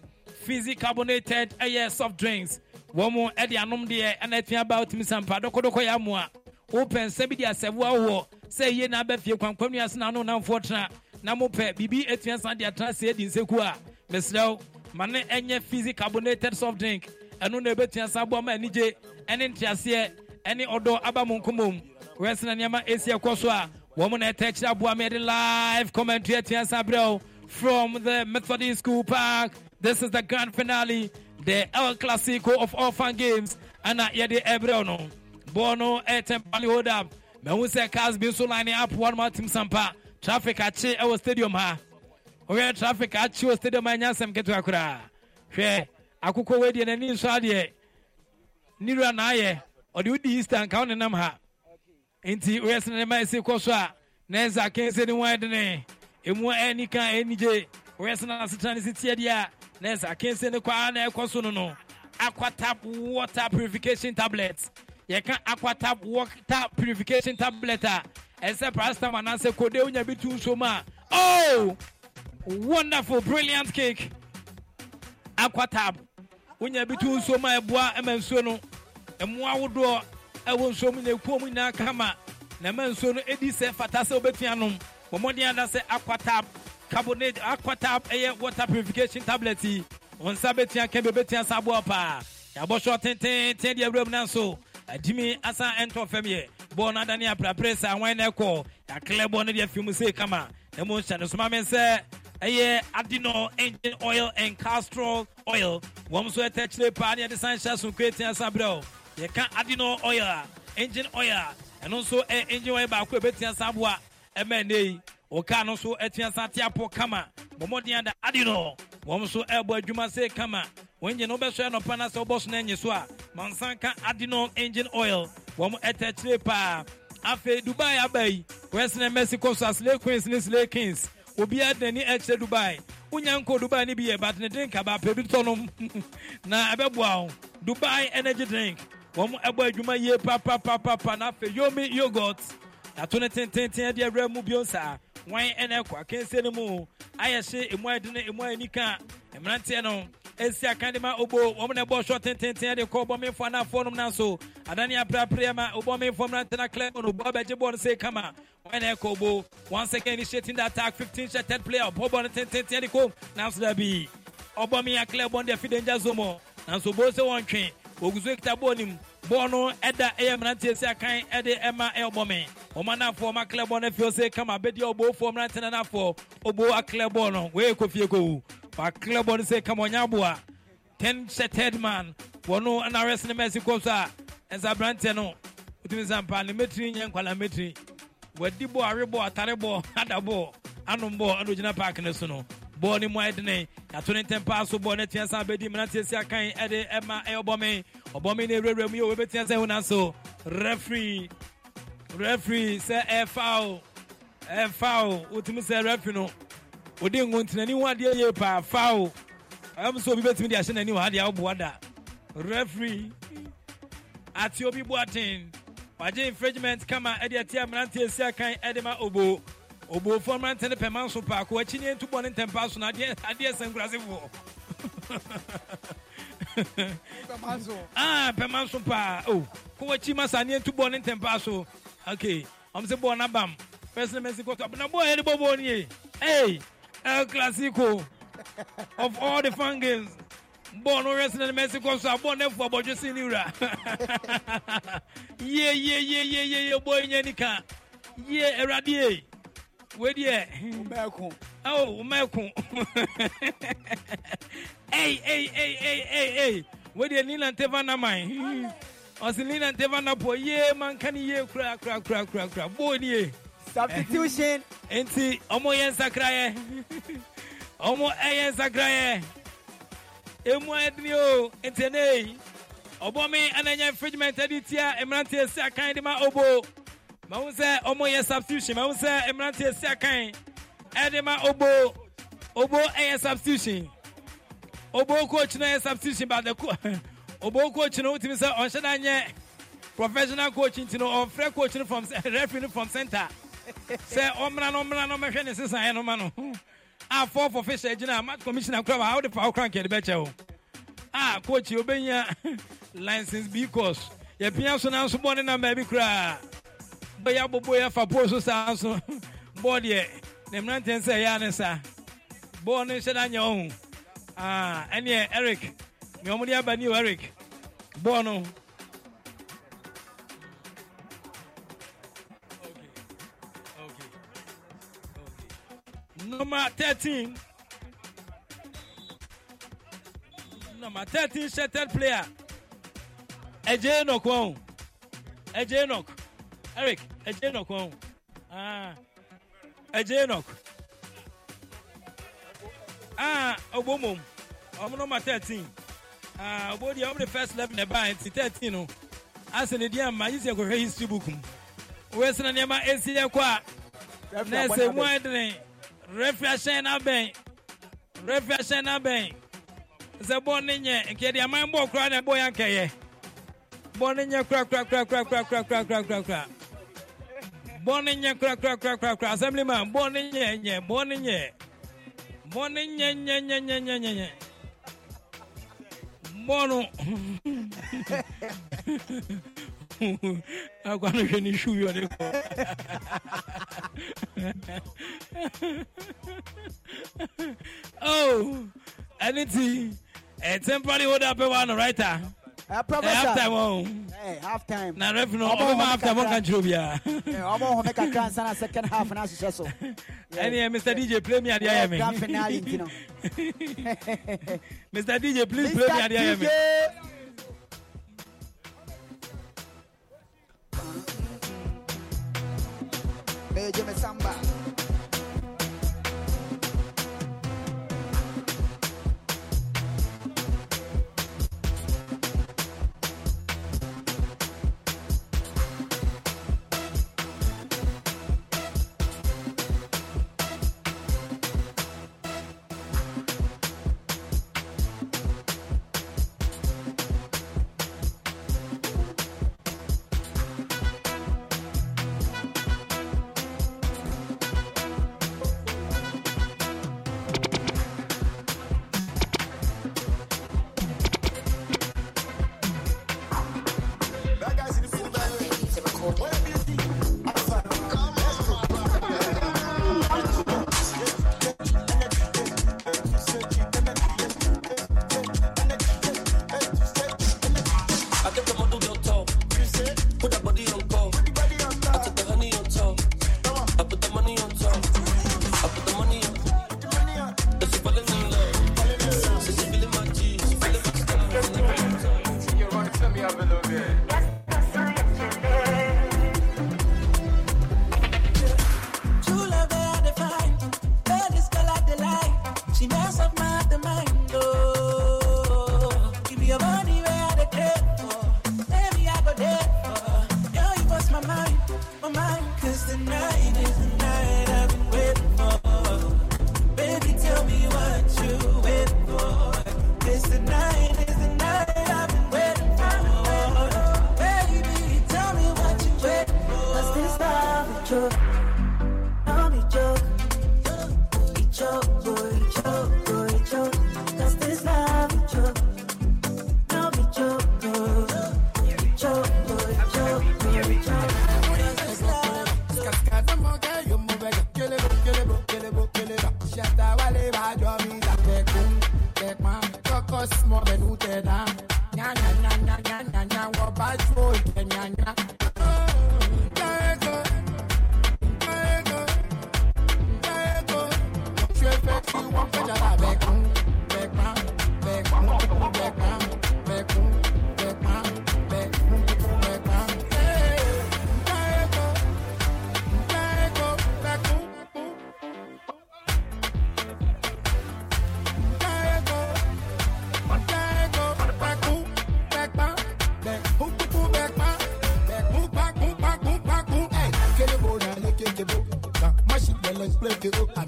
Fizzy carbonated ɛyɛ soft drinks. Wɔn mo ɛde anom deɛ ɛna tia ba otumi sampa dɔkɔdɔkɔ yɛ amoa wopɛ nsa bi de asɛbo awɔ sɛ yie na abɛ fie kwankwan nua sena ano namfoɔ tena. Na mopɛ biribi atua san de atena se adi nseku a mesrɛw ma ne carbonated soft drink. Ɛno na ɛbɛtua san boa ma anigye ɛne nteaseɛ ɛne ɔdɔ aba mo nkomom wɔɛsena nneɛma ɛsi ɛkɔ so a wɔn na ɛtɛ kyerɛ aboa ɛde live commentary atua san from the methodist school park this is the grand finale the el clasico of fan games ɛna yɛde ɛbrɛ no bɔɔl no ɛtɛmpale hold up mahu sɛ cars bi nso line up one ma tim sampa. Traffic akye ɛwɔ stadium ha. Wohwɛ traffic akye wɔ stadium ha asɛm ketewa koraa hwɛ akokɔ wei deɛ n'ani nso adeɛ nira naayɛ ɔde wodi easter nka wo nenam ha. Nti woyɛ sɛ ne ma ɛsi kɔ so a na ɛnsa kense ne. Ho ɛdene ɛmu ɛni ka ɛnigye woyɛ sɛ na asetena ne si tiɛ deɛ a na ɛnsa kense ne kɔ a na ɛkɔ so no no aquatap water purification tablet yɛka aquatap water purification tablet a ɛsɛ parastam anaasɛ kode wonya bi to nsuom a oh! Wonderful brilliant cake. Aquatap wonya bi to nsuom a ɛboa ma nsuo no. Ɛmmoa ahodoɔ ɛwɔ nsuo mu na ekuo mu nyinaa kama. Na ɛma nsuo no edi sɛ fata sɛ wobɛtua nom wɔn ada sɛ aquatap carbonate aquatap ɛyɛ water purification tablet yi. Wɔn nsa bɛtua kɛmɛ bɛtua sa aboa paa. Yabɔ sɔ tententen deɛ awuram nanso adimi asan ɛntɔ fam yɛ bɔɔl no adane aprapre sɛ awan na ɛkɔ yɛaklɛ bɔɔl no deɛ fi mu sei kama. Na mu hyɛ no soma me sɛ ɛyɛ adino engine oil and castrol oil. Wɔm so ɛtɛ kyerɛ paa ne yɛde san hyɛ so nkoatia sa berɛ yɛka adino oil a engine oil. A ɛno nso ɛ engine oil baako ɛbɛtia sa aboa ɛma ɛnɛ yi. Ɔka no nso atua sa te apɔ kama. Bɔmmɔden ada adino. Wɔm nso ɛbɔ adwuma sei kama wɔn no wobɛsɔ ɛnɔpa no sɛ wobɔ so no anyi so a mansan ka adino engine oil. Wɔm ɛtɛ kyerɛ paa. Afei dubai aba yi wɛsene mexico so a slay queens ne slay kings. Obiara n'ani ɛkyerɛ dubai. Wonya dubai no bi yɛ but ne drink aba pɛ tɔ nom na ɛbɛboa wo. Dubai energy drink. Wɔn ɛbɔ adwuma yie papapapapa na afei yomi yogurt. Yato ne tententen de awura mu bio saa. Wan ɛna ɛkɔ akansie no mu. Ayɛ hye emu ayɛ dene emu ayɛ nika mmeranteɛ no esi akandema obo wɔn na ɛbɔ short tententen de kɔ bɔmɛfo anafoɔ nom nanso adani aprapra ma obɔmɛfo mmerante na clear on obo abɛgye bɔɔl no se kama wɔn na ɛkɔ obo. Once again initiating the attack fifteen shot third player ɔbɔ bɔɔl no tententen de kɔ. Nanso dabi ya clear bɔɔl de afi danger zone mu. Nanso obo sɛ wɔn twɛn oguso ekita bɔɔl nim. Bɔɔl no ɛda ɛyɛ mmeranteɛ si akan ɛde ɛma ɛyɛ ɔbɔmɛ wɔn anafoɔ ma clear bɔɔl no afi ɔse kama abɛdi ɔbofoɔ mmerante na anafoɔ obo aclear bɔɔl no wɔyɛ for club on say come on yabua. Ten shattered man. One no an arrest in Mexico, sir. As a branteno. Utimi Zampa, Limetri, and Qualametri. Wadi bo, Aribo, Atarebo, Adabo, Anombo, and Regina Park in the Suno. Born in Wednesday, at 20 pass, so born at Tiasa Bedi, Manatia Kain, Eddie, Emma, Elbome, Obome, Remy, Obetiasa, and so. Referee, referee, sir, F. Foul, F. Foul, Utimi, sir, referee, no. Wode ngo ntenani ho adeɛ yie paa faw ɛm sɛ obi bɛtumi de ahyɛ n'ani wɔ adeɛ woboa da refree ate obi boaten wagye infringement kama ɛde ati mmeranteɛ si akan ɛde ma obo. Obofoɔ mmerante no pɛma nso paako akyi ne ntubɔ ne ntɛmpa so no adeɛ adeɛ sankurasefoɔ ah pɛma nso paa o kɔ wakyi ma sa ne ntubɔ ne ntɛmpa so. Okay ɔm sɛ bɔɔ no abam pɛsɛ mɛsi kɔtɔ na bɔɔ yɛde bɔ bɔɔ no ye. Hey El Clasico of all the fan games. Born wrestling in Mexico, so I born there for in Ura. Yeah, yeah, yeah, yeah, yeah, yeah, boy, Yanika. Yeah, Eradie. Where yeah? Oh, Umeko. Hey, hey, hey, hey, hey, hey. Where the Nina Tevana mine? Ɔsi Nina Tevana po, yeah, man, can you crack, crack, crack, crack, crack, boy, yeah. Substitution. nti ɔmo yɛ nsakrayɛ ɔmo ɛyɛ nsakrayɛ emu ɛdini o nti ɛnɛ yi ɔbɔ mi ananya infringement ɛdi tia mmeranteɛ si akan de ma obo. Mahu sɛ ɔmo yɛ substitution mahu sɛ mmeranteɛ si akan ɛde ma obo. Obo ɛyɛ substitution. Obo coach no yɛ substitution but the co obo coach no wotumi sɛ ɔnhyɛ da nyɛ professional coach nti no ɔfrɛ coach no from referee no from center sɛ ɔmmra no ɔmmra no ɔmɛhwɛ ne sesaeɛ no ma no. A for fish gyina match commissioner kora wa wode fa wo kra nkɛde bɛkyɛ wo. A coach wobɛnya license b course yɛpia so nanso bɔne namba bi koraa bɛyɛ abobɔ yɛ fa poo so saa nso. Bɔɔ deɛ ne mmeranteɛ sɛ ɛyɛ a ne sa. Bɔɔ no hyɛ da nyɛ ɔho Ah, ɛneɛ eric me ɔmode aba ni o eric. Bɔɔ no number thirteen. Number thirteen shirted player. Ẹjẹ enoch ọhún ẹjẹ enoch. Eric ẹjẹ enoch ọhún ẹjẹ ah. enoch. Ah, Ọgbọmọm ọmọ number thirteen. Ah, Ọgbọ di ọmọ the first eleven ẹ báyìí ti thirteen no asẹ ne di ama yi sẹ kò hwẹ history book. Mu wọ́n sẹ́ni ní ẹ̀ máa ẹ̀ sí yẹ kọ́ a. na ɛsɛ mu n'abɛn refi ahyɛn n'abɛn sɛ bɔɔl ne nyɛ nkɛde aman bɔɔl kura na ɛbɔ ya nkɛyɛ bɔɔl ne nyɛ kura kura kura kura kura kura kura kura kura kura bɔɔl ne nyɛ kura kura kura kura kura assembly man bɔɔl ne nyɛ nyɛ bɔɔl ne nyɛ bɔɔl ne nyɛ nyɛ nyɛ nyɛ nyɛ nyɛ nyɛ bɔɔl no akwanahwɛ ne hwiwiɔ ne kɔ oh ɛne ti ɛtɛmpale hɔ da pɛ wa no raita halftime oh. ɔn halftime. Na ref no ɔbɛma halftime second half so. Uh, mr dj play me adeɛ ayɛ mr dj please play me adeɛ ayɛ me Meje me samba.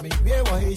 me, where was he?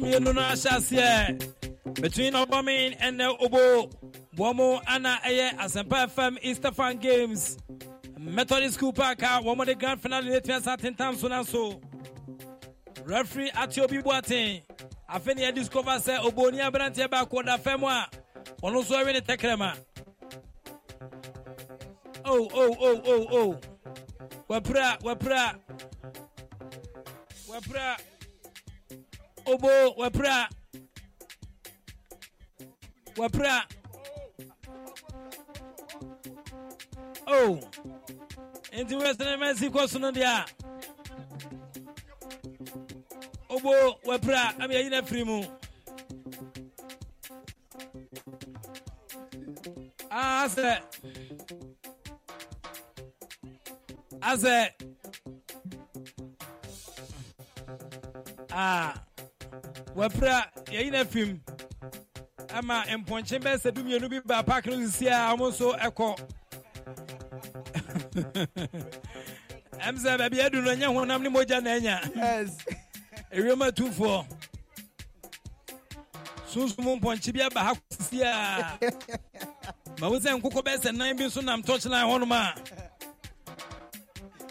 Mmienu no ahyɛ aseɛ between ɔbɔmin ɛnɛ obo wɔn ana ɛyɛ asɛmpa fm easter fan games. Methodist school park ah, a wɔn de grand finale ne tua sa tentam so na so referee ate obi boaten afei ne yɛ discover sɛ oboni aberanteɛ baako ɔda fam a ɔno nso ɛwe ne tɛkrɛma o oh, o oh, o oh, o o wapira wapira wapira obo wapira wapira o nti western mercy kɔ so no deɛ obo wapira ama yɛyi no afiri mu asɛ asɛ a wapira yɛyi no afiri mu ama mpɔnkye bɛɛ sɛ dumienu bi ba park no sisi a ɔmo nso ɛkɔ. Ɛm sɛ baabi adu no ɛnyɛ honam ne mogya na anya ewiem atufoɔ sunsum mpɔnkye bi aba ha sisi a. Ma wo sɛ nkokɔ bɛɛ sɛ nan bi nso nam tɔkyena hɔnom a.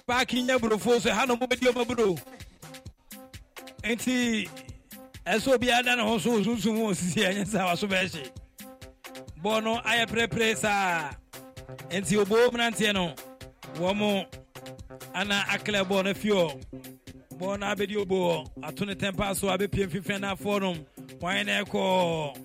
Paaki nya burofoɔ so ha mobɛdi ɔma buro nti ɛsɛ obiara da ne ho so wɔ sunsum wɔ sisi ɛnyɛ sɛ waso bɛɛhye bɔɔl no ayɛ perepere saa. Nti oboo mmeranteɛ no wɔn ana aklɛ bɔɔl no fi hɔ. Bɔɔl no abɛdi oboo hɔ. Ato ne tɛmpa so abɛpie mfimfini n'afoɔ no wɔn na ɛkɔ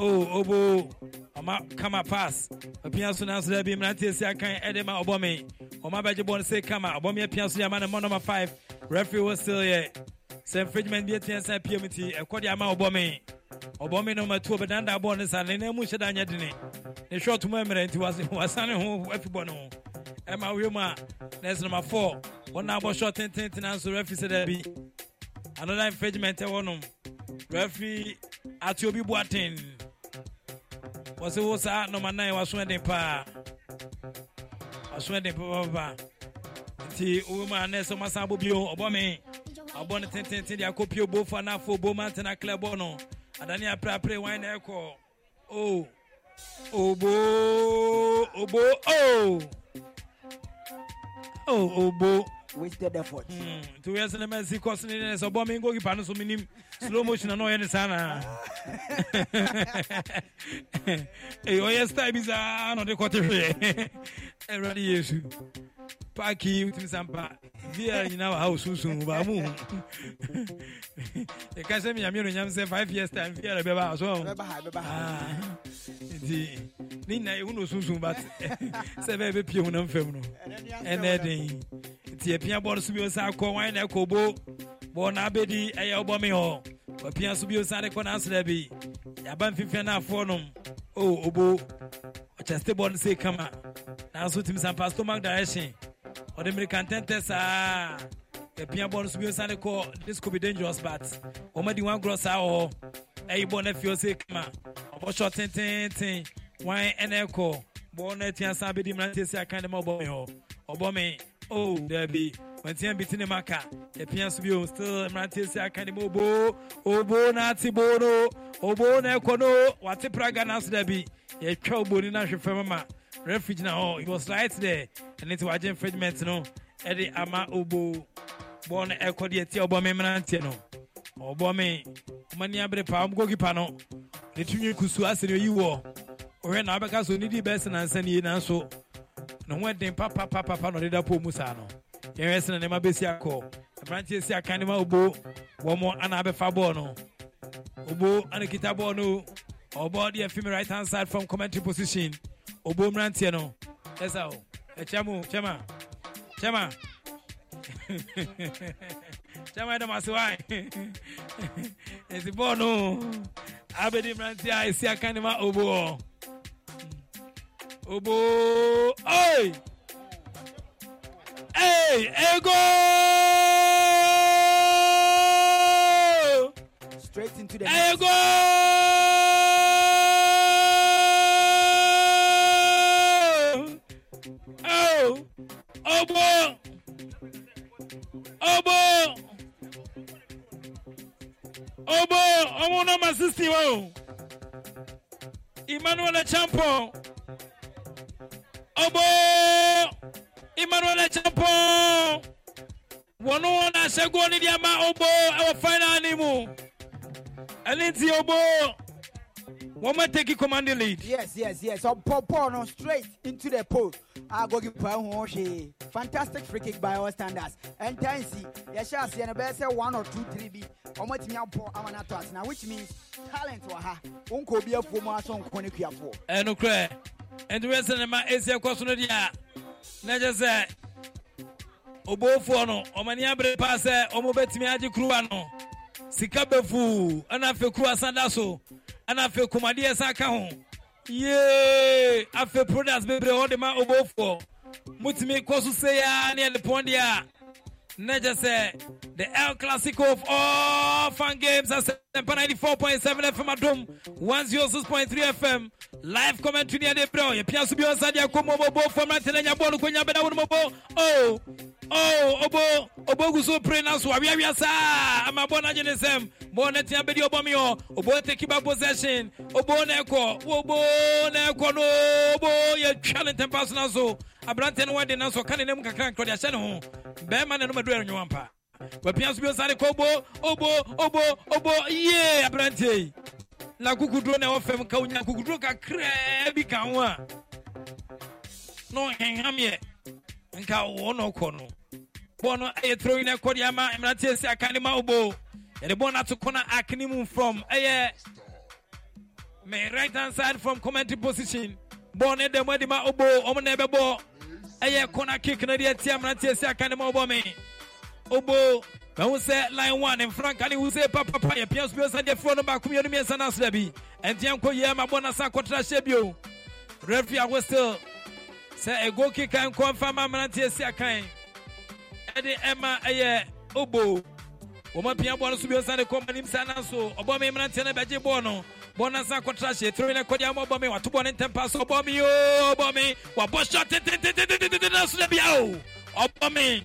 o obo ɔma kama pass apia so nanso dɛ bi mmeranteɛ si akan ɛde ma ɔbɔme ɔma bɛgye bɔɔl no sɛ kama ɔbɔme apia so de ama ne mmɔ number five. Referee wɔ still yɛ sɛ infringement bi atia san pm ti ɛkɔ de ama ɔbɔme ɔbɔme no matu ɔbɛdanda bɔɔl no sa ne nan mu hyɛ da nyɛ dene ne short mu mmerɛ nti wasane ho afi bɔ ne ho ɛma wie mu a nɛs number four. Wɔn abɔ short tententen nanso referee sɛ dɛbi another infringement ɛwɔ nom referee ate obi boaten wɔsɛ wo saa number nine waso ɛden paa. Waso ɛden papaapa nti wo mu a nɛs ɔma san bɔ bio ɔbɔme ɔbɔ no tententen de akɔ pie obofo anafo obo mantena klɛ bɔ no. Adane aprapre wan na ɛkɔ. O obo. Obo. O o obo wasted effort. Nti woyɛ sɛ ne masi kɔ sene ne sɛ ɔbɔ me gokipa no so menim slow motion a na ɔyɛ ne saa naa Ee, ɔyɛ style bi saa na ɔde paaki wotumi san nyina wɔ ha sunsun ba mu ɛka sɛ menyame no nyam sɛ five years time biara bɛba so nti ne nyina ɛhu no sunsun ba sɛ bɛɛ bɛpie honam fam no ɛnɛ den nti apia bɔɔl bi wo sa akɔ wan na ɛkɔ bo bɔɔl na abɛdi ɛyɛ wobɔ me hɔ. Wapia so bio sa de kɔ naasrɛ bi. Yɛaba mfimfia no afoɔ nom o obo ɔkyɛste bɔɔl no sɛ kama. Nanso timi sampa stomach direction ɔde mmirika ntɛntɛ saa yɛpia bɔɔl no so bio kɔ could be dangerous but ɔmadi wan gorɔ saa wɔ. Hɔ ɛyi bɔɔl no afie sɛ kama. Ɔbɔ shɔ tententen wan ɛna ɛkɔ bɔɔl no atua san bɛdi mmeranteɛ si aka ne ma ɔbɔ me hɔ. Ɔbɔ me o dabi wantia bi ti ne maka yɛpia so bio still mmeranteɛ si aka ne ma obo obo na ate bo no. Obo na ɛkɔ no. Wate praga no so dabi yɛtwa oboni no ahwɛ fam ma referee gyina hɔ he was right there. Ɛne nti wagye infringement no. Ɛde ama obo. Bɔɔl no ɛkɔ deɛ ɛtia ɔbɔ me mmeranteɛ no. Ɔbɔ me. Ɔmani abere paa ɔm gokipa no. Ne tunwi kusu asɛ ne oyi wɔ ɔhwɛ na wabɛka so onidi bɛsi nansa nie nanso ne ho den papapapapa na ɔde da pɔ mu saa no. Yɛhwɛ sɛ na nneɛma bɛsi akɔ aberanteɛ si aka ne ma obo wɔn mo ana abɛfa bɔɔl no. Obo ana kita bɔɔl no. Ɔbɔ deɛ fi mi right hand side from commentary position. Obo mmeranteɛ no. Ɛsa o ɛkyɛ mu kyɛma kyɛma kyɛma ɛdɛm ase wa esi bɔɔl no. Abedi mmeranteɛ a esi aka ne ma obo hɔ obo. Oi ey ego. Straight into the ego. Oh. Obo. Obo. Obo. Ọmọ nọmba sixty o. Emmanuel champion ɔbɔ emmanuel champon wɔn wɔn na asɛ goal ne deɛ ama ɔbɔ ɛwɔ final ne mu ɛne ti ɔbɔ. One man taking commanding lead. Yes, yes, yes. So Paul Paul no, straight into the pole. Ah, goalkeeper Hoshi. Fantastic free kick by our standards. And Tensi, yes, yes, and best one or two, three B. Omotimia Paul Amanatas now, which means talent or ha. Unko be a former song Konikia for. And okay. And the rest of them is a question of the year. Not just that. Obofoɔ no ɔmani abere paa sɛ eh. ɔmobɛtumi agye kuruwa no sika bɛfuu ɛna afei kuruwa san da so. Ɛna afei komadeɛ san ka ho. Yee afei products bebree wɔde ma obofoɔ motumi kɔ so se ya ne ɛde pɔn deɛ a na kyɛ sɛ the El Clasico of all fan games at Asempa 94.7 FM Adom 106.3 FM live commentary near the bro ye pia so bi on sadia ko mo bo for man tena nya ball ko nya beda wo mo bo oh oh obo obo gu so pray na so awia awia sa ama bo na jene sem bo na tia bedi obo mi o oh. obo take back possession. Obo na ekọ obo na ekọ no obo twa ne tempa so. Na so abrante no wade na so ka ne nem kakra nkro de ahyɛ ne ho bɛrima na no madu anwom ampa wapia so bi ɔsane kɔ obo obo obo. Obo yee aberante yi na kukuduro na ɛwɔ ka wonya kukuduro kakraa bi ka ho a na ɔhenhameɛ nka wɔ na ɔkɔ no bɔɔ no ɛyɛ no de ama mmeranteɛ si aka ma obo. Yɛde bɔɔ no ato kɔna akene mu from ɛyɛ me right hand side from commentary position. Bɔɔ no ade ma obo ɔmo na ɛbɛbɔ ɛyɛ corner kick na deɛ tia mmeranteɛ si aka ma ɔbɔ me. Obo. Mahu sɛ line one mfranka ne hu sɛ papapa yɛpia so biɔsa deɛ frɛ no baako mmienu mmiɛnsa no asra bi. Ɛntia nkɔ yie ma bɔ no sa kɔtra hyɛ bio. Referee a whistle sɛ ɛgo kika nkɔ mfa ma mmeranteɛ si akan. Ɛde ɛma ɛyɛ obo. Wɔma pia bɔ no so biɔsa ne kɔ manim saa nanso ɔbɔ me mmeranteɛ no bɛgye bɔɔ no. Bɔɔl no sa kɔtra hyɛ tiri ne kɔde ama ɔbɔ me wato bɔ ne ntɛmpa so ɔbɔ me yoo ɔbɔ me. Wabɔ shot tentententententen na so da bia o ɔbɔ me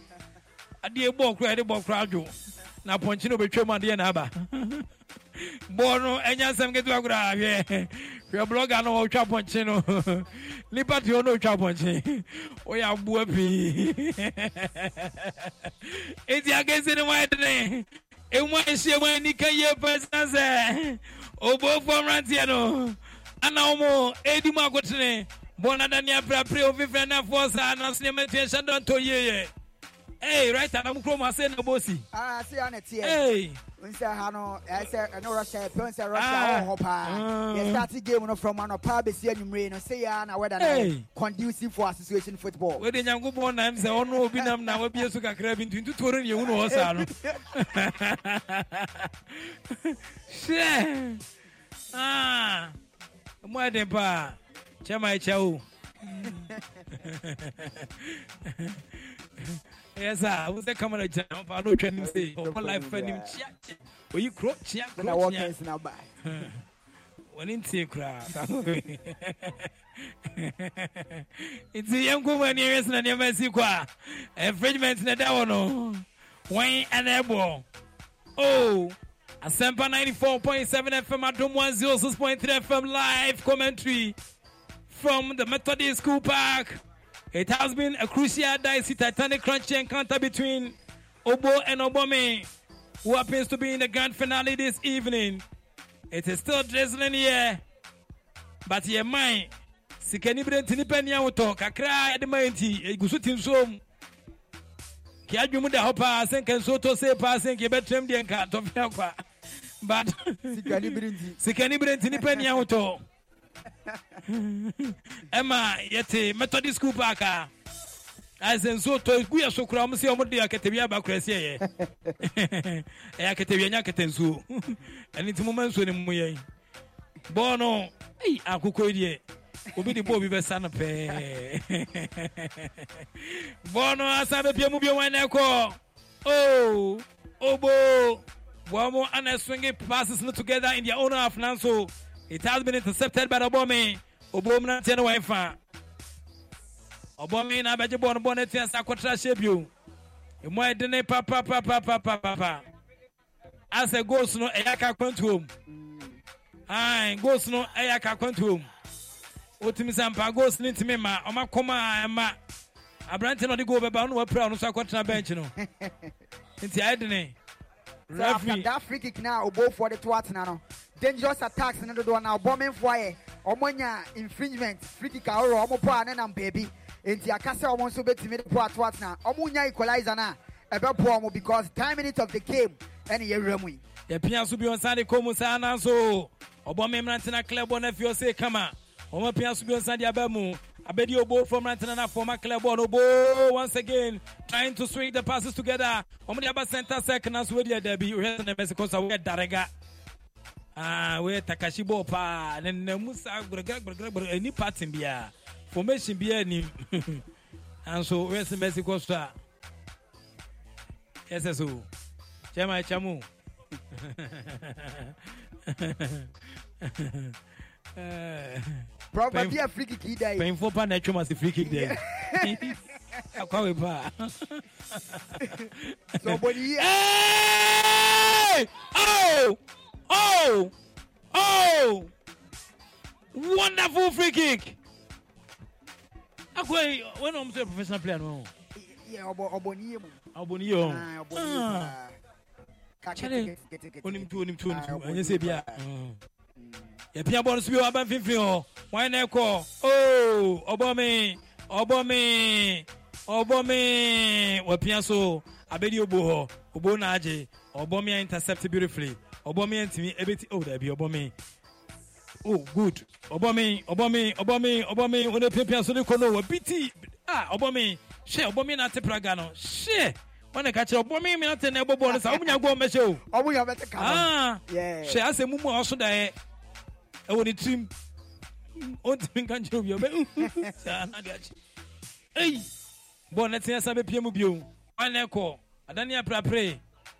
adeɛ bɔɔ kora yɛde bɔ kora adwo. Na pɔnkye no bɛtwa mu adeɛ na aba. Bɔɔ no ɛnya nsɛm ketewa koraa hwɛ. Hwɛ blɔga no wɔtwa pɔnkye no. Nipa te hɔ no ɔtwa pɔnkye. Woyɛ aboa pii. Enti akɛsi no moayɛ dene. Ɛmu ahyia mu anika yie pɛ sina sɛ ɔbofoɔ mmeranteɛ no ana mo ɛdi mu akotene. Bɔɔ no adane aprapre ofifrɛ no afoɔ saa naso nneɛma tua hyɛ dɔntɔ yieyɛ Hey, right now I'm saying no bossy. Ah, see on it here. Hey. Unse hano, ɛsɛ ɛno Russia, ɛpɛ unse Russia wɔ hɔ paa. Yɛ start game no from ano paa besi anwummerɛ no, say ya na whether na conducive for association football. Wede Nyankopɔn nam sɛ ɔno obi nam na wabie so kakra bi nti ntutuoro ne yɛhu no hɔ saa no. Hwɛ. Ah. Mo. Kyɛma ɛkyɛ o. yes sir. Wo sɛ camera gyina hɔ paa na ɔtwa nim sɛ ɔkɔ live fa nim kyia kyia oyi kuro kyia kuro kyia wɔne ntie koraa nti yɛnkɔmu ani ɛwɛ sena nneɛma asi kɔ a infringement na ɛda wɔ no wɔn ana ɛbɔ oh. Asempa 94.7 FM at 106.3 FM live commentary from the Methodist School Park. It has been a crucial dicey Titanic crunchy encounter between Obo and Obome, who happens to be in the grand finale this evening. It is still drizzling here, but your mind, sikani brenti ni penya wuto kakra de maenti egusu tinsom ki adwum da hɔ paa sɛ nka nsuo tɔ se paa sɛ nka yɛbɛtrɛm deɛ nka tɔfe akwa. But sikani sikani brenti nipa ni ahotɔ ɛma yɛte methodist school park a ayɛ nsuo tɔ gu yɛ so kora ɔmo sɛ ɔmo de akatawia aba kora sɛ ɛyɛ ɛyɛ akatawia nya akata nsuo ɛne nti moma nsuo ne mu yɛn bɔɔl no ei akokɔ deɛ obi de bɔɔl bi bɛsa no pɛɛ bɔɔl no asan bɛpia mu bio wɔn na ɛkɔ oo obo. Wɔn ana swinging passes no together in their own half now so it has been intercepted by Obomi obo mu nanteɛ no wɔn fa Obomi na abɛgye bɔɔl no bɔɔl no tia sa akɔtra hyɛ bio emu ayɛ dene papapapapapa asɛ goals no ɛyɛ aka akwantuom ayi goals no ɛyɛ aka akwantuom wotumi sɛ mpa goals no ntumi ma ɔma kɔm a ɛma aberante na ɔde goal bɛba ɔno wapira ɔno so akɔtena bench no. Nti ayɛ dene. So after that free kick now, Obo for the two atena no dangerous attacks ne dodoɔ na ɔbɔmenfoɔ ayɛ. Ɔmo nya infringement free kick ahorow ɔmo po a ne nam beebi nti aka sɛ ɔmo nso betumi de po ato atena. Ɔmo nya equalizer na ɛbɛ po ɔmo because ten minutes of the game ɛne yɛ wura mu yi. yɛpia so bi ɔnsan de kɔn mu saa nan so ɔbɔmen mmerantena klɛbɔ na fi ɔse kama. Ɔmo pia so bi ɔnsan de aba mu. Abedi obo from mmerantena na former klɛbɔ no bo once again trying to swing the passes together. Ɔmo de aba center circle na so wɔ di ɛdabi ohwɛ sɛ ne mɛsi kɔsa wɔyɛ darega. Ah, woyɛ takashi bɔɔ paa ne nnamu saa gbɛrɛgbɛrɛgbɛrɛ ani pattern biara formation biara anim nanso woyɛ sɛ mexico so a ɛsɛ so. Kyɛma ɛkyɛ mu Probably a free kick day. panyimfoɔ pa na atwam ase free kick dɛ akwawe paa Somebody Hey! Oh! Oh! Oh! Wonderful free kick! Akwa, when I'm a professional player, no. Yeah, obo obo ni mu. Aboni yo. Ah, obo ni mu. Ah. Onim tu, onim tu, onim tu. Ah, Ɛnyɛ sɛ bia. obo Yɛpia bɔɔl no so bi wɔ aba mfimfini hɔ. Wɔn na ɛkɔ. Oh! Ɔbɔ me! Ɔbɔ me! Ɔbɔ me! Wɔpia so. Abɛdi obo hɔ. Obo na agye. Ɔbɔ me intercept beautifully ɔbɔmi ntumi ebeti o dabi ɔbɔmi oh good. Ɔbɔmi ɔbɔmi ɔbɔmi ɔbɔmi wɔn epiapia so ne kɔnɔ wɔ biti a ɔbɔmi hyɛ ɔbɔmi na te praga no hyɛ wọn de ka kyerɛ ɔbɔmi mi na te na ɛbɔ bɔɔlu sa ɔmu nya gbɔ ɔmɛhyɛ o. Ɔmu nya bɛtɛ ka no hyɛ asɛ mumu a ɔso da yɛ ɛwɔ ne tirim ɔntumi nka nkyerɛ obi ɔbɛ saa na de akyi eyi bɔɔl ne teɛ sa bɛ pie mu bio ɔnɛ kɔ prapre apirapire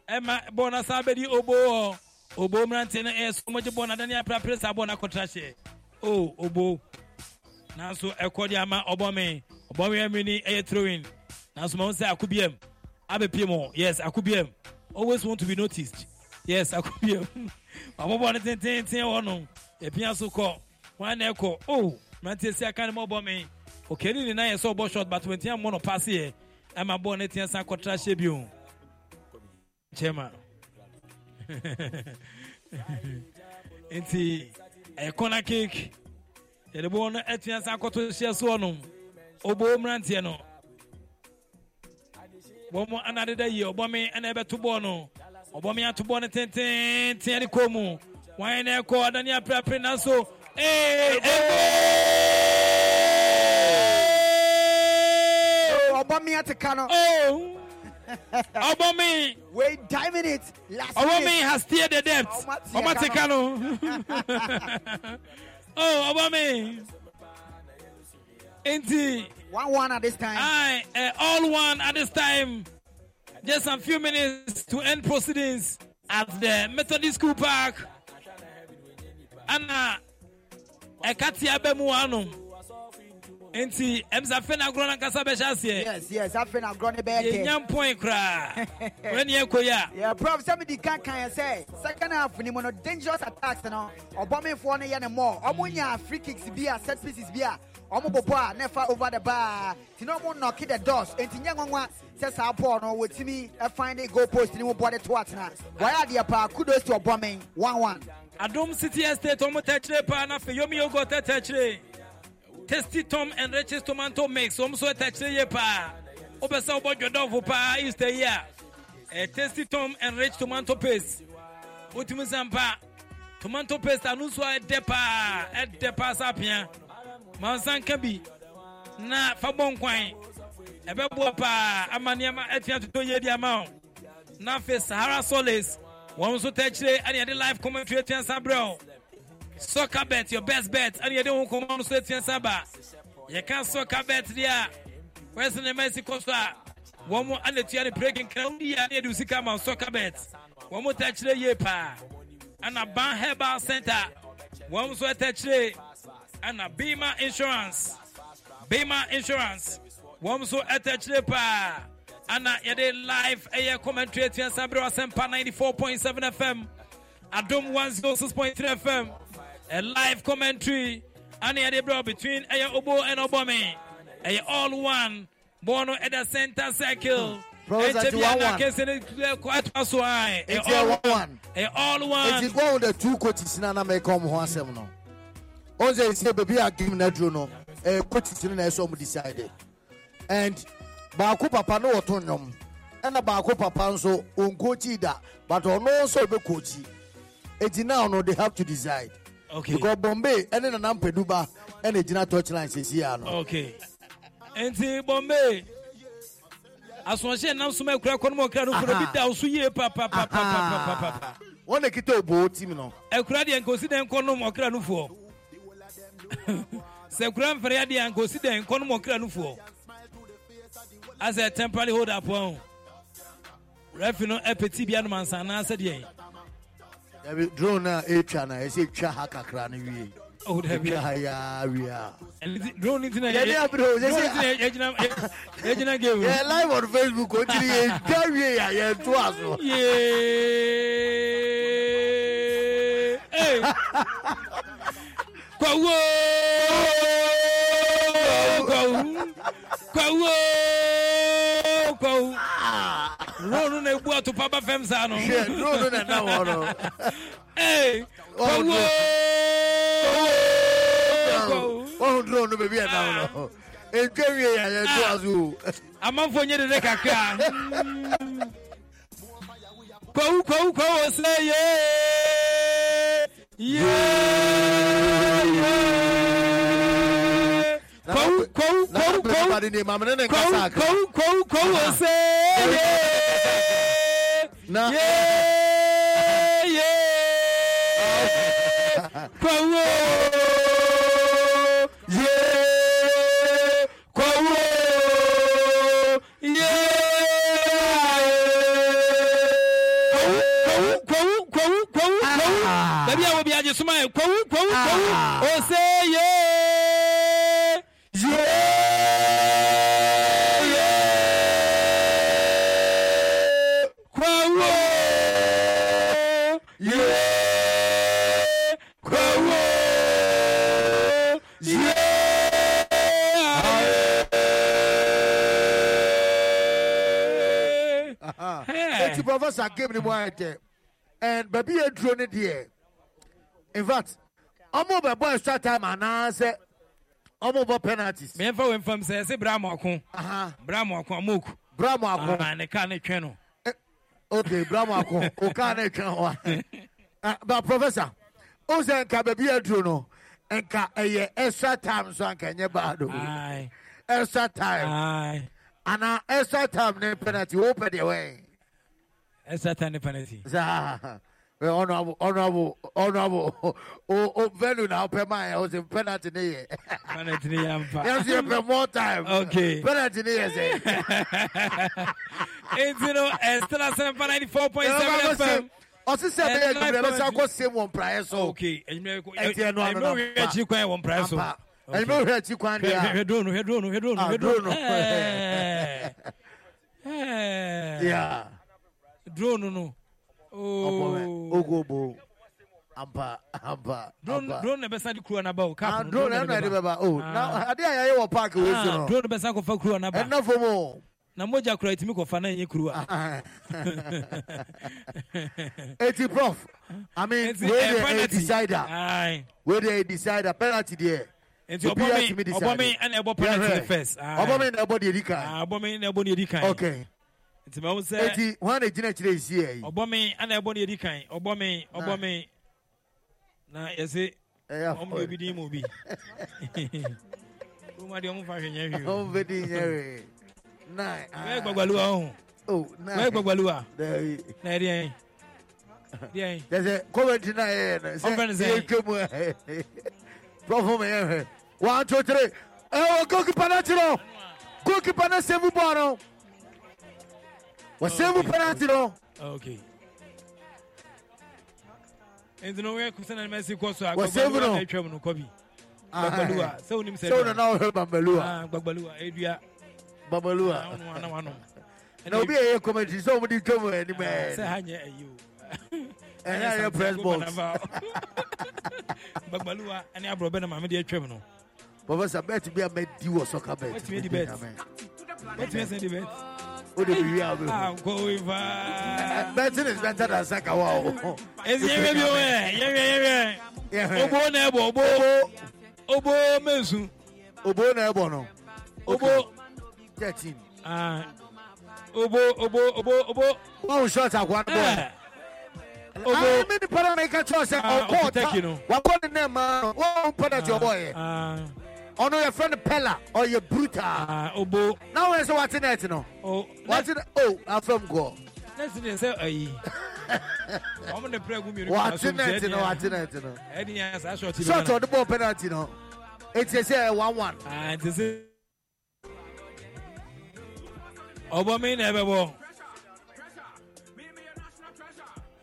ɛma bɔɔl na sa di obo wɔ. Obo mmeranteɛ no ɛyɛ so ɔmɔgye bɔɔl no adani aprapre sa bɔɔl no akɔtra hyɛ. O obo. Nanso ɛkɔ de ama ɔbɔme. Ɔbɔme ɛmini ɛyɛ throwing. Nanso ma wɔn sɛ akubiam. Abɛpie mu. Yes akubiam. Always want to be noticed. Yes akubiam. Ɔbɔbɔ no tententen wɔ no. Ɛpia so kɔ. Wɔn na ɛkɔ. O mmeranteɛ si aka ne ma ɔbɔme. Okeni ne nan yɛ sɛ ɔbɔ shot but wɔn ti amɔ no paase yɛ. Ɛma bɔɔl no tia san akɔtra hyɛ bio. Chairman. Nti ɛyɛ corner kick yɛde bɔɔl no atua sa akɔto hyɛ soɔ no obo mmeranteɛ no. Wɔn ana deda yie ɔbɔme ana ɛbɛto bɔɔl no. Ɔbɔme ato bɔɔl no tententen de kɔn mu. Wɔn na ɛkɔ adani apirapiri nanso ee mi ate kano. Oh. Obomi. Wait 10 minutes. Last minute. has steered the depth. Omatia Omatikano. oh, Obomi. Inti. 1 1 at this time. Aye, uh, all one at this time. Just a few minutes to end proceedings at the Methodist School Park. Anna, ɛka tea bɛ mu ano nti ɛmsa na agorɔ no ankasa bɛhyɛ aseɛ. Yes yes afei na agorɔ ne bɛyɛ dɛ yɛnya mpɔn koraa. Wɛne ɛkɔ yi a. Prof sɛ mede ka kan yɛ sɛ second half ni mu no dangerous attacks no ɔbɔmefoɔ no yɛ ne mmɔ ɔmo nya free kicks bi a set pieces bi a ɔmo bobɔ a na ɛfa over the bar. Nti na ɔmo knock the doors. Enti nyɛ nwanwa sɛ saa bɔɔl no wɔtumi ɛfan de goal post ne mu bɔ de to atena. Wɔyɛ adeɛ paa kudos to ɔbɔmen. 1-1 adom city estate ɔmo tɛkyerɛ paa na afei yomi yogo tɛtɛkyerɛ tasty tom and riches tomato mix. Ɔmo so tɛkyerɛ yie paa wobɛ sɛ wobɔ dwɔdɔfo paa easter yi a eh, tasty tom and rich tomato paste. Wotumi sɛ mpa tomato paste ano nso a ɛdɛ paa ɛdɛ paa nka bi. Na fa bɔ nkwan ɛbɛboa paa ama nneɛma atua totɔ yie di ama wo na afei sahara solis. Wɔn nso tɛkyerɛ ɛne yɛde live commentary atua soccer bet your best bet. Ɛne yɛde ho nkɔmmɔ no so atua nsa ba yɛka soccer bet deɛ a wɔyɛ ne mɛsi kɔ so a wɔn mo ana tua ne breaking. Kan wɔn yi a ne yɛde wo sika ma wo soccer bet wɔn mo tɛkyerɛ yie paa ɛna ban herbal center. Wɔn nso tɛkyerɛ ɛna bima insurance. Bima insurance. Wɔn nso tɛkyerɛ paa ana yɛde live ɛyɛ commentary atua nsa brɛ asɛmpa 94.7 fm adom 106.3 fm a live commentary ana yɛde brɛ between ɛyɛ obo and obomi ɛyɛ all one bɔɔl no at the center circle Professor, ɛkyɛ it's bi 1-1. kɛse ne kɔ ɛtoa so ae It's all one. ɛyɛ all one go with the two coaches na na make come ho asɛm no. On say say baby a game na duro no. Eh coaches no na ɛsɛ ɔmo decide. And baako papa no wɔto nnwom. Ɛna baako papa nso onkochi da but ɔno nso ɔbɛ kochi. Eti now no they have to decide. okay because bombay ɛne nana mpɛduba ɛna gyina touch line sisi ano. okay nti bombay asɔnhyɛ nam soma ekura kɔn mu ɔkira no kura bi da osu yie papapapapapa. wɔn na kita obo tim no. ekura deɛ nkosi dɛn kɔnum ɔkira no foɔ sɛ kura nfɛrɛ deɛ nkosi dɛn kɔnum ɔkira no As a temporary hold up wɔn refi no e ɛpɛ ti bi anum ansa anaasɛ deɛ. Dabi drone etwa na ɛsɛ etwa ha kakra no wie. Oh, dabi. Etwa ha ya a. drone nti na Yɛde abiri o, drone sɛ- nti na yɛgyina yɛ- yɛgyina game yɛ live on facebook o tiri yɛ wie a yɛ to aso. Yay! Hey! Kwawo! Kwawo! Kwawo! Kwawo! Ronu na ebu ato papa fam saa no. Drone na ɛnam hɔ no. Hey! Kwawo! Wɔn drone no baabi ɛnam no. Etwa wie a yɛ to aso o. Amanfo nye dede kakra. Kwawo kwawo kwawo sɛ yee! Yee! Yee! qual, qual, qual, qual, qual, qual, qual, qual você? Não. Yeah, yeah. Qual o? Yeah. Qual o? Yeah. Qual, qual, qual, qual, qual, qual? Dabi, eu vou viajar isso, mas qual, qual, qual? Professor game ni mu ayɛ dɛ and baabi yɛ duro ne deɛ in fact ɔmo bɛ bɔ extra time anaasɛ ɔmo bɔ penalties. mɛmfa wɔ mfam sɛ ɛsɛ bra mɔko bra mɔko amoku bra mɔko Ah, ne ka ne twɛ no. Okay bra mɔko o kaa ne twɛn hɔ a but professor o sɛ nka baabi yɛ duro no. Nka ɛyɛ extra time so anka ɛnyɛ bad o extra time. Ana extra time ne penalty o pɛ deɛ wɛn. Ɛsɛ ta ne penalty honorable, honorable, honorable. Oh, oh, now, per my house in penalty. Yes, penalty yamfa you pay more time. Okay. Penalty, yes. Eight zero, Estela Sempa ninety four point seven FM. ɔsi sɛ Eh, bɛyɛ nine adwuma bɛsa akɔ sɛm wɔ mpraeɛ so okay enyimire ko ɛnti ɛno ano na enyimire akyi kwan wɔ mpraeɛ so ampa ɛnumɛ hwɛ akyi kwan deɛ a hwɛ drone hwɛ drone hwɛ drone no oh. ogobo ampa ampa drone bɛsa de kura naba o cap drone ɛna de bɛba o na ade a yɛayɛ wɔ park wɔ esi ah, no drone bɛsa kɔfa kura naba ɛna fom o na mogya kura etimi kɔfa na nye kuruwa. eti prof. I mean wey dey a decider? Wey dey a decider? Penalty there. nti ɔbɔ mi ɔbɔ mi ɛna ɛbɔ penalty first. ɔbɔ mi na ɛbɔ di edi kan. ɔbɔ mi na ɛbɔ di edi kan. okay. nti mɛ sɛ eti wɔn na gyina akyire esi yɛ yi. ɔbɔ mi ana ɛbɔ ne yɛ di kan ɔbɔ mi ɔbɔ mi na yɛsi ɔmu bɛ bi di mu bi ɔmu adi ɔmu fa hwɛ nyɛ hwi o. ɔmu bɛ di nyɛ hwi nine. wɛɛ ah. gbagbaluwa ɔhún oh, wɛɛ gbagbaluwa na eh. yɛ di eh, yɛn. There's a comment in there. Profum here. One, two, three. Oh, goalkeeper natural. Goalkeeper na save ball wɔsɛe mu penalty no nti no woyɛ kusa na wohwɛ bambaluwa gbagbaluwa na obi ɛyɛ kɔmɛnti sɛ womde twam anim sɛ ayɛ press box gbagbaluwa ɛne aborɔbɛ na maame deɛ twam no professor bet? Bi a mɛdi wɔ sɔka bet. Wɛtumi di bet? wɛtumi sɛ di bet? O de bi wi a bɛ ankɔwe paa betting is better than soccer wa o ɛsi yɛhwɛ bio ɛ yɛhwɛ yɛhwɛ obo na ɛbɔ obo. Obo mensu obo na ɛbɔ no. Obo. Thirteen ah, obo obo obo obo. Wɔn short akwa no bɔ Eh, obo. obo mi ni para mi ka kyerɛ sɛ Ah, ɔkɔ Okuteki no. ɔta wakɔ ne nɛ ma no wɔn penalty ɔbɔ ah, ɔno yɛ fɛn pɛla ɔyɛ brutal. Ah, obo. Na wɔn yɛ sɛ wate net no o wate ne o afɛm gɔ nɛsi de sɛ ayi ɔmo de pere gu mienu wate net no wate net no ɛdi yɛn saa short short ɔde bɔ penalty no eti sɛ ɛyɛ one one. Nti sɛ ɔbɔ mi na ɛbɛbɔ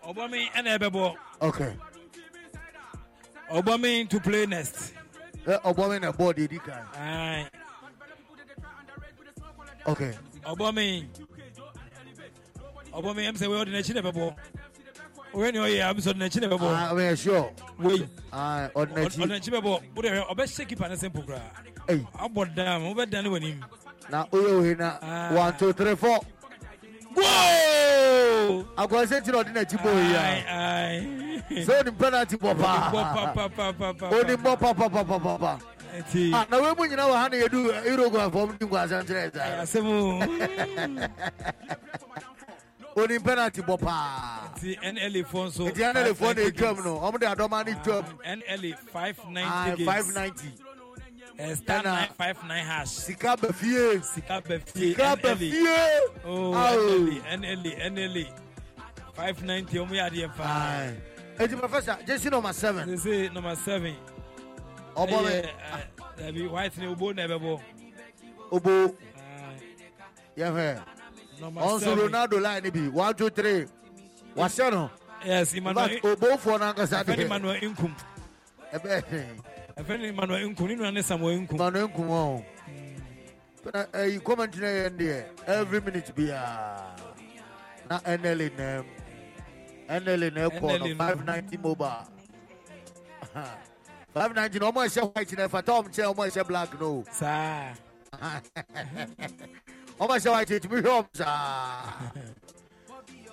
ɔbɔ mi ɛna ɛbɛbɔ okay. Ɔbɔ mi to play next ɛ ɔbɔ mi na bɔɔl de edi kan ayi okay. Ɔbɔ mi ɔbɔ mi ɛmu sɛ wei ɔde n'akyi na ɛbɛbɔ wei ni ɔyɛ amu sɛ ɔde n'akyi na ah ɔyɛ sure. Wei ah ɔde ɔde n'akyi n'akyi bɛbɔ o de hwɛ ɔbɛhyɛ kipa ne se mpo koraa ɛyi abɔ dan mo bɛ dan ne wɔ anim na oyɛ ohe na Ah. one two three four goal. Akwase ti na ọdún ẹ̀jí bò yìí. Ṣé o ní penalty bọ̀ pa? O ní bọ̀ na wee nyina wɔ ha na yɛdu Uruguay fɔm di nkwa asɛnkyerɛ ɛta. Asɛm penalty bɔ paa. Ti NLA fɔ na etwam no, ɔmo de adɔma ne twam. NLA five ninety games. Five ninety star nine five nine hash. sika bẹ fie. sika bẹ fie sika bẹ fie. ooo nla nla five ninety ọmọ yà adìyẹ fa. eti professor jesi number seven. jesi number seven. ọbọ bẹ. ẹbi white ni obo na ẹbẹ bọ. obo. yẹ fẹ. ọ̀nso ronaldo láì níbi one two three wàṣẹ nù. yes emmanuel obo fọ náà kasa de. fẹ́ni emmanuel nkum. ẹ. Ɛfɛ ne ne nua ne samuel nkum ma no nkum wɔn na ɛyi comment na yɛn deɛ every minute biara na nla nam nla na ɛkɔ NLA no no. five ninety mobile. Five ninety na ɔmo ɛhyɛ white na ɛfata ɔmo ɛhyɛ black no. Saa ɔmo ɛhyɛ white etumi hwɛ ɔmo saa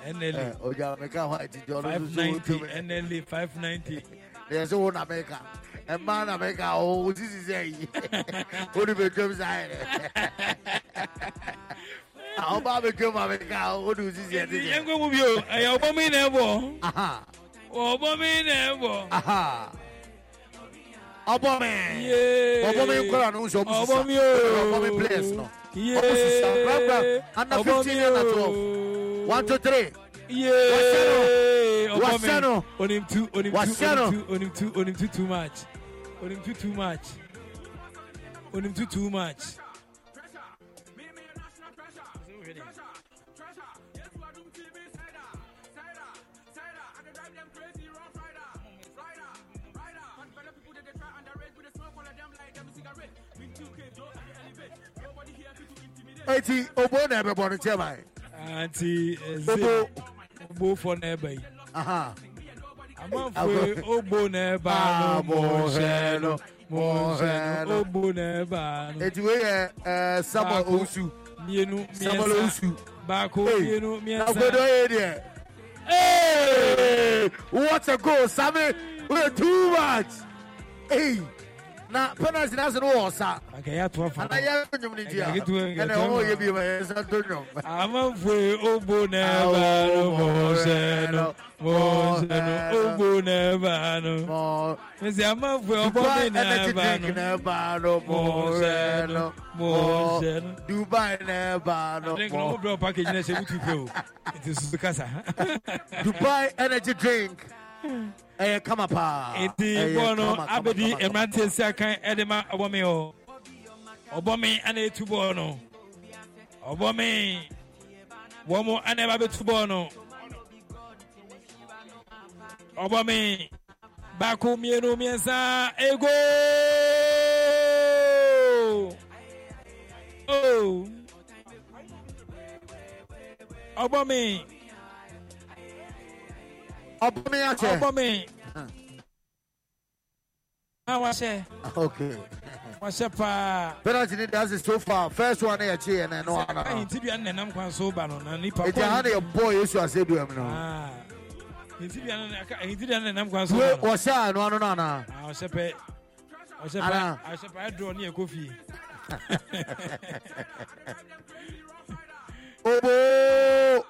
nla ɛ ɔgya mɛka white di ɔno five nso so ninety wotumi nla five ninety. Yɛ sɛ wo na mɛka ɛmma na mɛka o o sisi sɛ yi o de bɛ twɛm saa yɛrɛ ɔba bɛ twɛm ma mɛka o o de o sisi yɛ ti yɛn sɛ ko mu bi o ɛyɛ ɔbɔ mi. Na ɛbɔ aha ɔbɔ mi na ɛbɔ aha ɔbɔ mi ɔbɔ mi nkɔla no. Nso ɔmo sisa ɔbɔ mi mi players yee ɔmo sisa gbagba under fifteen mi under twelve. Oh. one two three. Yee ɔbɔ Wahyɛ no. mi onim tu onim tu Wahyɛ no. onim tu onim tu onim tu too much Onim too too much. Onim too too much. Eti, Obo na ebe bọrọ. Auntie, Obo. Obo for na. Aha. Uh -huh no mo hwɛ no mo hwɛ no ogbo neighbor no. eti wei yɛ ɛɛ samuel Baako, owusu. Mienu samuel owusu. Baako Hey, mienu na gbedo miɛnsa. yɛ deɛ hey what a goal sami wey too much. Hey na penalty na se no wɔ ɔsa Akɛyɛ ato afa. ana yɛ nyom ne di a Ɛgɛ ketewa, ɛna ketewa. wɔn yɛ bi ma yɛ nsa to nyom. Amanfo ogbo neighbor no mo hwɛ eh, no mo hwɛ no ogbo neighbor no. Mesi amanfo ɔbɔ Dubai mi energy neighbor no. na ɛba no mo hwɛ no mo hwɛ no. Dubai na ɛba no drink no mo brɛ package na ɛhyɛ mutu pe o nti susu kasa. Dubai energy drink ɛyɛ kama paa nti bɔɔl no abɛdi mmeranteɛ si akan ɛde ma ɔbɔ mi o. Ɔbɔ mi ana etu bɔɔl no ɔbɔ mi wɔn mo ana ɛba bɛtu bɔɔl no ɔbɔ mi baako mmienu mmiɛnsa ego. O ɔbɔ mi ọbọ mi àṣẹ. ọbọ mi na wahyɛ. okay. wahyɛ paa. penalty ni dansi so far first one yɛ kye yɛ nɛnɛ wa nana. sɛ ayi ntibia nenam kwan so ba no na nipa kɔn. eti aha de yɛ bɔ yesu ase du ɛmu na. ntibia nenam kwan so ba no. wɔhyɛ anu anu na ana. ɔhyɛ pɛ ɔhyɛ pɛ ɔhyɛ pɛ ɛdrɔ ne yɛ kɔ obo.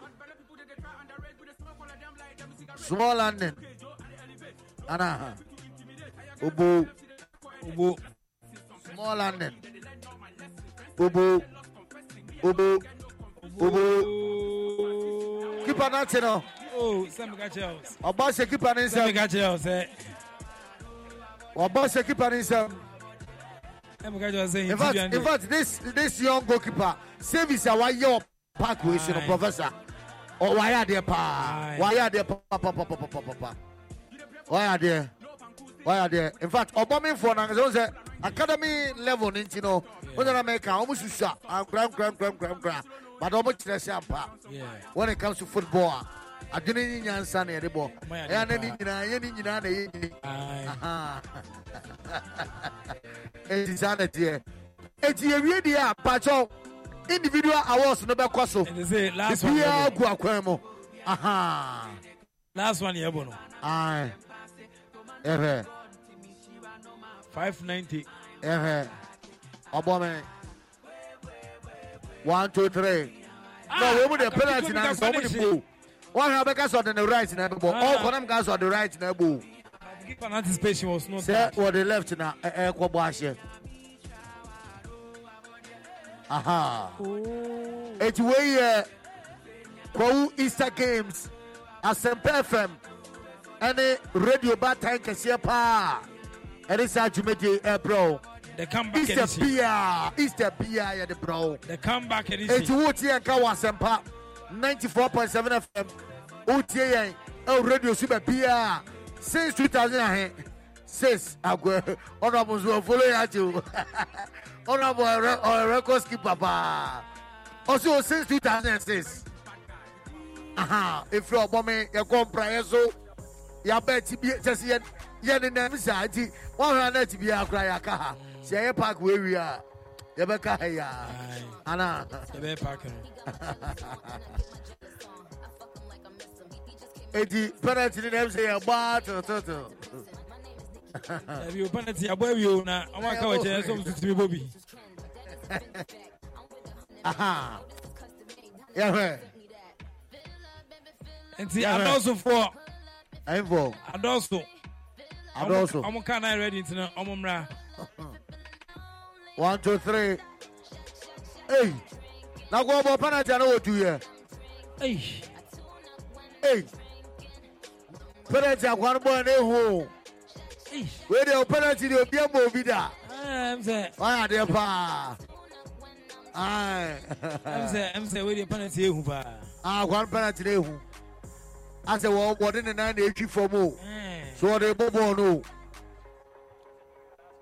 Obo keeper na te no oh. Sɛ meka kyerɛ wo ɔbɔ hyɛ keeper ne sɛ nsɛm meka kyerɛ wo sɛ ɔbɔ hyɛ keeper ne nsɛm sɛ meka kyerɛ wo sɛ in fact in fact this this young goalkeeper service a wayɛ wɔ park wei so no Aye. professor ɔ wayɛ adeɛ paa Aye. wayɛ adeɛ papapapapapapa wayɛ adeɛ wayɛ adeɛ in fact ɔbɔminfoɔ na nkasɛ sɛ academy level ne nti no wọ́n nana mẹ́ka ọmọ susu a ankura nkura nkura nkura nkura but ọmọ kyerɛ sɛ ampa Yeah. when it comes to football a adwene ni nyansa na yɛde bɔ yɛ ɛyɛ ne ni nyinaa ɛyɛ ne nyinaa na ɛyɛ nyini eti saa na teɛ eti ewie deɛ a pakyɛw individual awards no bɛkɔ so. Yɛbɔ gu akwan mu. Last one yɛbɔ no. Ae ɛhwɛ 590 ɛhwɛ ɔbɔ me. One two three. Na wɔn mu de penalty na nsa wɔn de bo wɔn ahwɛ abɛka sɛ ɔde ne right na ɛbɛbɔ Ah. ɔkɔ nam ka sɛ ɔde right na ɛbɔ no sɛ wɔde left na ɛ- ɛkɔ bɔ ahyɛ aha. Eti wei yɛ uh, kwawu easter games Asempa fm ɛne radio batan kɛseɛ paa ɛde saa dwumadie ɛbrɛ o the comeback easter bia easter bia yɛde brɛ o the comeback eti wotie yɛn ka wɔ Asempa ninety four point seven fm wotie eh, yɛn eh, ɛwɔ radio so bɛ bia since two thousand and six agɔ ɔnabɔ nso ɔfolo yɛ akyi o ɔnabɔ ɔyɛ ɔyɛ record skipper paa ɔsi o since two thousand and six. Aha efiri ɔbɔ mi yɛkɔ mpraeɛ so yaba eti bi kyɛse yɛ yɛ nenam saa nti wɔn ahwɛ ana eti bi akora yɛ aka ha. Sɛ ɛyɛ park wɔ ewi a yɛbɛka ha yi a ana. yɛbɛyɛ park no eti penalty ni na ɛmu sɛ yɛ gbaa tototo. Ɛbi o penalty abɔ awie o na ɔmo aka wɔ kyɛn sɛ ɔmo tutumi bɔ bi aha yɛhwɛ nti Yɛhwɛ. adɔsofoɔ ɛnfɔ adɔso adɔso ɔmo kaa na ready nti na ɔmo mmra one two three eyi na kò bɔ penalty na wò tu yɛ eyi eyi penalty no bɔ yɛ n'ehu o wei deɛ wo penalty deɛ obia ma obi da wayɛ adeɛ paa kwan penalty no ɛhu asɛ wɔde ne nan na ɛtwi fam o so wɔde bɔbɔɔ no?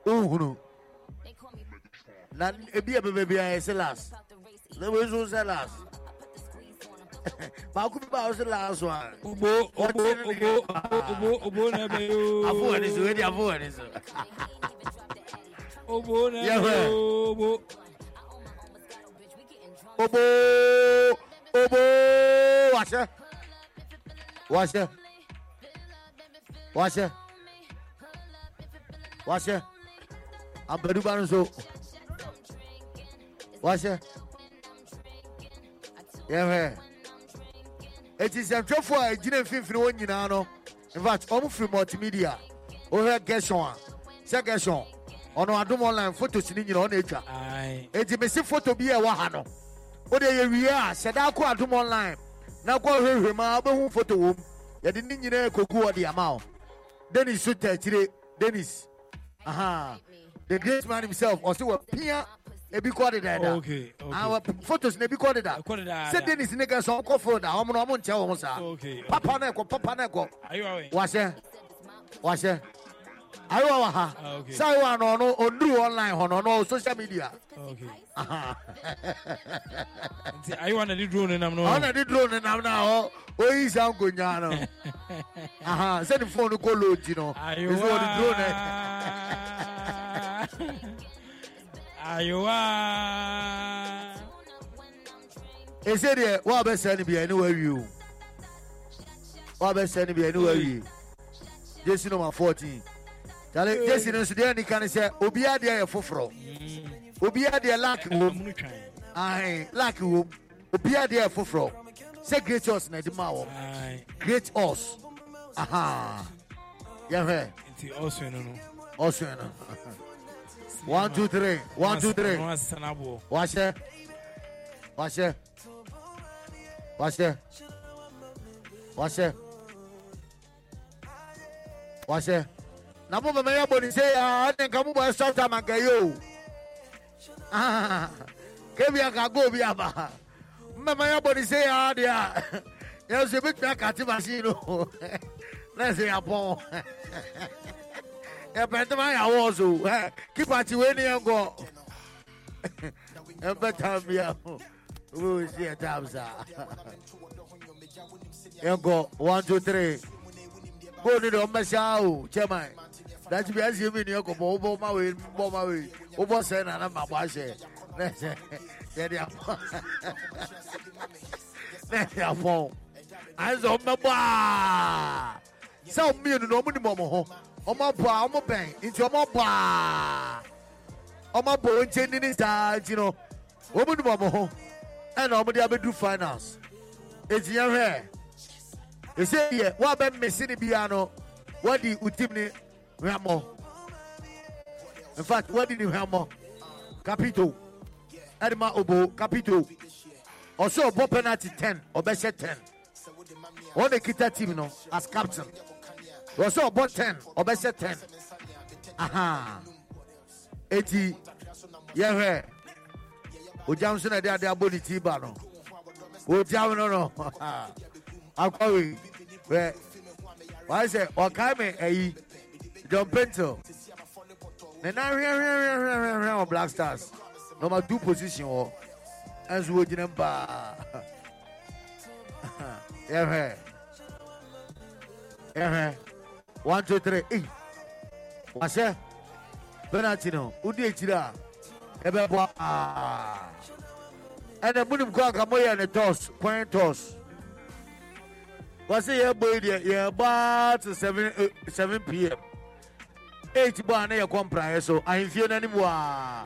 O wohunu na ebia bɛbɛbiaɛ sɛ las na wei so sɛ las baako bi ba ɔsɛ last one obo obo obo obo na ɛbɛ yoo afo wɔ ne so wei di afo wɔ ne so obo na Yeah, ɛbɛ where? yoo obo obo obo wahyɛ wahyɛ wahyɛ wahyɛ abaduba nso wahyɛ yɛhwɛ eti nsɛmtwerɛfoɔ a egyina mfimfini wɔn nyinaa no in fact wɔn firi multimedia. Wɔhwɛ gershon a sɛ gershon ɔno adum online photos ni nyina ɔna etwa eti mesi photo bi a ɛwɔ ha no o de yɛ wie a hyɛda akɔ adum online? Na kɔ hwehwɛ mu a wobɛhu photo wɔ mu yɛde ne nyinaa kogu wɔ de ama o. Dennis so tɛkyire dennis. Aha. The great man himself ɔsɛ wɔ pia ebi kɔ de dɛɛda Okay, okay. Ah, wɔ- photos na ebi kɔ de da sɛ dennis ne ka sɔn ɔkɔ fo da ɔmo na ɔmo nkyɛn wɔn Okay, papa na ɛkɔ papa na ayiwa wɛ wahyɛ wahyɛ ayiwa wɔ ha okay. sɛ ayiwa no ɔno onduru online hɔ no ɔno social media. Okay. Aha. nti ayiwa na di duro ne nam no? Ɔna de drone nam na hɔ oyi sa nkonya no. Aha sɛ ne phone kɔ load no. Ɛsɛ wɔde drone ayiwa ɛsɛ deɛ woabɛsɛ no bia ne wawie o woabɛsɛ no bia ne wawie jesi noma 14 tale jesi no nso deɛ nika ne sɛ obiaa deɛ yɛ foforɔ obiaa deɛ lak wom ahe lak wom obiaa deɛ yɛ foforɔ sɛ great us na ɛde ma wɔ great us. Aha. Yɛhwɛ nti ɔsɔ no. No ɔsɛn no one two three. One two three. No asesa n'aboɔ wahyɛ wahyɛ wahyɛ wahyɛ wahyɛ na mo bɛmɛ yɛ bɔ ne se ya ɛne nka mo bɔ ɛsɔ ta ma nka yi o Ah, kebi aka go bi aba mo bɛmɛ yɛ bɔ ne se ya. Deɛ a yɛ nso ebi tún akati machine o na ɛsɛ yɛ yɛpɛnte ma yɛ awɔs o kipa ti wei ne yɛnkɔ ɛmpɛ tam bia wobɛwɔsi yɛ tam saa yɛnkɔ one two three. Goal ni dɔn mɛsia o chairman. Dati bi asi emi ni ɛkɔ bɔ wobɔ ma wei bɔ ma wei wobɔ sɛ nana ma bɔ ahyɛ nɛsɛ yɛde afɔ nɛsɛ afɔ ayisɛ ɔmɛbɔ aa sɛ ɔmmienu na ɔmo ni mɔmɔ hɔ. Ɔmo abɔ a ɔmo bɛn nti ɔmo abɔ a ɔmo abɔ wɔn nkyɛn nini saa nti no ɔmo nim ɔmo ho ɛna ɔmo de abɛdu finals. Eti yɛn hwɛ ese yɛ wɔabɛ mmesi ne bia no wɔde utim ne hwɛmɔ in fact wɔde ne hwɛmɔ capito. Ɛde ma obo capito. Ɔsɛ ɔbɔ penalty ten ɔbɛhyɛ ten. Wɔn na kita team no as captain wɔsɛ ɔbɔ ten? Ɔbɛhyɛ ten. Aha. Eti. Yɛhwɛ ogya nso na ɛde ade abɔ ne ti ba no. Ogya no no. Akɔwe hwɛ wɔayɛ sɛ ɔkae me eh, ayi John Paintsil ne nan hwɛhwɛhwɛhwɛhwɛ wɔ black stars. Number two position ɛnso wɔgyina mu paa yɛhwɛ yɛhwɛ one two three ei wahyɛ penalty no wodi akyiri a ɛbɛbɔ aa ɛna munim kɔ anka moyɛ ne tos coin tos. Wɔse yɛbɔ yi deɛ yɛbɔ to 7 eh, 7 pm 8 bɔ a na yɛkɔ mpraeɛ so ahemfie no anim waa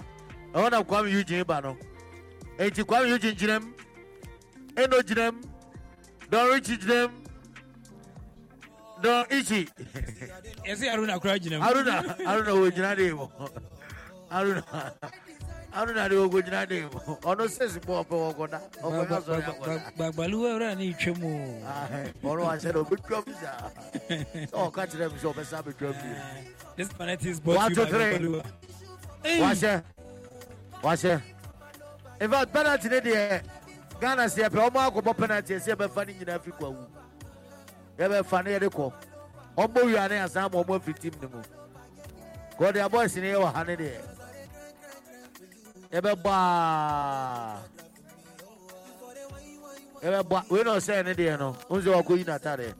ɛhɔ na kwame eugene ba no. Enti kwame eugene gyinam ɛno gyinam dɔn richi gyinam don ichi yasi Aruna, kura jina haruna haruna wo jina de mo haruna haruna de wo jina de mo ono sesi bo ope wo goda ope ya so ya goda gbagbalu wa ra ni twem o oro wa se do bi twem ja so ka tire mi so be sa be twem bi this planet is bought you by gbagbalu wa se wa se in fact penalty ne de Ghana se pe omo akobɔ penalty se be fa ni nyina fi kwa wu yɛbɛfa ne yɛde kɔ. Ɔmbɔ wia ne asan ma ɔmo afiri team ne mu. Kɔde abɔɔsi ne yɛ wɔ ha ne deɛ. Yɛbɛbɔ a. Yɛbɛbɔ a. Wei na ɔsɛɛ ne deɛ no wohu sɛ wakɔyi n'atadeɛ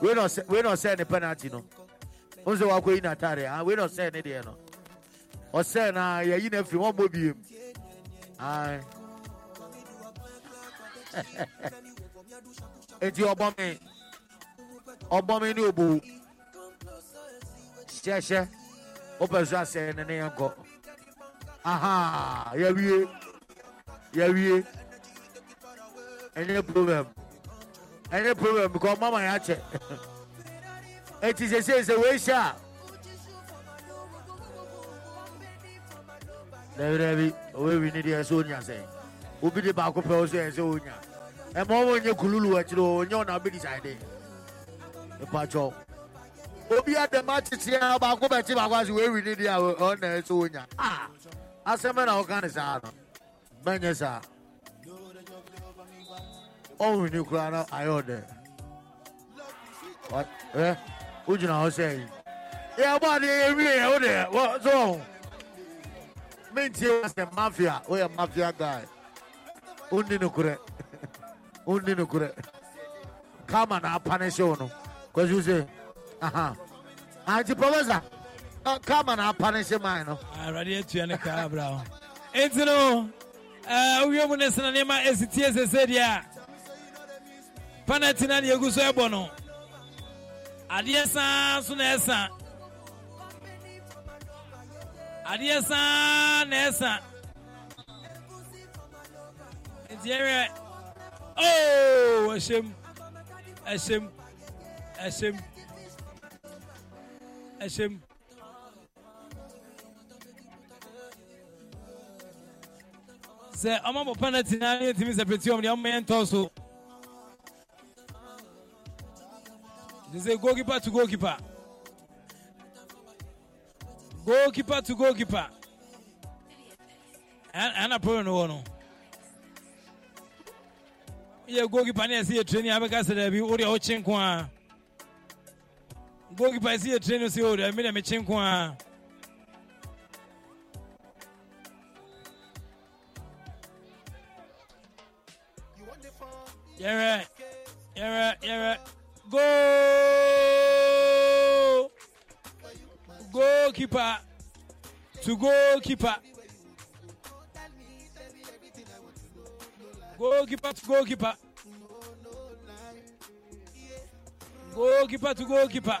wei na ɔsɛ wei na ɔsɛɛ ne penalty no. Wohu sɛ wakɔyi n'atadeɛ ah wei na ɔsɛɛ ne deɛ no. Ɔsɛɛ na yɛyi no afiri wɔmmɔ biem. Ae. Eti ɔbɔ me ɔbɔ me ne obowu hyɛhyɛ wopɛ so asɛe ne ne yɛnkɔ aha yɛwie yɛwie ɛnyɛ problem. Ɛnyɛ problem because mama yɛ akyɛ eti sese sɛ wɔahyɛ a dabi dabi owewi ne deɛ ɛsɛ onya sɛ obi de baako pɛ wo so ɛsɛ onya ɛma ɔmo nye kululu akyire o onye ɔna obi nipakyɛw obi adɛm akyekye a baako bɛkye baako ase wewi ne deɛ a ɔna ɛsɛ onya. A na ɔka ne saa no bɛnyɛ saa ɔhun ne kura na ayɛ ɔdɛ ɛ wogyina hɔ sɛ yi yɛ bɔ adeɛ yɛ wie yɛ wo deɛ wɔ so ɔhun mentie asɛ mafia woyɛ mafia guy. Wonni no korɛ wonni no korɛ kama na apane hyew no kwasu sɛ aha anti professor kama na apane hye man no awurade atua ne kaa bra ho enti no eh, wowie mu ne sena nneɛma ɛsitie sese deɛ a panati na deɛ ɛgu so ɛbɔ no adeɛ saa so na ɛsa adeɛ saa na ɛsa nti ɛhwɛ oo ɛhyɛm ɛhyɛm ɛhyɛm ɛhyɛm sɛ ɔma bɔ penalty na ne yɛtumi sɛ pɛti ɔm deɛ ɔma yɛntɔ so nti sɛ goalkeeper to goalkeeper. Goalkeeper to goalkeeper. Ɛna problem no wɔ no yɛ goalkeeper ne yɛsɛ yɛ training a bɛka sɛ daabi wodeɛ wokye nko a goalkeeper yɛsɛ yɛ training sɛ o daabi me dɛ mekye nko a yɛhwɛ yɛhwɛ yɛhwɛ goal! Goalkeeper. To goalkeeper. Goalkeeper to goalkeeper. Goalkeeper to goalkeeper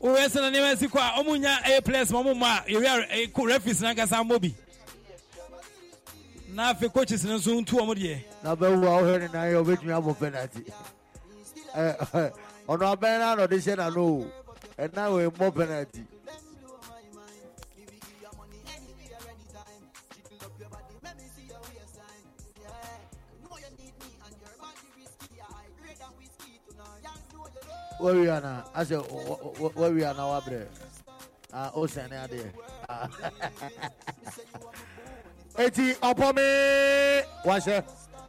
woyɛ sɛ na nneɛma asi kɔ a ɔmo nya ɛyɛ players ma ɔmo ma a yɛwia ko refis nankasa mmɔ bi na afei coaches no nso ntu ɔmo deɛ na bɛwu a wohwɛ ne nan yɛ wobɛtumi abɔ penalty. Ɔno abɛn no ana ɔde hyɛ n'ano o ɛna wɔ mmɔ penalty. warrior na asɛ warrior na wabrɛ a o sɛn ne adeɛ eti ɔbɔ mi wahyɛ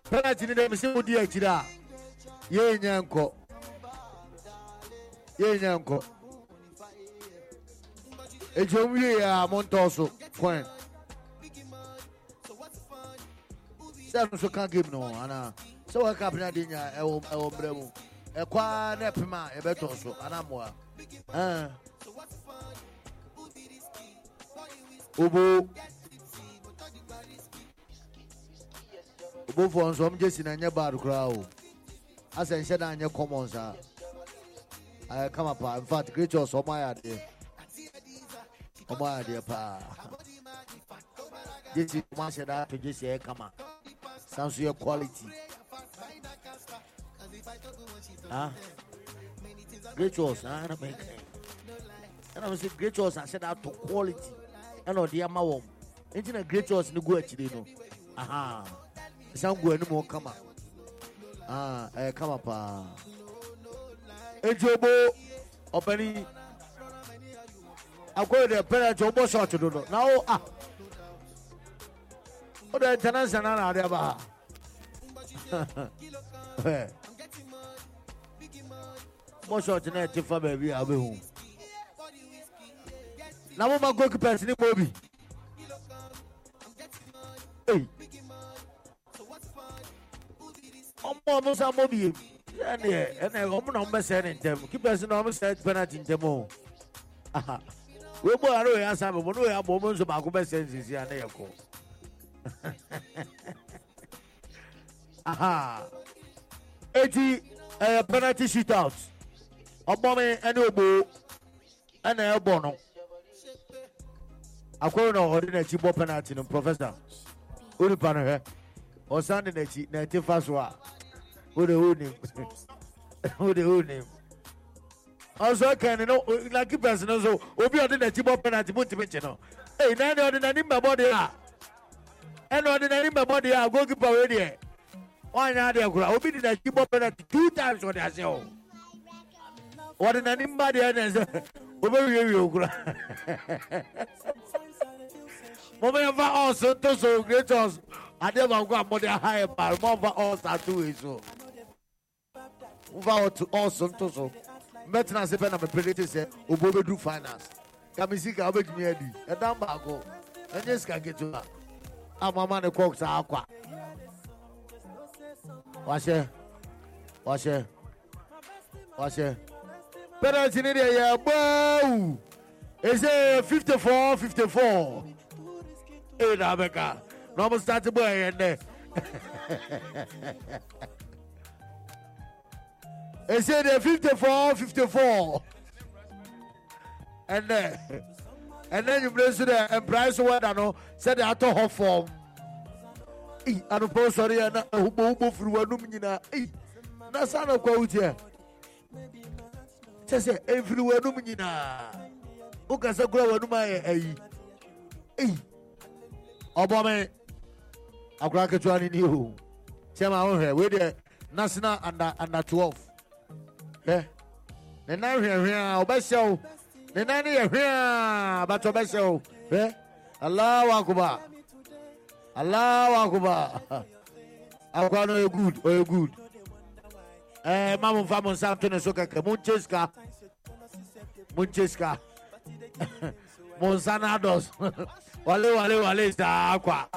penalty ni dɛ misi mu di akyiri a yɛn nyɛ nkɔ yɛn nyɛ nkɔ eti omu yie Quen. mo ntɔ so coin give nso ka game no ana sɛ wɔn kapena de nya ɛwɔ ɛwɔ mbrɛ mu. Ɛkɔ a na ɛpem a yɛbɛtɔ so anaa mmoa Ɛn. obo obofoɔ nso ɔm gye si na nyɛ bad koraa o asɛ nhyɛ da nyɛ common saa ayɛ kama paa infact creatures ɔmo ayɛ adeɛ ɔmo ayɛ adeɛ paa gyesi ɔmo ahyɛ da ato gyesi ɛyɛ kama san so yɛ quality. Ah. Chores na na mɛka ɛna me sɛ great chores ahyɛ da ato quality. Ɛna ɔde ama wɔm nti na great chores no gu akyire no aha. Ɛsan gu anim hɔ kama ah ɛyɛ kama paa enti obo ɔpani akɔyɛ dɛ penalty ɔbɔ shot do no na wo ah. O de international mo short na ti fa baabi abehu na mo ma goalkeepers ni bobi hey. Ọmọ ọmọ sá mo bìí ẹni ẹ ẹni ẹ ọmọ náà ọmọ sẹ ẹni ntẹm keepers náà ọmọ sẹ penalty ntẹm o wo bọ ara oyè asa bọ n'oyè abọ ọmọ nso baako bẹ sẹ nsisi ana yẹ kọ. Eti ẹ penalty shootout ɔbɔ mi ɛne ogbo ɛna ɛbɔ no akɔrɔ na ɔde n'akyi bɔ penalty no professor. Onipa no hwɛ ɔsan de n'akyi na ɛte fa so a o de o nim o de o nim ɔsɔ kɛn no na keepers no so obi ɔde n'akyi bɔ penalty mo ntumi kye no eyi na ɛna ɔde n'anim bɛbɔ deɛ a ɛna ɔde n'anim bɛbɔ deɛ a goalkeeper wei deɛ wanya adeɛ kora obi de n'akyi bɔ penalty two times ɔde ahyɛ o wɔde n'anim ba deɛ ɛna sɛ obɛwiewie o kora mɔmɛyɛfa ɔs nto so great ɔs adeɛ baako a mɔde aha yɛ paa mɔmfa ɔs ato wei so mfa ɔs nto so mɛtena ase pɛ na mepredete sɛ obo bɛdu finals kame sika wobɛtumi adi ɛdam baako ɛnyɛ sika ketewa a mama ne kɔk saa akwa. Wahyɛ wahyɛ wahyɛ penalty ne deɛ yɛ bɔɔw ɛsɛ 54 54 ee na abɛka na ɔmo start bɔ ɛyɛ nnɛ ɛsɛ deɛ 54 54 ɛnɛ ɛnɛ nwumire nso dɛ mpran so wɛda no sɛdeɛ atɔ hɔ fɔm Ei, anɔpɔ sɔre yɛ na ahubɔhubɔ firi w'anom nyinaa Ei, na sa na kwa wotiɛ kyɛ sɛ ɛmfiri w'anom nyinaa wokasa kora w'anom ayɛ ayi Ei, ɔbɔ me akora ketewa no ni o. Kyɛ ma wohwɛ wei deɛ national under under 12 hwɛ ne nan hwɛhwɛ a ɔbɛhyɛ wo ne nan no yɛ hwɛ a but ɔbɛhyɛ wo hwɛ allahu akbar. Allahu akbar. Akora no ɔyɛ good ɔyɛ good Eh, vamos, vamos Santo, não sou caca. Muchesca. Muchesca. Monsanados. Wale wale wale sa akwa.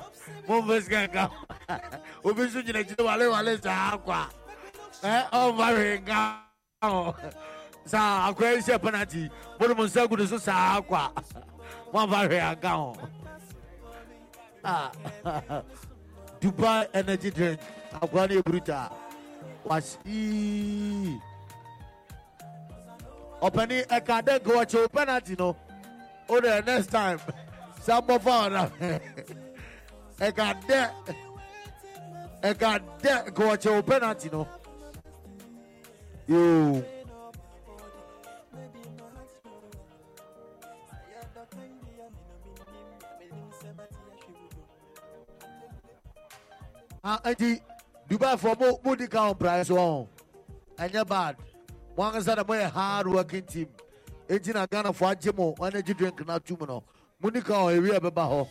Muchesca ka. Obi su jina jina wale wale sa akwa. Eh, oh my God. Sa akwa ise penalty. Bodo monsa gudu so sa akwa. Mo ba re. Ah. Dubai energy drink. Akwa ni. Wasi ɔpɛni ɛka dɛ nkɔwɔkye o penalty no o de next time sɛ abɔfa ɔna ɛka dɛ ɛka dɛ nkɔwɔkye o penalty no yoo. Ah, nti dubai fo mo mo di kan price wɔn ɛnyɛ bad. Mo ankasa na mo yɛ hard working team. Eti na ghana fo agye mo energy drink na tum no mo ni kan ewi ɛbɛba hɔ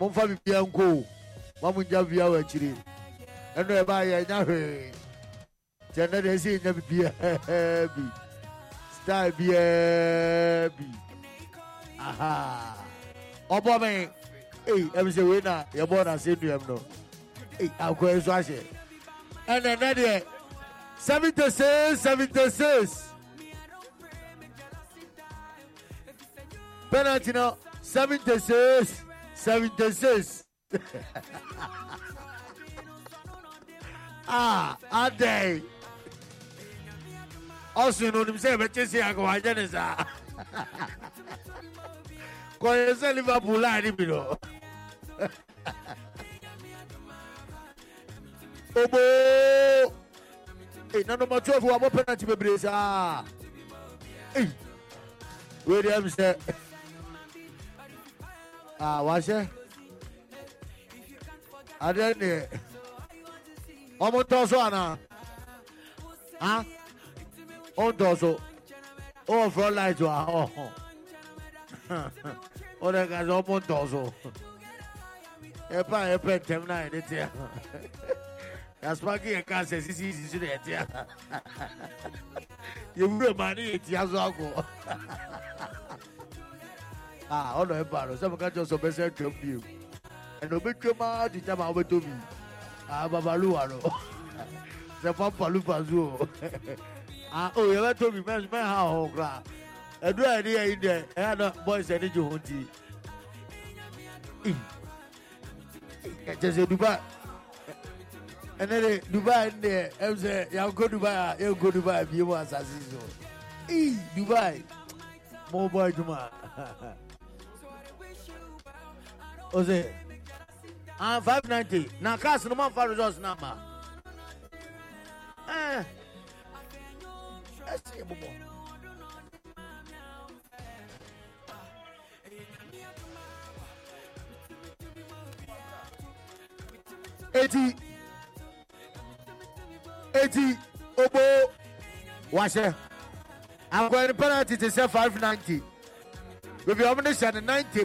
mo nfa bibia nko mo mo nya bia wɔ akyire ɛno ɛba yɛ nya hwee kyɛ ne de esi nya bibia bi. Style biaa bi. Aha. Ɔbɔ me. Ei ɛmi sɛ wei na yɛbɔ na se nnuam no akɔyɛ so ahyɛ ɛnna ɛnna deɛ seventy six seventy six penalty no seventy six seventy six ah adan ɔsùn ní onim sɛ ɛbɛkyɛ sí akɔwà jẹ ne saa kɔyɛ sɛ liverpool láàárín mi lọ. Obo! Ee na number twelve wa bɔ penalty bebree saa William sɛ ah wahyɛ adeɛ neɛ ɔmo ntɔ so anaa ah ɔntɔ so ɔwɔ front light wa. Ɔhɔ ɔdɛ ka sɛ ɔmo ntɔ so yɛpɛ a yɛpɛ ntɛm na yɛde tea yasumaki yɛ ka sɛ sisi sisi na yɛtia yewura maa ne yɛtia so akɔ a ɔnɔ ɛba no sɛ mo ka kyerɛ sɛ ɔbɛsɛ twɛm bio ɛnna obetwa maa ti nya maa ɔbɛtɔ bi a babaluwa no sɛ pampalu pazu o a o yɛ bɛtɔ bi mɛ mɛ ha ɔhɔ kora ɛdu a yɛ ne yɛ yi dɛ ɛyà dɔ bɔyì sɛ ne gye ho ti ɛkyɛ sɛ dubai. And then uh, Dubai eh, in there, I'm saying, yeah, go Dubai, ah, yeah, go Dubai, be one assassin. Oh. Hey, Dubai, more boy, Juma. Ose, I'm ah, 590. Now, cast no more for results number. Eh, that's it, eh, Eighty. 80 Obo Washer. I'm going to penalty it say 590. We'll be omniscient 90.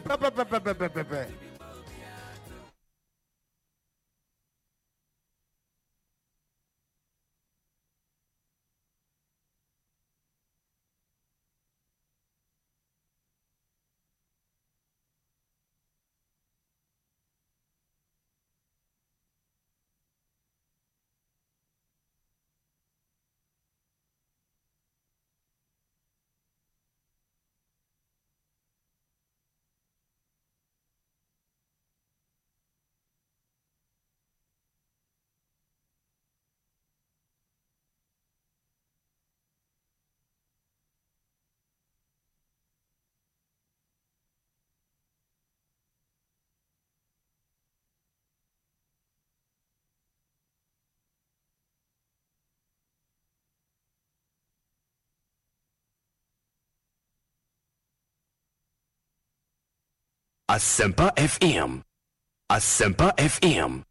Asempa FM. Asempa FM.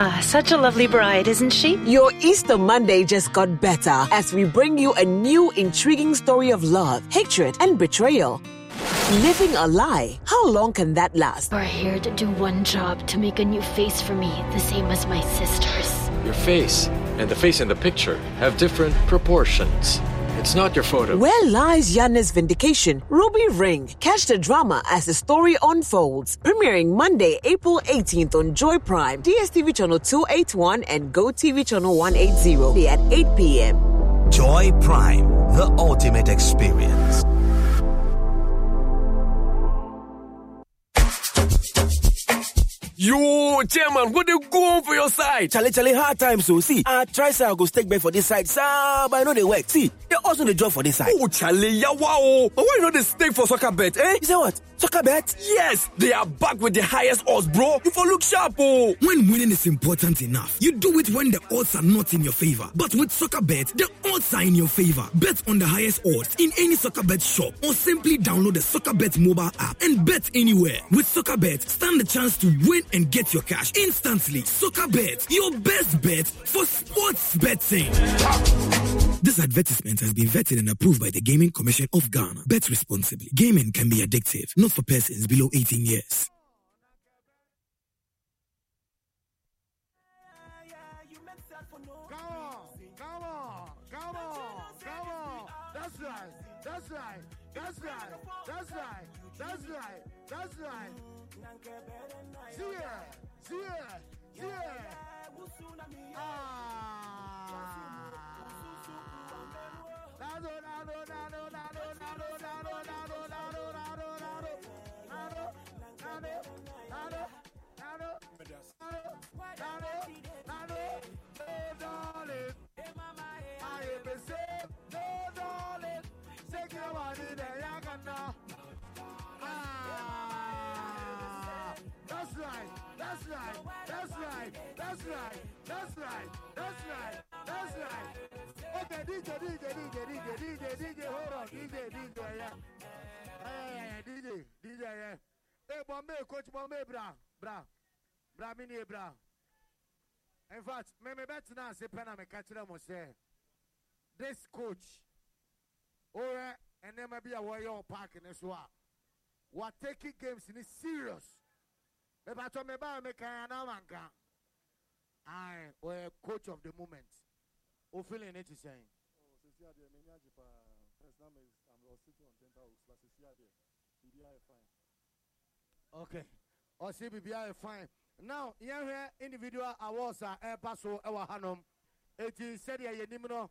Ah, such a lovely bride, isn't she? Your Easter Monday just got better as we bring you a new intriguing story of love, hatred, and betrayal. Living a lie. How long can that last? We're here to do one job to make a new face for me, the same as my sister's. Your face and the face in the picture have different proportions. It's not your photo. Where lies Yannis' vindication? Ruby Ring. Catch the drama as the story unfolds. Premiering Monday, April 18th on Joy Prime, DSTV channel 281 and GoTV channel 180 at 8 p.m. Joy Prime, the ultimate experience. Yo, chairman, what they go on for your side? Charlie, Charlie, hard time, so see. I try say I go stake back for this side, sir, but I know they work. See, they also the job for this side. Oh, Charlie, yeah, wow. But why you know they stake for soccer bet, eh? You say what? Soccer bet? Yes, they are back with the highest odds, bro. You for look sharp, oh. When winning is important enough, you do it when the odds are not in your favor. But with soccer bet, the odds are in your favor. Bet on the highest odds in any soccer bet shop or simply download the soccer bet mobile app and bet anywhere. With soccer bet, stand the chance to win and get your cash instantly. Soccer bet, your best bet for sports betting. This advertisement has been vetted and approved by the Gaming Commission of Ghana. Bet responsibly. Gaming can be addictive, not for persons below 18 years. Right, that's right, that's right, that's right, that's right, that's right, that's right. Okay. DJ, DJ, DJ, DJ, DJ, DJ, hold on, DJ, DJ, yeah. Yeah, yeah, DJ, DJ, yeah. Hey, Bombay, Coach Bombay, bra, bra, bra, mini, bra. In fact, me me bet now say pen me catch them say this coach, or and then maybe a warrior park in this one. What taking games in serious. mepatɔ mebaa mekan anaa manka ae we're coach of the moment. Ofili ne te sɛn sisi adeɛ mɛ nya jipa. First na mɛ am ɔsiti on dental hooks but sisi adeɛ fine. okay. Oh, Ɔsi bibi ayɛ fine now yɛn hwɛ individual awards a ɛɛba so ɛwɔ hanom eti sɛdeɛ yɛ nim no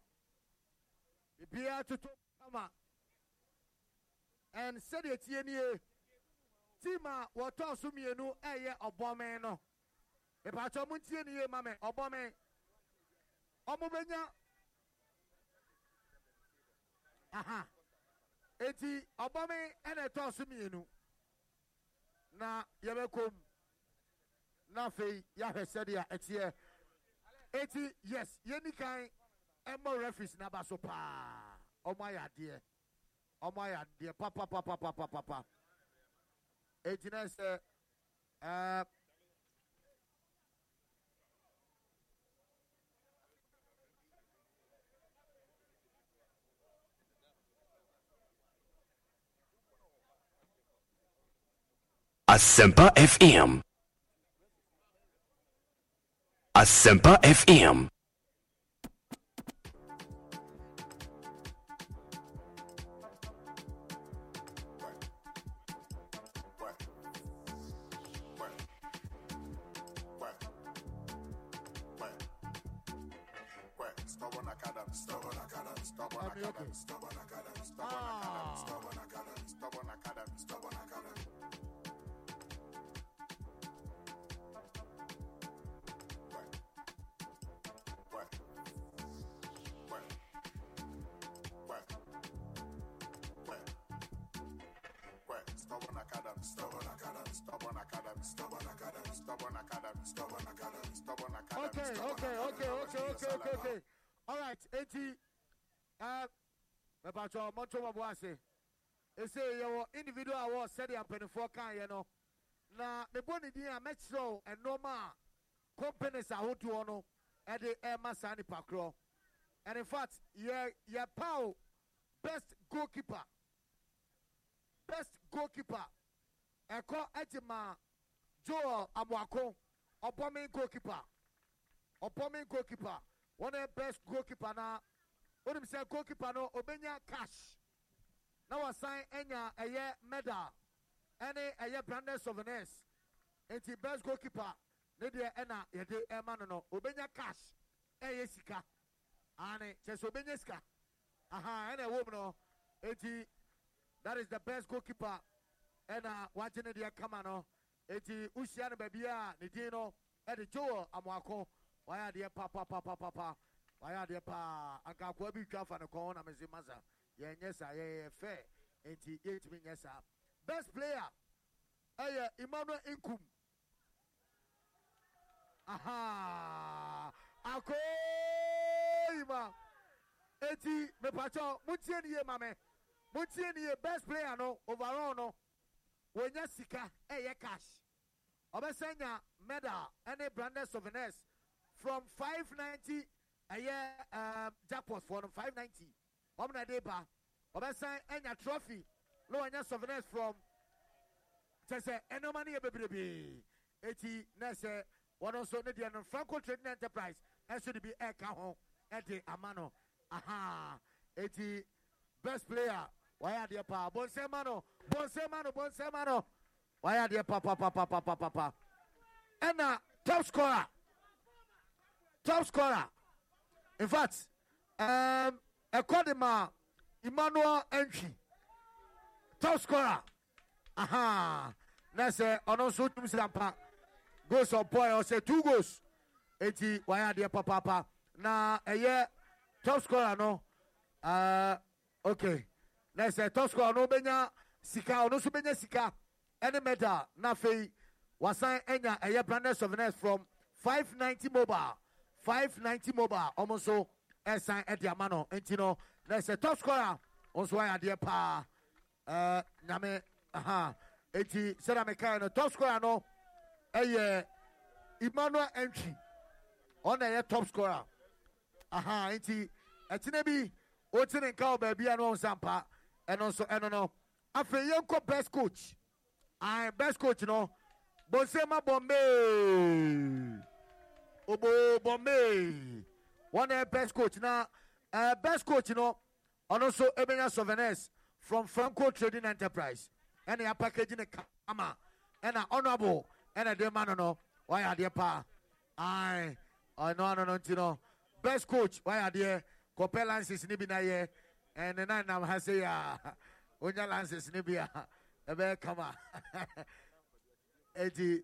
bibiara toto kama and sɛdeɛ tie nie team a wɔtɔɔ so mmienu ɛyɛ ɔbɔmen no. Ìpàtɔ mu tie nie ma mɛ ɔbɔmen. Ɔmo benya. Aha. Eti ɔbɔmen ɛna ɛtɔɔ so mmienu. Na yɛbɛkɔ mu. na afei yɛahwɛ sɛdeɛ ɛteɛ eti yes yɛni kan ɛmmɔ referees n'aba so paa ɔmo ayɛ adeɛ ɔmo ayɛ adeɛ papapapapapapa eti na sɛ. Asempa FM. Asempa FM. Stubborn academy. Okay, okay, okay, okay, okay, okay. All right, eti, uh, mepatro mɔtɔ mɔ bɔ ase. Ese yɛwɔ individual award sɛdeɛ mpanimfoɔ kan yɛ no. Na mebɔ ne din a mɛkyerɛw nneɛma a companies ahodoɔ no ɛde ɛma saa nipa korɔ. And in fact, yɛ yɛ paw best goalkeeper. Best goalkeeper. Ɛkɔ ɛti ma Joel Amuako ɔbɔmin goalkeeper. ɔpɔmin goalkeeper wɔn yɛ best goalkeeper na onim sɛ goalkeeper no obenya cash. Na wasan anya ɛyɛ medal. Ɛne ɛyɛ branded souvenirs. Nti best goalkeeper ne deɛ ɛna yɛde ɛma no no obenya cash. Ɛyɛ sika. Ane kyɛ sɛ obenya sika. Aha ɛna ɛwɔ mu no. Nti that is the best goalkeeper. Ɛna wagye ne deɛ kama no. Nti uhyia no baabi a ne din no. Ɛde joel amoako wayɛ adeɛ papapapapa wayɛ adeɛ paa ankakoa bi twa fa ne kɔn na mese masa yɛnyɛ saa yɛyɛ fɛ nti yɛntumi nyɛ saa best player. Ɛyɛ emmanuel nkum. Aha! Akoyima eti mepakyɛw montie ne yie ma me montie ne yie best player no overall no. Wɔnya sika ɛyɛ cash. Ɔbɛsɛ nya medal ɛne branded souvenirs from five ninety ɛyɛ um, jackpot for no five ninety. Wɔn na de ba. Ɔbɛsan ɛnya trophy na wɔnya souvenirs from kyɛ sɛ ɛnɔɔma no yɛ bebrebee. Eti na sɛ wɔn nso ne deɛ no franco trading enterprise ɛnso de bi ɛka ho ɛde ama no. Aha! Eti best player wɔyɛ adeɛ paa bɔnsɛma no bɔnsɛma no bɔnsɛma no wɔyɛ adeɛ papapapapapa ɛna top scorer top scorer in fact um, ɛkɔ de ma emmanuel entry top scorer. Aha. Na sɛ ɔno nso tum sira mpa goals boy ɔsɛ two goals. Eti wɔyɛ adeɛ papaapa na ɛyɛ top scorer no uh, okay na sɛ top scorer no bɛnya sika ɔno nso bɛnya sika. Ɛne medal na afei wasan anya ɛyɛ branded souvenirs from five ninety mobile five ninety mobile. Ɔmo nso ɛsan ɛde ama no nti no na sɛ top scorer nso ayɛ adeɛ paa ɛɛ nyame aha. Eti sɛdeɛ mekae no top scorer no ɛyɛ emmanuel entry. Ɔna ɛyɛ top scorer. Aha nti ɛkyinɛ bi oti ne nka wɔ baabi a no ɔnsa mpa. Ɛno nso ɛno no afei yɛnkɔ best coach. Ayi best coach no bonsema bombay obo bombay wɔn yɛ best coach now. ɛɛ eh, best coach no ɔno nso ebenya souvenirs from franco trading enterprise. Ɛna yɛ package ne kama ɛna honourable ɛna de ma no no wɔayɛ adeɛ paa ayi ɔno ano no nti no best coach wɔayɛ adeɛ kɔpɛ lances ne bi na yɛ ɛne nan nam ha se a wonya lances ne bi a ɛbɛyɛ kama eti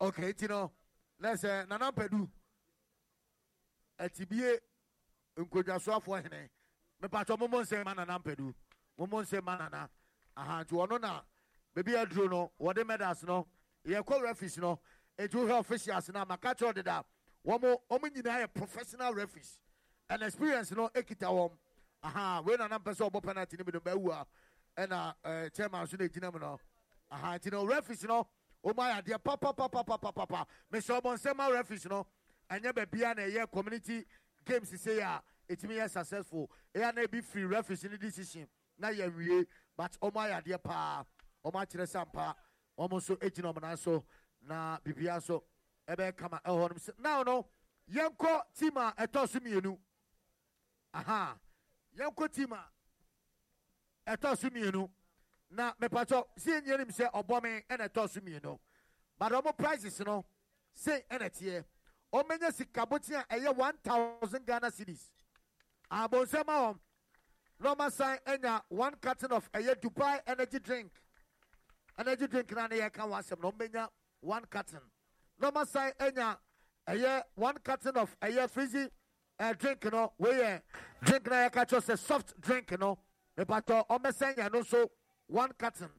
okay eti no lɛsɛ nana mpɛdu ɛtibie nkonnwasoafoɔ hene mepatɔ momo nsɛm ma nana mpɛdu momo nsɛm ma nana. Aha nti ɔno na beebi aduro no wɔde medals no yɛkɔ referees no eti wohwɛ officials no a maka kyerɛ deda wɔn nyinaa yɛ professional referees and experience no ekita wɔn aha wei nana mpɛ sɛ ɔbɔ penalty no bi no bɛwu a ɛna ɛɛ chairman so na egyina mu no. Aha nti no referees no wɔn ayɛ adeɛ papapapapapapa mesɛ ɔbɔ nsɛm a referees no ɛnyɛ baabi a na ɛyɛ community games sɛ yɛ a etimi yɛ successful. Ɛyɛ na ebi free referees ne decision. Na yɛ wie but wɔn ayɛ adeɛ paa wɔn akyerɛ sampa wɔn nso egyina wɔn nan so na bibia nso ɛbɛyɛ kama ɛwɔ hɔ now no yɛnkɔ team a ɛtɔ so mmienu aha. Yɛnkɔ team a ɛtɔ so mmienu na mepatɔ si enyi anim sɛ ɔbɔme ɛna ɛtɔ so mmienu. But ɔmo prices no se ɛna teɛ ɔmɛnya sikabotin a ɛyɛ one thousand ghana cedis. Abonsɛm a wɔm na ɔma san ɛnya one carton of ɛyɛ dubai energy drink. Energy drink na ne yɛ ka wɔn asɛm na ɔmɛnya one carton. Na ɔma san ɛnya ɛyɛ one carton of ɛyɛ fizzy ɛɛ drink no weyɛ drink na yɛ ka kyerɛ sɛ soft drink no. Mepatɔ ɔmɛsɛn yɛn no nso one carton.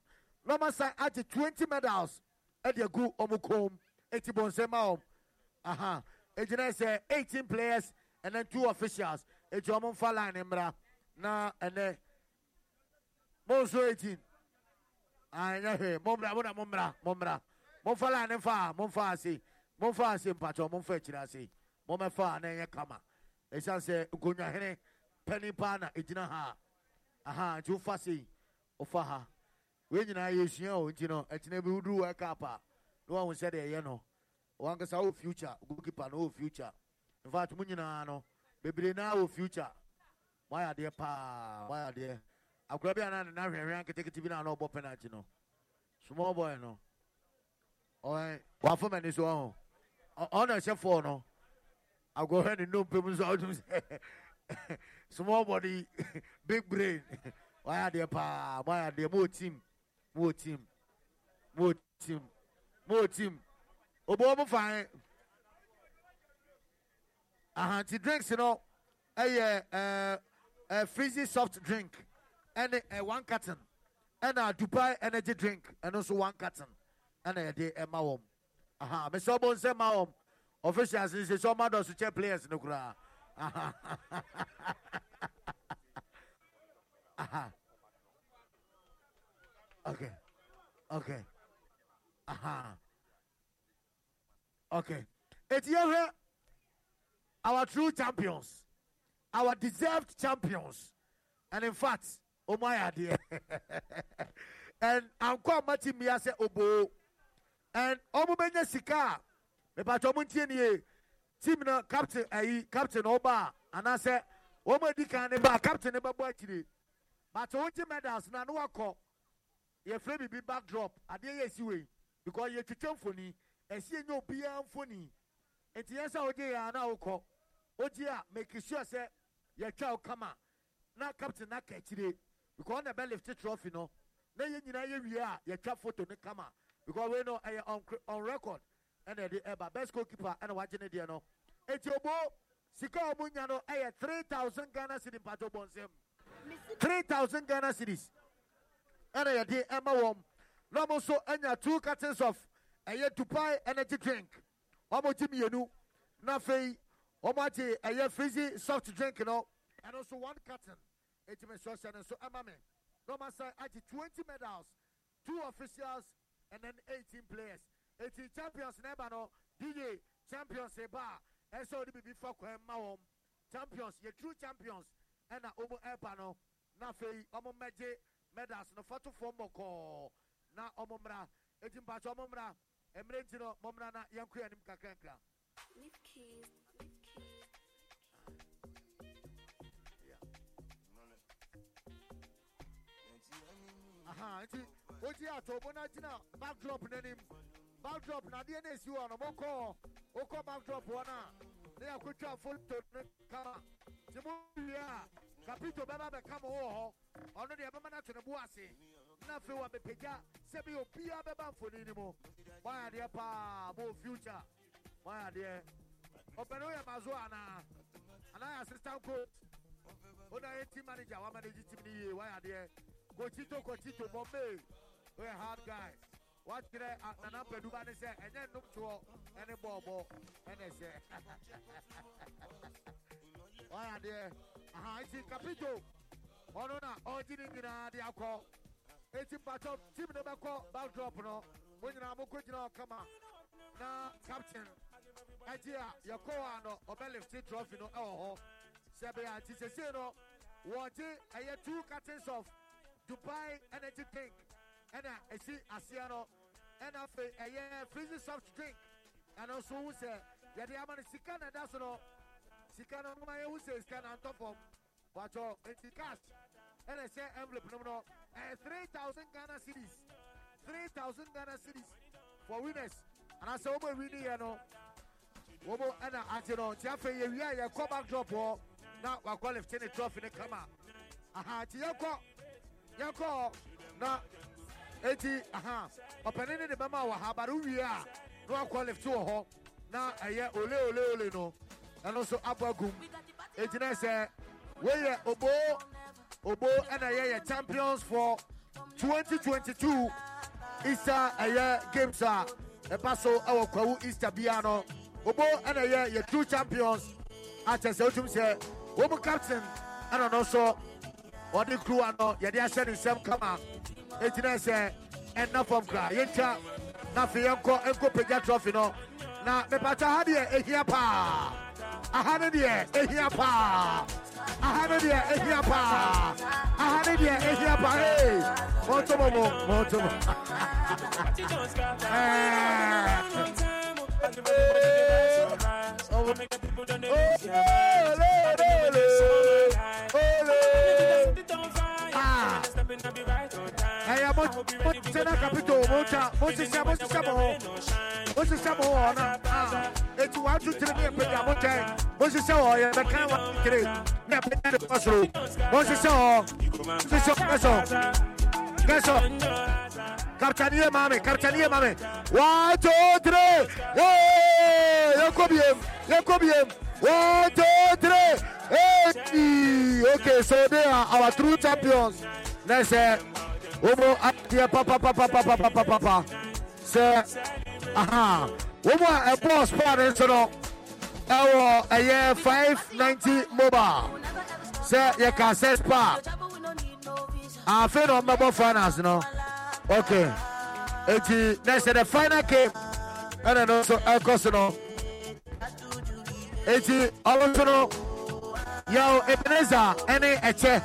Na ɔma san agye twenty medals. Ɛde agu ɔmo kɔn eti bonsɛm a wɔm aha. Egyina eighteen players and then two officials. Eti ɔmo nfa line mmra na ɛnɛ mo nso eighteen. Anyɛ hwɛ mo mmra mo na mo mmra mo mmra mo nfa line nfa mo nfa ase mo nfa ase mpatsɔ mo nfa akyire ase mo mɛfa na ɛyɛ kama esan aha nti wofa wofa ha. Wei nyinaa yɛ esua o nti no ɛkyinɛ bi wuduru wɔ ɛka pa na wɔn sɛ deɛ ɛyɛ no wankasa wɔ future goalkeeper no wɔ future. In fact mo nyinaa no bebree naa wɔ future. Mo ayɛ adeɛ paa mo ayɛ adeɛ. Akora bi a na ne nan hwɛhwɛ nketekete bi na na ɔbɔ penalty no. Small boy no. Ɔyɛ wafɔ mani so ɔho. Ɔna ɛhyɛ fɔɔ no. Agorɔ ne nnompe mu nso ɔtum sɛ small body big brain mo ayɛ adeɛ paa mo ayɛ adeɛ mo team mo team mo team mo team obo mo fan ahanti drinks no ɛyɛ ɛɛ ɛɛ fizzy soft drink. Ɛne ɛ one carton. Ɛna dubai energy drink. Ɛno nso one carton. Ɛna yɛde ɛma wɔm aha mesɛ ɔbɔ nsɛm ma wɔm officials n sɛ sɛ ɔma dɔ so kyɛ players no koraa aha Ajá. Ok. Ok. Aha. Okay. It's here. Our true champions. Our deserved champions. And in fact, oh my idea. and Uncle Martin Mia said, oh, Obo. And oh, Omumenya Sika. Mepacho oh, niye. Team na captain, eh, captain Oba. And I said, Omadi Kaneba, captain eh, Eba Boachiri. But wɔn gye medals? Na no wakɔ yɛfrɛ bibi backdrop. Adeɛ yɛ esi wei because yɛtwitwa mfoni ɛsi enye obiara mfoni nti yɛn sɛ ɔgye yɛn ana ɔkɔ ɔgye a make sure sɛ yɛtwa ɔkama na captain n'aka akyire because ɔna bɛ lift trophy no na yɛn nyinaa yɛ wie a yɛtwa photo ne kama. Because wei no ɛyɛ on on record. Ɛna yɛde ɛba best goalkeeper ɛna wagye ne deɛ no eti obo sika a nya no ɛyɛ three thousand ghana cedi mpato bɔ nsɛm. Three thousand ghana cedis ɛna yɛde ɛma wɔm na ɔmo nso anya two cartons of ɛyɛ dubai energy drink. Wɔn ti mmienu na afei wɔn ate ɛyɛ fizzy soft drink no ɛno nso one carton. Etimi nso hyɛ no nso ɛma me. Na wɔn asa agye twenty medals two officials and then eighteen players. Eighteen champions ɛba no dj champions eba. A ɛsɛ ɔde bibi fa kwan ma wɔn champions yɛ true champions ɛna wɔn ɛba no na afei wɔn mmɛgye medals no fatofoɔ mbɔkɔɔ na wɔn mmra eti mpatsɔ wɔn mmra mmerɛ nti no wɔn mmra na yɛn kɔ yɛn anim kakrankra. aha nti wogye ato ɔmo na gyina backdrop n'anim. Backdrop na adeɛ na esi hɔ no mokɔ wokɔ backdrop hɔ no a ne yɛakotwa foto no kama nti mo wie a kapito bɛba bɛka mo wɔ hɔ ɔno deɛ ɛbɛma no ato ne ase na afei wɔ mepagya sɛ bi obiara bɛba mfoni no mu moayɛ adeɛ paa mo future. Moayɛ adeɛ ɔpɛne woyɛ mazo anaa anaa yɛ assistant coach. Wona yɛ team manager wamanage team no yie woayɛ adeɛ kochito kochito bombay oyɛ hard guy wakyerɛ nana mpaduba ne sɛ ɛnyɛ nnumtoɔ ɛne bɔɔbɔ ɛne ɛhyɛ ɔyɛ adeɛ aha nti kapito ɔno na ɔgye ne nyinaa de akɔ eti mpatɔ team no bɛkɔ backdrop no mo nyinaa mokɔ gyina hɔ kama. Na captain ɛgye a yɛkɔ hɔ a no ɔbɛlifte trophy no ɛwɔ hɔ sɛ bɛyɛ ati sesei no wɔgye ɛyɛ two cartons of dubai energy drink ɛna esi aseɛ no ɛna afei ɛyɛ frizzy soft drink. Ɛno nso ho sɛ yɛde ama no sika na ɛda so no. Sika no noma yɛho sɛ sika na ntɔ fam wakyɛ enti cash. Ɛna ɛhyɛ envelope no mu no. Ɛyɛ three thousand ghana cedis. Three thousand ghana cedis for winners. And anaasɛ wɔn a wini yɛ no. Wɔn ɛna ate no. Nti afei yɛwie a yɛkɔ backdrop hɔ na wakɔ lift ne trophy ne kama. Aha nti yɛkɔ yɛkɔ na eti aha ɔpanin ne de bɛma wɔ ha abare wie a na wakɔ lift wɔ hɔ. Na ɛyɛ ole ole ole no ɛno nso abɔ agum. Egyina sɛ wɔyɛ obo obo ɛna yɛyɛ champions for 2022 easter ɛyɛ games a ɛba so ɛwɔ kwawu easter bia no. Obo ɛna yɛ yɛ true champions. Akyɛ sɛ otum sɛ wɔn mu captain ɛna no nso ɔde kuruwa no yɛde ahyɛ ne nsɛm kama egyina sɛ ɛnna fam kora yɛntwa na afei yɛnkɔ nkɔ pagya trophy no na mepata ha deɛ ehia paa aha ne deɛ ehia paa aha ne deɛ ehia paa aha ne deɛ ehia paa ee mɔnto mo mo mɔnto mo ɛyɛ sisa mo tena kapito mo ta mo sisa mo sisa mo mo sisa mo ona eti wa ju tire mi pe ya mo ta mo sisa o ya da kan wa tire na pe na de pasro mo sisa o sisa gaso gaso kartaniye mame kartaniye mame one two three yeah yakobiyem yakobiyem one two three hey okay so they are our true champions let's say uh, Omo atia papa papa papa papa papa. Sir, aha. Omo a ɛbɔ sport no eh, so no ɛwɔ ɛyɛ five ninety mobile. Sɛ yɛ ka sɛ spa. feel na mobile finals no. Okay. Eti Next sɛ the final game ɛna no so ɛkɔ so no. Eti ɔmo so no yɛwɔ Ebenezer ɛne ɛkyɛ.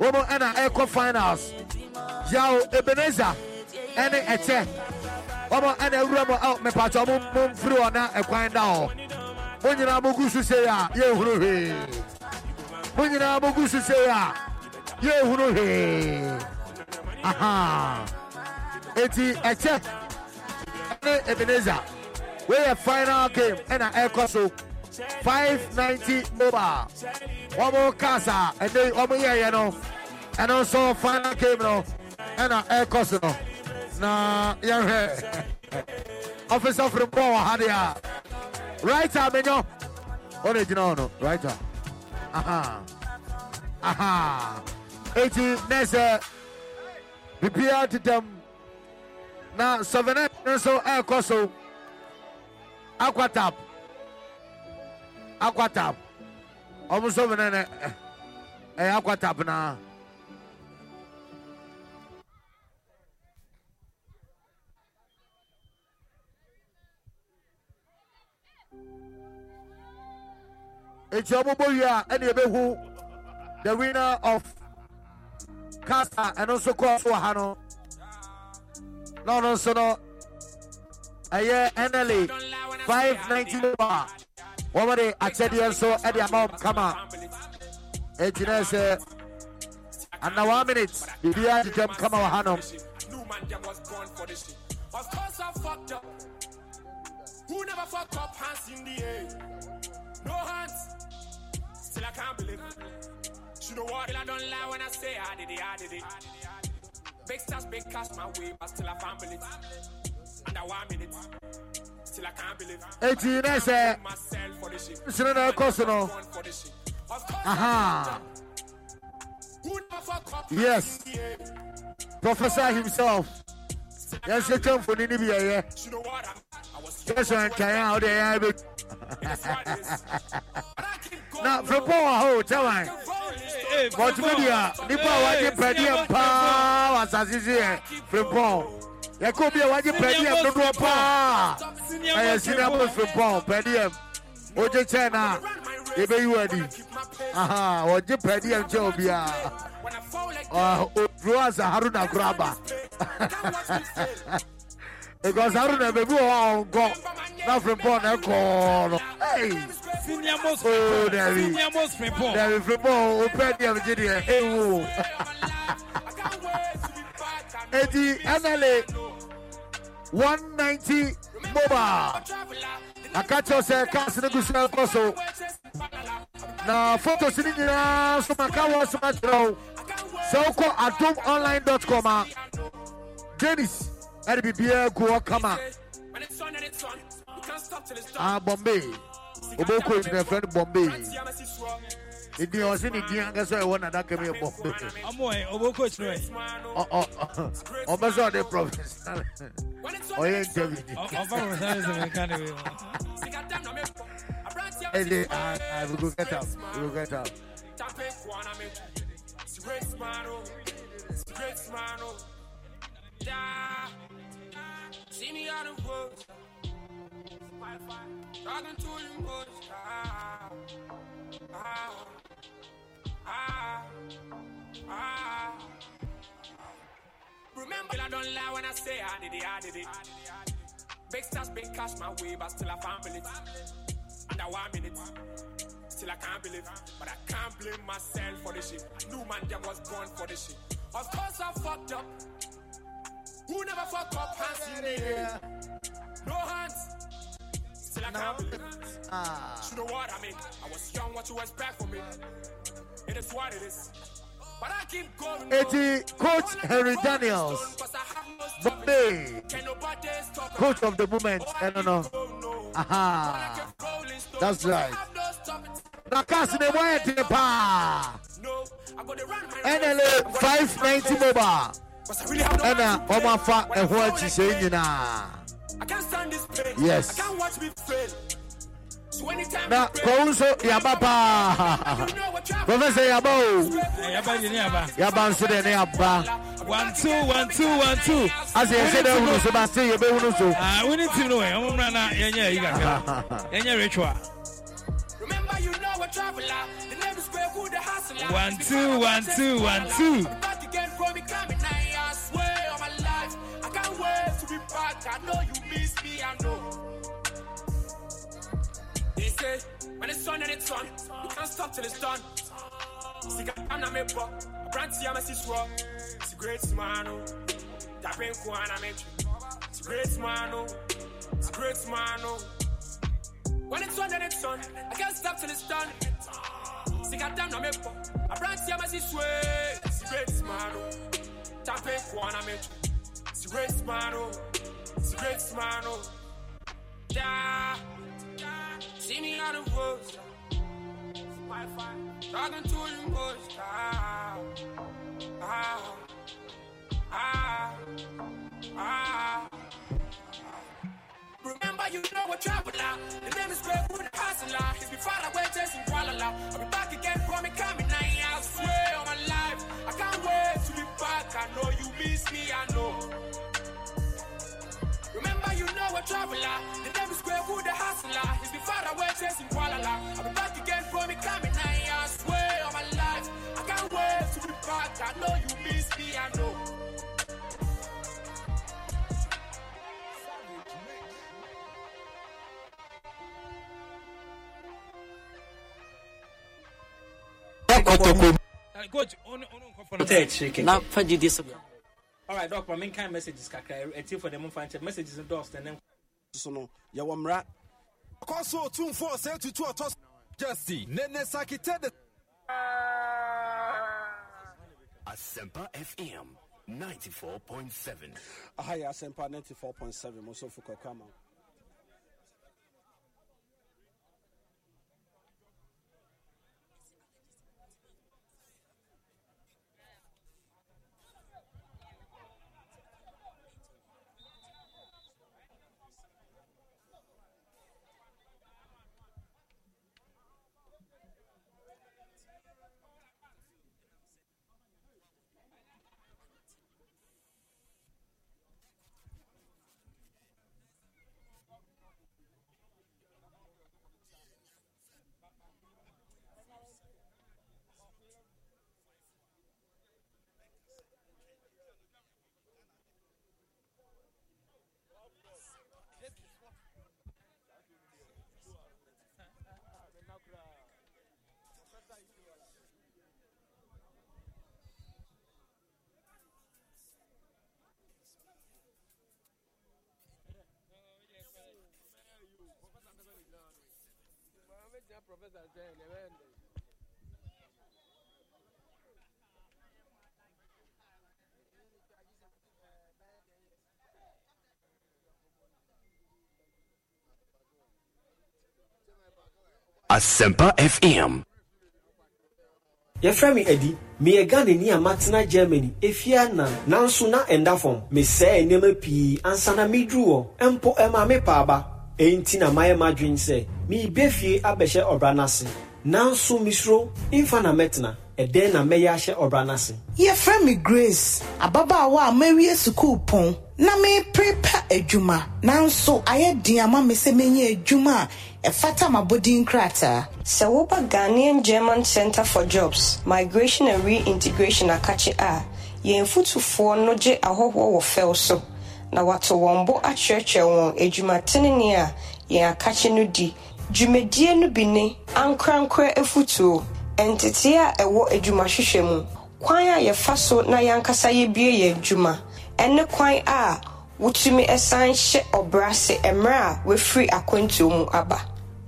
Omo ɛna ɛkɔ finals. Yao Ebenezer, any Ete, Omo and a Ramo out oh, me Patomum Fruana, a Quindao. When you are Mogusu say, Yo Huru, when you are Mogusu say, Yo aha, Eti Ete, any Ebenezer. We a final game and an air so 590 mobile. One more casa and they one more year, you know. And also final game, you know. Ɛna ɛkɔ so no na yɛhwɛ ɔfisa firi bɔɔl wɔ ha de a writer menyɔ ɔna gyina hɔ no writer. Aha. Aha. Eti nɛsɛ bibia tetam na sɔvɛnɛ nso ɛkɔ so. Aquatap aquatap ɔmo mi nene ɛyɛ aquatap na eti ɔmo bɔ wie a the winner of kasa ɛno nso kɔɔ so wɔ ha no na ɔno nso no ɛyɛ nla five ninety ba wɔn de akyɛdeɛ nso ɛde ama wɔn kama eti na sɛ ana one minute biribi agyegyam kama wɔ ha no New man them was born for this shit. Of course I fucked up. Who never fuck up? Hands in the air. Can't believe it. You know what? I don't lie when I say I did it, I did it. Big stars, big cash my way, but still I can't believe it. Under one minute. Still I can't believe it. eti na sɛ Myself for this shit. nsiri na ɛkɔ so no Born for this shit. Of course aha Who never fuck up? yes professor himself yɛn nso twɛ mfoni ni bi yɛyɛ You know what? I'm, I was kyerɛ sɛ nkyɛn a ɔde ɛyɛ bɛ na frepɔn wɔ hɔ o tɛwan multimedia nipa a wagye pɛdeɛ paa wɔ asase so yɛ frepɔn yɛkɛ obi a wagye pɛdeɛ dodoɔ paa ɛyɛ senior post frepɔn pɛdeɛ wogye kyɛn na yɛbɛyi wɔ adi aha wɔgye pɛdeɛ nkyɛn obiara oduro asa haruna koraba because haruna baabi wɔ hɔ a ɔnkɔ na frepɔn na ɛkɔɔ no hey Senior most Oh. Senior most Frimpong. Derry Frimpong, open the MGD. Hey, woo. Eti NLA 190 mobile. Akacho sɛ cars no gu so ɛkɔ so. Na photos ni nyinaa so maka wɔ so makyerɛ wo. Sɛ wokɔ adomonline.com a Dennis ɛde biribiara gu hɔ kama. When it's on and it's on, we can't stop till it's done. Ah, Bombay. Oboko is my friend Bombay. Ìdí ọ̀sìn ní dín ankẹ́sọ̀ ẹ̀wọ̀n nàdá kẹ́mi ẹ̀ Bombay. Ọmọ ẹ̀ ọmọ coach náà ẹ̀. Ọmọ sọ̀ de professor. Ọyẹ ntẹ̀bi di. Ọba professionalism ẹ̀ ká ni wẹ̀ wọ́n. Ẹ de ah we go get am we go get am. Great man, oh. Great man, oh. See me on the road. Talking to you, boys. Ah. Ah. Ah. Ah. Remember, I don't lie when I say I did it, I did it. Big stars, big cash my way, but still I found it. Under one minute. Still I can't believe, but I can't blame myself for this shit. I knew man them was born for this shit. Of course I fucked up. Who never fuck up hands in the air? No hands. Still I can't believe. Ah. You know what I mean? I was young, what you expect from me? It is what it is. But I keep going. Eti coach Henry Daniels. Bombay. Coach of the moment. I don't know. Aha. That's right. Na cars ne mo yɛ den paa. NLA 590 mobile. Ɛna wɔn afa ɛho akyihyɛ nyinaa. I can't stand this pain. Yes. I can't watch me fail. Na you pray, kɔn nso yaba paa. Professor yaba o. Yaba di ni yaba. Yaba nso de ne yaba. One two one two one two. Ase yɛ sɛ dɛ ehunu so ba se yɛ bɛ ehunu so. Ah, winning team no way. Ọmọ mìíràn na yẹn yẹ yi kakra. Yẹn yẹ ritual. Remember you know a traveler. The name is Wood, the hustler. One two one two one two. Back again from me coming. I swear on my life. I can't wait to be back. I know you miss me. I know. They say when it's on and it's on, you can't stop till it's done. See, I'm not me, but brand see I'm a sis. It's a great oh. That been cool and I make you. It's a great man. Oh. It's a great. Oh. Oh. When it's on and it's on, I can't stop till it's done. See, I'm not me, but a brand see I'm a sis way. Great man, oh. Been cool and I make you. It's a great man, oh. It's a great man, oh. Yeah. See me on the road. Talking to you, boys. Ah, ah, ah, ah. Remember, you know a traveler. The name is Greg with a hustler. He's been far away chasing Kuala I'll be back again, promise coming. I swear on my life, I can't wait to be back. I know you miss me, I know. Remember, you know a traveler. The name is Greg with a hustler. He's been far away chasing Kuala I'll be back again, promise coming. I swear on my life, I can't wait to be back. I know you miss me, I know. kɔtɔkɔ. coach ɔnu na fa jide so. alright doctor. ma mi nkan messages kakra ɛti fɔ dɛm nfa nkyɛn messages dɔɔs tɛ nɛm. soso no yɛwɔ mmara. kɔ so two four sɛ tutu ɔtɔ. jesse nene sakite de. asempa fm ninety four point seven. aha asempa ninety four point seven mo so fo kɔkɔ ama. Asempa FM. yɛfrɛ me adi. Meyɛ ghanani a matena germany. Ɛfia na nanso na ɛnda fam. Mesɛe nneɛma pii. Ansa na meduru hɔ mpo ɛma me paaba ɛnti na mayɛ m'adwen sɛ merebɛ fie abɛhyɛ ɔbra no ase nanso mesuro mfa na mɛtena ɛdɛn na mɛyɛ ahyɛ ɔbra no ase yɛfrɛ me grace ababaawa a mawie sukuu pɔn na meprepa adwuma. Nanso ayɛ den ama me sɛ menyɛ adwuma a ɛfata m'abɔdin krataa. Sɛ woba ghanaian german center for jobs migration and reintegration akakye a yɛn fotufoɔ no gye ahɔhoɔ wɔ fɛw so. Na wato wɔn bo akyerɛkyerɛ wɔn adwuma tenene a yɛn akakye no di. Dwumadie no bi ne ankorankora afutuo nteteɛ a ɛwɔ adwumahwehwɛ mu. Kwan a yɛfa so na yɛankasa yɛbie yɛn adwuma. Ɛne kwan a wotumi ɛsan hyɛ ɔbra se mmerɛ a wafiri akwantuo mu aba.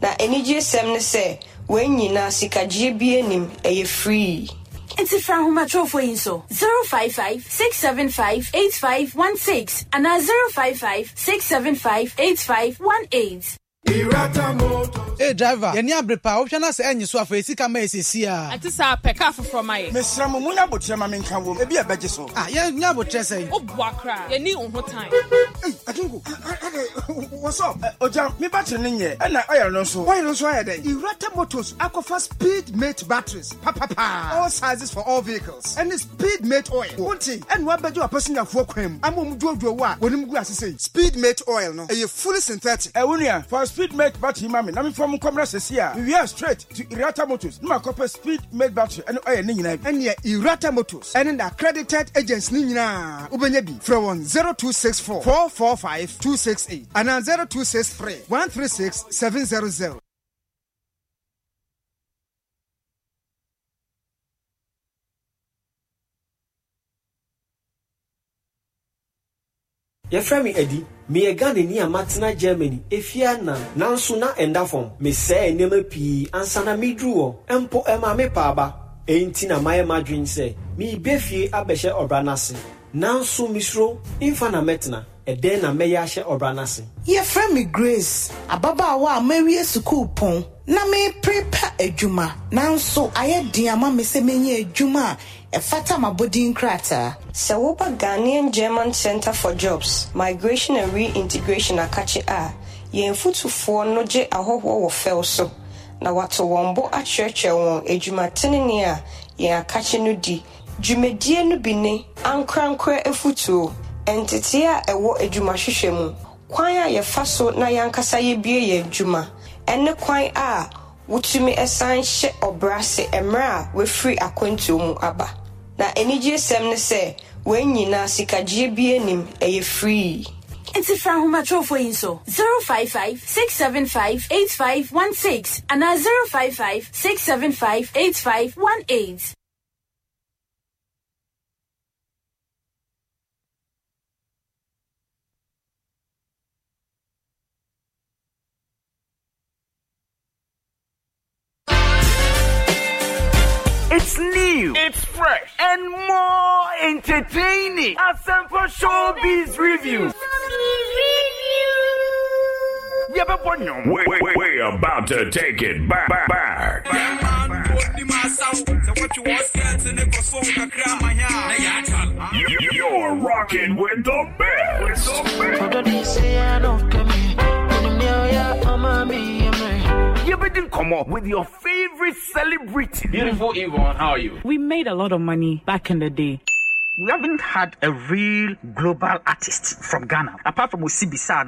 Na anigyesɛm ne sɛ wɔn nyinaa sikagyeɛ bi anim ɛyɛ firii nti fra ahomatorofoɔ yi nso 055 675 8516 anaa 055 675 8518 Hey driver, yɛn ni abiripa, wohwɛ na sɛ ɛnyi so afɔ esika ma esisi a. Ɛti sɛ apɛka foforɔ ma yɛ. Mesra mo, mo nya abotire ma mi nka wom, ebi ɛbɛgye so. Ah, yɛn nya abotire sɛn. O bu akra, yɛn ni nho tan. Akinko, wɔsɔ, ɔjà, mi batiri ni nyɛ, ɛna ɔyɛ no nso. Ɔyɛ no nso ayɛ dɛ. Irata Motors akɔfa speed mate batteries papapa. All sizes for all vehicles. Ɛni speed mate oil. Wonti, ɛnu abɛgye wa pɛsinyafoɔ kwan mu. Ama omu duoduo wa, wɔn mu gu asese. Speed mate oil no, ɛyɛ fully synthetic. Ɛwunia, first speed mate battery ma me na memfa mo nkɔmmra sɛsi a mewie straight to irata motors na makɔpɛ speed mate battery ɛne ɔyɛ ne nyinaa bi ɛneɛ Irata Motors. And the accredited agents ni nyinaa. Ubenya bi. One 0264 445 268. And 0263 136 700. Yɛfrɛ me adi. Meyɛ ghanani a matena germany. Ɛfia na nanso na ɛnda fam. Mesɛe nneɛma pii. Ansa na meduru hɔ mpo ɛma me paaba ɛnti na mayɛ m'adwen sɛ merebɛ fie abɛhyɛ ɔbra no ase nanso mesuro mfa na mɛtena ɛdɛn na mɛyɛ ahyɛ ɔbra no ase? Yɛfrɛ me grace. Ababaawa a mawie sukuu pɔn na meprepa adwuma. Nanso ayɛ den ama me sɛ menyɛ adwuma a ɛfata m'abɔdin krataa. Sɛ woba ghanaian german center for jobs migration and reintegration akakye a yɛn no gye ahɔhoɔ wɔ fɛw so. Na wato wɔn bo akyerɛkyerɛ wɔn adwuma tenene a yɛn akakye no di. Dwumadie no bi ne ankorankora afutuo. Nteteeɛ a ɛwɔ adwumahwehwɛ mu. Kwan a yɛfa so na yɛankasa yɛbie yɛn adwuma. Ɛne kwan a wotumi ɛsan hyɛ ɔbra se mmerɛ a wafiri akwantuo mu aba. Na anigyesɛm ne sɛ wɔn nyinaa sikagyeɛ bi anim ɛyɛ firii nti fra ahomatorofoɔ yi nso 055 675 8516 anaa 055 675 It's new, it's fresh, and more entertaining. Asempa Showbiz Review. We, we, we about to take it back. back, back. You, you're rocking with the best. You been come up with your favorite celebrity. Beautiful Yvonne, how are you? We made a lot of money back in the day. We haven't had a real global artist from Ghana, apart from Osibisa.